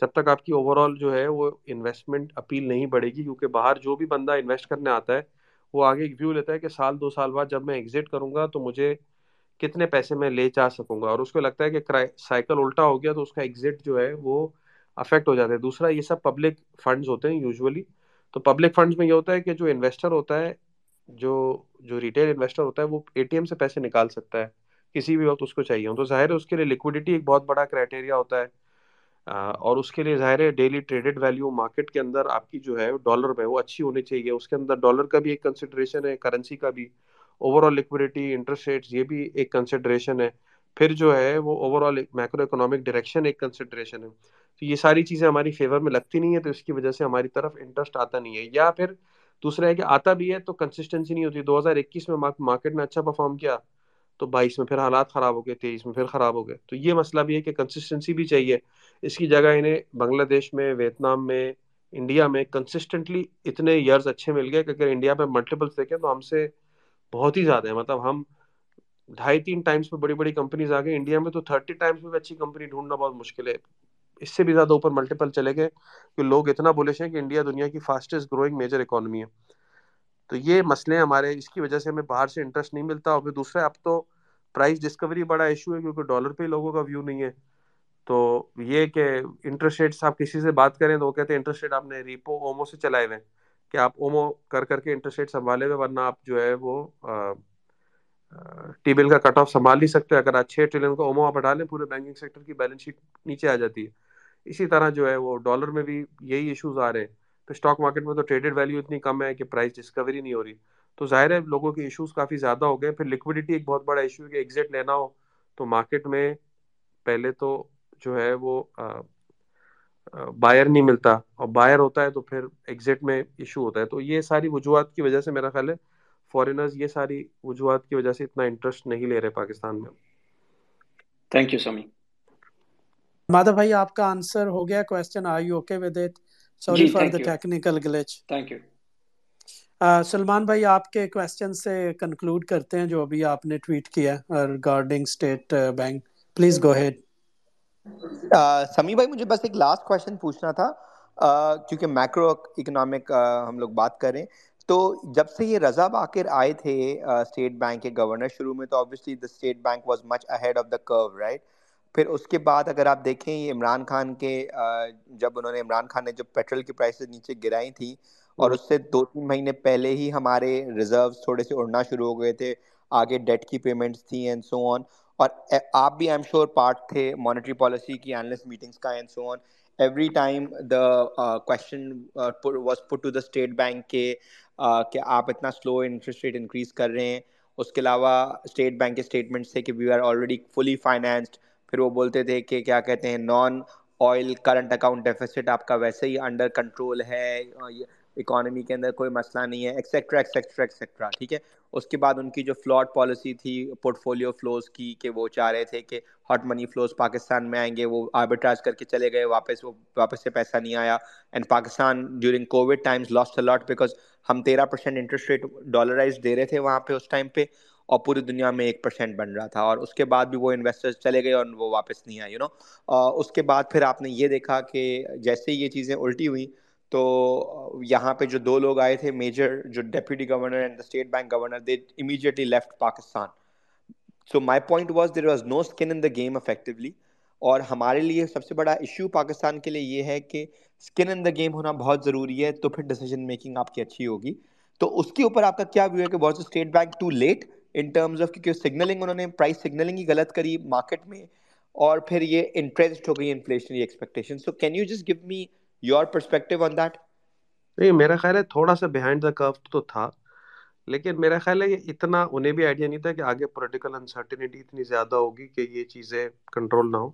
جب تک آپ کی اوور آل جو ہے وہ انویسٹمنٹ اپیل نہیں بڑھے گی، کیونکہ باہر جو بھی بندہ انویسٹ کرنے آتا ہے، وہ آگے ایک ویو لیتا ہے کہ سال، دو سال بعد جب میں ایگزٹ کروں گا تو مجھے کتنے پیسے میں لے جا سکوں گا؟ اور اس کو لگتا ہے کہ سائیکل الٹا ہو گیا تو اس کا ایگزٹ جو ہے وہ افیکٹ ہو جاتا ہے۔ دوسرا، یہ سب پبلک فنڈز ہوتے ہیں یوزولی تو پبلک فنڈز میں یہ ہوتا ہے کہ جو انویسٹر ہوتا ہے، جو جو ریٹیل انویسٹر ہوتا ہے، وہ اے ٹی ایم سے پیسے نکال سکتا ہے۔ کسی بھی وقت اس کو چاہیے ہو تو ظاہر ہے اس کے لیے لکوڈیٹی ایک بہت بڑا کرائٹیریا ہوتا ہے۔ اور اس کے لیے ظاہر ہے ڈیلی ٹریڈڈ ویلیو مارکیٹ کے اندر آپ کی جو ہے ڈالر میں وہ اچھی ہونی چاہیے۔ اس کے اندر ڈالر کا بھی ایک کنسیڈریشن ہے کرنسی کا بھی۔ Over all liquidity interest rates یہ بھی ایک کنسیڈریشن ہے۔ پھر جو ہے وہ over all macro economic direction ایک کنسیڈریشن ہے۔ تو یہ ساری چیزیں ہماری فیور میں لگتی نہیں ہے تو اس کی وجہ سے ہماری طرف انٹرسٹ آتا نہیں ہے۔ یا پھر دوسرا ہے کہ آتا بھی ہے تو کنسسٹنسی نہیں ہوتی۔ دو ہزار اکیس میں مارکیٹ نے اچھا پرفارم کیا۔ تو بائیس میں پھر حالات خراب ہو گئے، تیئیس میں پھر خراب ہو گئے۔ تو یہ مسئلہ بھی ہے کہ کنسسٹنسی بھی چاہیے۔ اس کی جگہ انہیں بنگلہ دیش میں، ویتنام میں، انڈیا میں کنسسٹنٹلی اتنے ایئرز اچھے مل گئے کہ اگر انڈیا میں ملٹیپلس دیکھیں تو ہم سے بہت ہی زیادہ ہے مطلب ہم ڈھائی تین ٹائمس میں بڑی بڑی کمپنیز آ گئی انڈیا میں تو تھرٹی ٹائمس میں اچھی کمپنی ڈھونڈنا بہت مشکل ہے۔ اس سے بھی زیادہ اوپر ملٹیپل چلے گئے کہ لوگ اتنا بولش ہیں کہ انڈیا دنیا کی فاسٹسٹ گروئنگ میجر اکانومی ہے۔ تو یہ مسئلے ہمارے، اس کی وجہ سے ہمیں باہر سے انٹرسٹ نہیں ملتا اور پھر دوسرا، اب تو پرائز ڈسکوری بڑا ایشو ہے کیونکہ ڈالر پہ لوگوں کا ویو نہیں ہے۔ تو یہ کہ انٹرسٹ ریٹس آپ کسی سے بات کریں تو وہ کہتے ہیں انٹرسٹ ریٹ آپ نے ریپو اومو سے چلائے ہوئے کہ آپ اومو کر کر کے انٹرسٹ ریٹ سنبھالے ہوئے ورنہ آپ جو ہے وہ ٹی بل کا کٹ آف سنبھال نہیں سکتے۔ اگر آپ چھ ٹریلین کا اومو آپ ہٹا لیں، پورے بینکنگ سیکٹر کی بیلنس شیٹ نیچے آ جاتی ہے۔ اسی طرح جو ہے وہ ڈالر میں بھی یہی ایشوز آ رہے ہیں۔ تو اسٹاک مارکیٹ میں تو ٹریڈڈ ویلیو اتنی کم ہے کہ پرائز ڈسکوری نہیں ہو رہی۔ تو ظاہر ہے لوگوں کے ایشوز کافی زیادہ ہو گئے۔ پھر لکوڈیٹی ایک بہت بڑا ایشو ہے کہ ایگزٹ لینا ہو۔ تو مارکیٹ میں پہلے تو جو ہے وہ بائر نہیں ملتا۔ اور بائر ہوتا ہے تو پھر ایگزٹ میں ایشو ہوتا ہے۔ تو یہ ساری وجوہات کی وجہ سے میرا خیال ہے فورینرز یہ ساری وجوہات کی وجہ سے اتنا انٹرسٹ نہیں لے رہے پاکستان میں۔ تھینک یو سمی مادھو بھائی آپ کا آنسر ہو گیا question are you okay with it sorry for the technical glitch thank you Salman بھائی آپ کے کوشچن سے کنکلوڈ کرتے ہیں جو ابھی آپ نے ٹویٹ کیا regarding state bank please go ahead Sami بھائی مجھے بس ایک لاسٹ کوشچن پوچھنا تھا کیونکہ میکرو اکنامک ہم لوگ بات کریں تو جب سے یہ رضا باقر آئے تھے اسٹیٹ بینک کے گورنر شروع میں تو obviously the state bank was much ahead of the curve right پھر اس کے بعد اگر آپ دیکھیں یہ عمران خان کے جب انہوں نے عمران خان نے جب پیٹرول کی پرائسز نیچے گرائی تھیں اور اس سے دو تین مہینے پہلے ہی ہمارے ریزروز تھوڑے سے اڑنا شروع ہو گئے تھے آگے ڈیٹ کی پیمنٹس تھیں اینڈ سو آن اور آپ بھی آئی ایم شیور پارٹ تھے مانیٹری پالیسی کی اینالسٹ میٹنگس کا and so on every time the question was put to the state bank کے کہ آپ اتنا سلو انٹرسٹ ریٹ انکریز کر رہے ہیں۔ اس کے علاوہ اسٹیٹ بینک کے اسٹیٹمنٹس تھے کہ we are already fully financed پھر وہ بولتے تھے کہ کیا کہتے ہیں non oil current account deficit آپ کا ویسے ہی انڈر کنٹرول ہے اکانومی کے اندر کوئی مسئلہ نہیں ہے ایکسیکٹرا ایکسیکٹرا ایکسیکٹرا ٹھیک ہے؟ اس کے بعد ان کی جو فلاٹ پالیسی تھی پورٹ فولیو فلوز کی، کہ وہ چاہ رہے تھے کہ ہاٹ منی فلوز پاکستان میں آئیں گے، وہ آربیٹراج کر کے چلے گئے، واپس وہ، واپس سے پیسہ نہیں آیا۔ And Pakistan during covid times last a lot because ہم تیرہ پرسینٹ انٹرسٹ ریٹ ڈالرائز دے رہے تھے وہاں پہ اس ٹائم پہ۔ اور پوری دنیا میں ایک پرسینٹ بن رہا تھا اور اس کے بعد بھی وہ انویسٹرز چلے گئے اور وہ واپس نہیں آئے یو نو اس کے بعد پھر آپ نے یہ دیکھا کہ جیسے یہ چیزیں الٹی ہوئیں تو یہاں پہ جو دو لوگ آئے تھے میجر جو deputy governor and the state bank governor they immediately left Pakistan so my point was there was no skin in the game effectively اور ہمارے لیے سب سے بڑا ایشو پاکستان کے لیے یہ ہے کہ اسکن ان دا گیم ہونا بہت ضروری ہے، تو پھر ڈیسیجن میکنگ آپ کی اچھی ہوگی۔ تو اس کے اوپر آپ کا کیا ویو ہے کہ was state bank too late in terms of کیونکہ سگنلنگ انہوں نے پرائز سگنلنگ ہی غلط کری مارکیٹ میں اور پھر یہ انٹرسٹ ہو گئی inflationary expectation so can you just give me your perspective on that نہیں میرا خیال ہے تھوڑا سا بہائنڈ دا کرو تو تھا لیکن میرا خیال ہے کہ اتنا انہیں بھی آئیڈیا نہیں تھا کہ آگے پولیٹیکل انسرٹینٹی اتنی زیادہ ہوگی کہ یہ چیزیں کنٹرول نہ ہو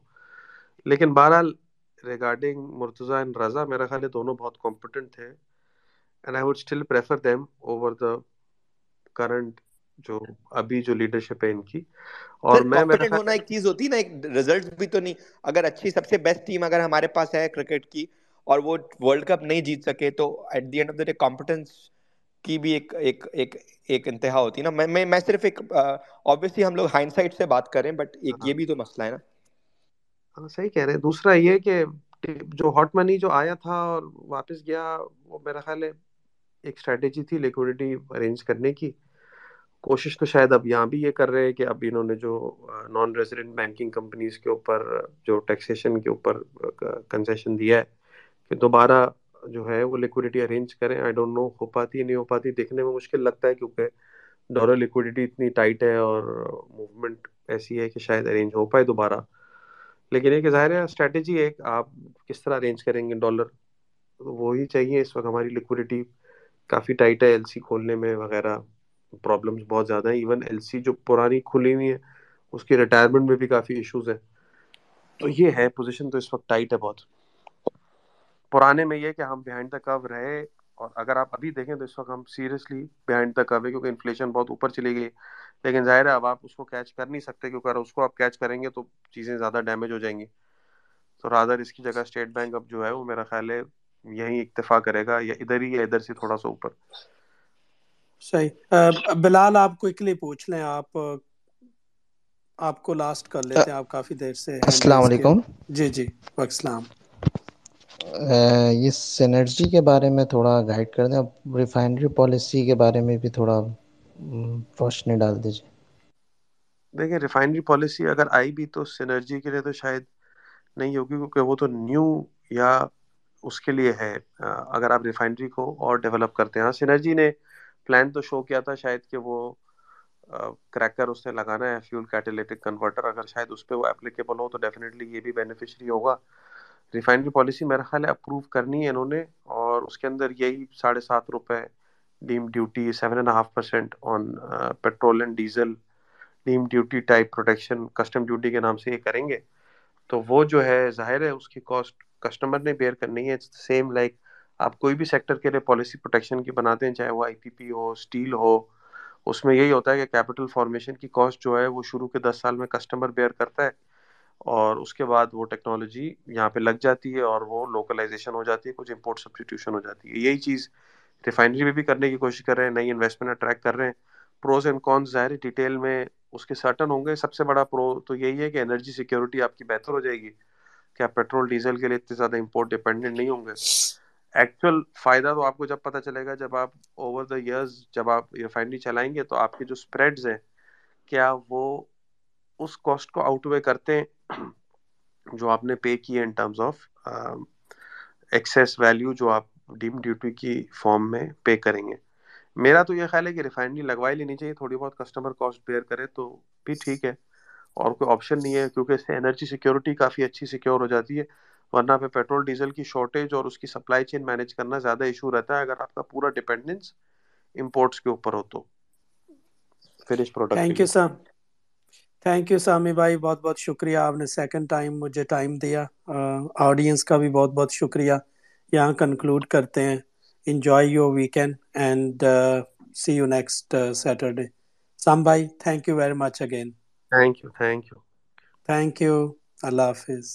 لیکن بہرحال ریگارڈنگ مرتضیٰ اینڈ رضا میرا خیال ہے دونوں بہت کمپٹنٹ تھے and I would still prefer them over the current جو ابھی جو لیڈرشپ ہے ان کی۔ اور میں ہونا ایک چیز ہوتی ہے نا ایک ریزلٹ بھی تو نہیں۔ اگر اچھی سب سے بیسٹ ٹیم اگر ہمارے پاس ہے کرکٹ کی اور وہ ورلڈ کپ نہیں جیت سکے تو at the end of the day competence کی بھی ایک ایک ایک ایک انتہا ہوتی ہے نا۔ میں میں صرف ایک آبویسلی ہم لوگ ہائنڈ سائڈ سے بات کریں بٹ ایک ہاں۔ یہ بھی تو مسئلہ ہے نا۔ ہاں صحیح کہہ رہے ہیں۔ دوسرا یہ کہ جو ہاٹ منی جو آیا تھا اور واپس گیا وہ میرا خیال ہے ایک اسٹریٹجی تھی لیکوڈیٹی ارینج کرنے کی۔ کوشش تو شاید اب یہاں بھی یہ کر رہے ہیں کہ اب انہوں نے جو نان ریزیڈنٹ بینکنگ کمپنیز کے اوپر، جو ٹیکسیشن کے اوپر کنسیشن دیا ہے کہ دوبارہ جو ہے وہ لیکوڈیٹی ارینج کریں۔ آئی ڈونٹ نو ہو پاتی نہیں ہو پاتی، دیکھنے میں مشکل لگتا ہے کیونکہ ڈالر لیکوڈیٹی اتنی ٹائٹ ہے اور موومنٹ ایسی ہے کہ شاید ارینج ہو پائے دوبارہ۔ لیکن ایک ظاہر ہے اسٹریٹجی ایک، آپ کس طرح ارینج کریں گے ڈالر وہی چاہیے۔ اس وقت ہماری لیکوڈیٹی کافی ٹائٹ ہے ایل سی کھولنے میں وغیرہ۔ پرابلمس بہت زیادہ ہیں. ایون ایل سی جو پرانی کھلی ہوئی ہے اس کی ریٹائرمنٹ میں بھی کافی ایشوز ہیں. تو یہ ہے پوزیشن تو اس وقت ٹائٹ ہے بہت. پرانے میں یہ کہ ہم بیہائنڈ دا کو رہے، اور اگر آپ ابھی دیکھیں تو اس وقت ہم سیریسلی بیہائنڈ دا کو ہے کیونکہ انفلیشن بہت اوپر چلی گئی. لیکن ظاہر ہے، اب آپ اس کو کیچ کر نہیں سکتے، کیونکہ اگر اس کو آپ کیچ کریں گے تو چیزیں زیادہ ڈیمیج ہو جائیں گی. تو رادر اس کی جگہ اسٹیٹ بینک اب جو ہے، وہ میرا خیال ہے یہیں اکتفا کرے گا، یا ادھر ہی یا ادھر سے تھوڑا سا اوپر. صحیح۔ بلال آپ کوئکلی پوچھ لیں آپ آپ کو لاسٹ کر لیتے ہیں آپ کافی دیر سے السلام علیکم۔ جی جی السلام۔ یہ سینرجی کے بارے میں تھوڑا گائیڈ کر دیں ریفائنری پالیسی کے بارے میں بھی تھوڑا روشنی ڈال دیجیے دیکھیں ریفائنری پالیسی اگر آئی بھی تو سینرجی کے لیے تو شاید نہیں ہوگی کیونکہ وہ تو نیو یا اس کے لیے ہے۔ اگر آپ ریفائنری کو اور ڈیولپ کرتے ہیں۔ ہاں سینرجی نے پلان تو شو کیا تھا شاید کہ وہ کریکر اس نے لگانا ہے فیول کیٹلیٹک کنورٹر اگر شاید اس پہ وہ اپلیکیبل ہو تو ڈیفینیٹلی یہ بھی بینیفیشری ہوگا۔ ریفائنری پالیسی میرا خیال ہے اپروو کرنی ہے انہوں نے، اور اس کے اندر یہی ساڑھے سات روپے dam duty seven and half percent on petrol and diesel dam duty type protection custom duty کے نام سے یہ کریں گے۔ تو وہ جو ہے، ظاہر ہے اس کی کاسٹ کسٹمر نے بیئر کرنی ہے۔ سیم لائک آپ کوئی بھی سیکٹر کے لیے پالیسی پروٹیکشن کی بناتے ہیں، چاہے وہ آئی پی پی ہو اسٹیل ہو، اس میں یہی ہوتا ہے کہ کیپٹل فارمیشن کی کاسٹ جو ہے وہ شروع کے دس سال میں کسٹمر بیئر کرتا ہے اور اس کے بعد وہ ٹیکنالوجی یہاں پہ لگ جاتی ہے اور وہ لوکلائزیشن ہو جاتی ہے، کچھ امپورٹ سبسٹیٹیوشن ہو جاتی ہے۔ یہی چیز ریفائنری میں بھی کرنے کی کوشش کر رہے ہیں، نئی انویسٹمنٹ اٹریکٹ کر رہے ہیں۔ پروز اینڈ کونس ظاہر ڈیٹیل میں اس کے سرٹن ہوں گے۔ سب سے بڑا پرو تو یہی ہے کہ انرجی سیکیورٹی آپ کی بہتر ہو جائے گی۔ کہ آپ پیٹرول ڈیزل کے لیے اتنے زیادہ امپورٹ ڈپینڈنٹ نہیں ہوں گے؟ ایکچوئل فائدہ تو آپ کو جب پتہ چلے گا، جب آپ اوور دا ایئرز جب آپ ریفائنری چلائیں گے تو آپ کے جو اسپریڈز ہیں، کیا وہ اس کاسٹ کو آؤٹ وے کرتے ہیں جو آپ نے پے کی ہے in terms of excess value جو آپ ڈیم ڈیوٹی کی فارم میں پے کریں گے۔ میرا تو یہ خیال ہے کہ ریفائنری لگوا ہی لینی چاہیے، تھوڑی بہت کسٹمر کاسٹ بیئر کرے تو بھی ٹھیک ہے۔ اور کوئی آپشن نہیں ہے، کیونکہ اس سے انرجی سیکیورٹی کافی اچھی سیکیور ہو جاتی ہے۔ ورنہ پہ پیٹرول ڈیزل کی شارٹیج اور اس کی سپلائی چین مینیج کرنا زیادہ ایشو رہتا ہے اگر آپ کا پورا ڈپینڈنس امپورٹس کے اوپر ہو تو۔ Finish product thank you sir thank you Sami بھائی بہت بہت شکریہ۔ آپ نے سیکنڈ ٹائم مجھے ٹائم دیا۔ آڈینس کا بھی بہت بہت شکریہ۔ یہاں کنکلوڈ کرتے ہیں۔ Enjoy your weekend and see you next Saturday Sam بھائی thank you very much again thank you thank you thank you اللہ حافظ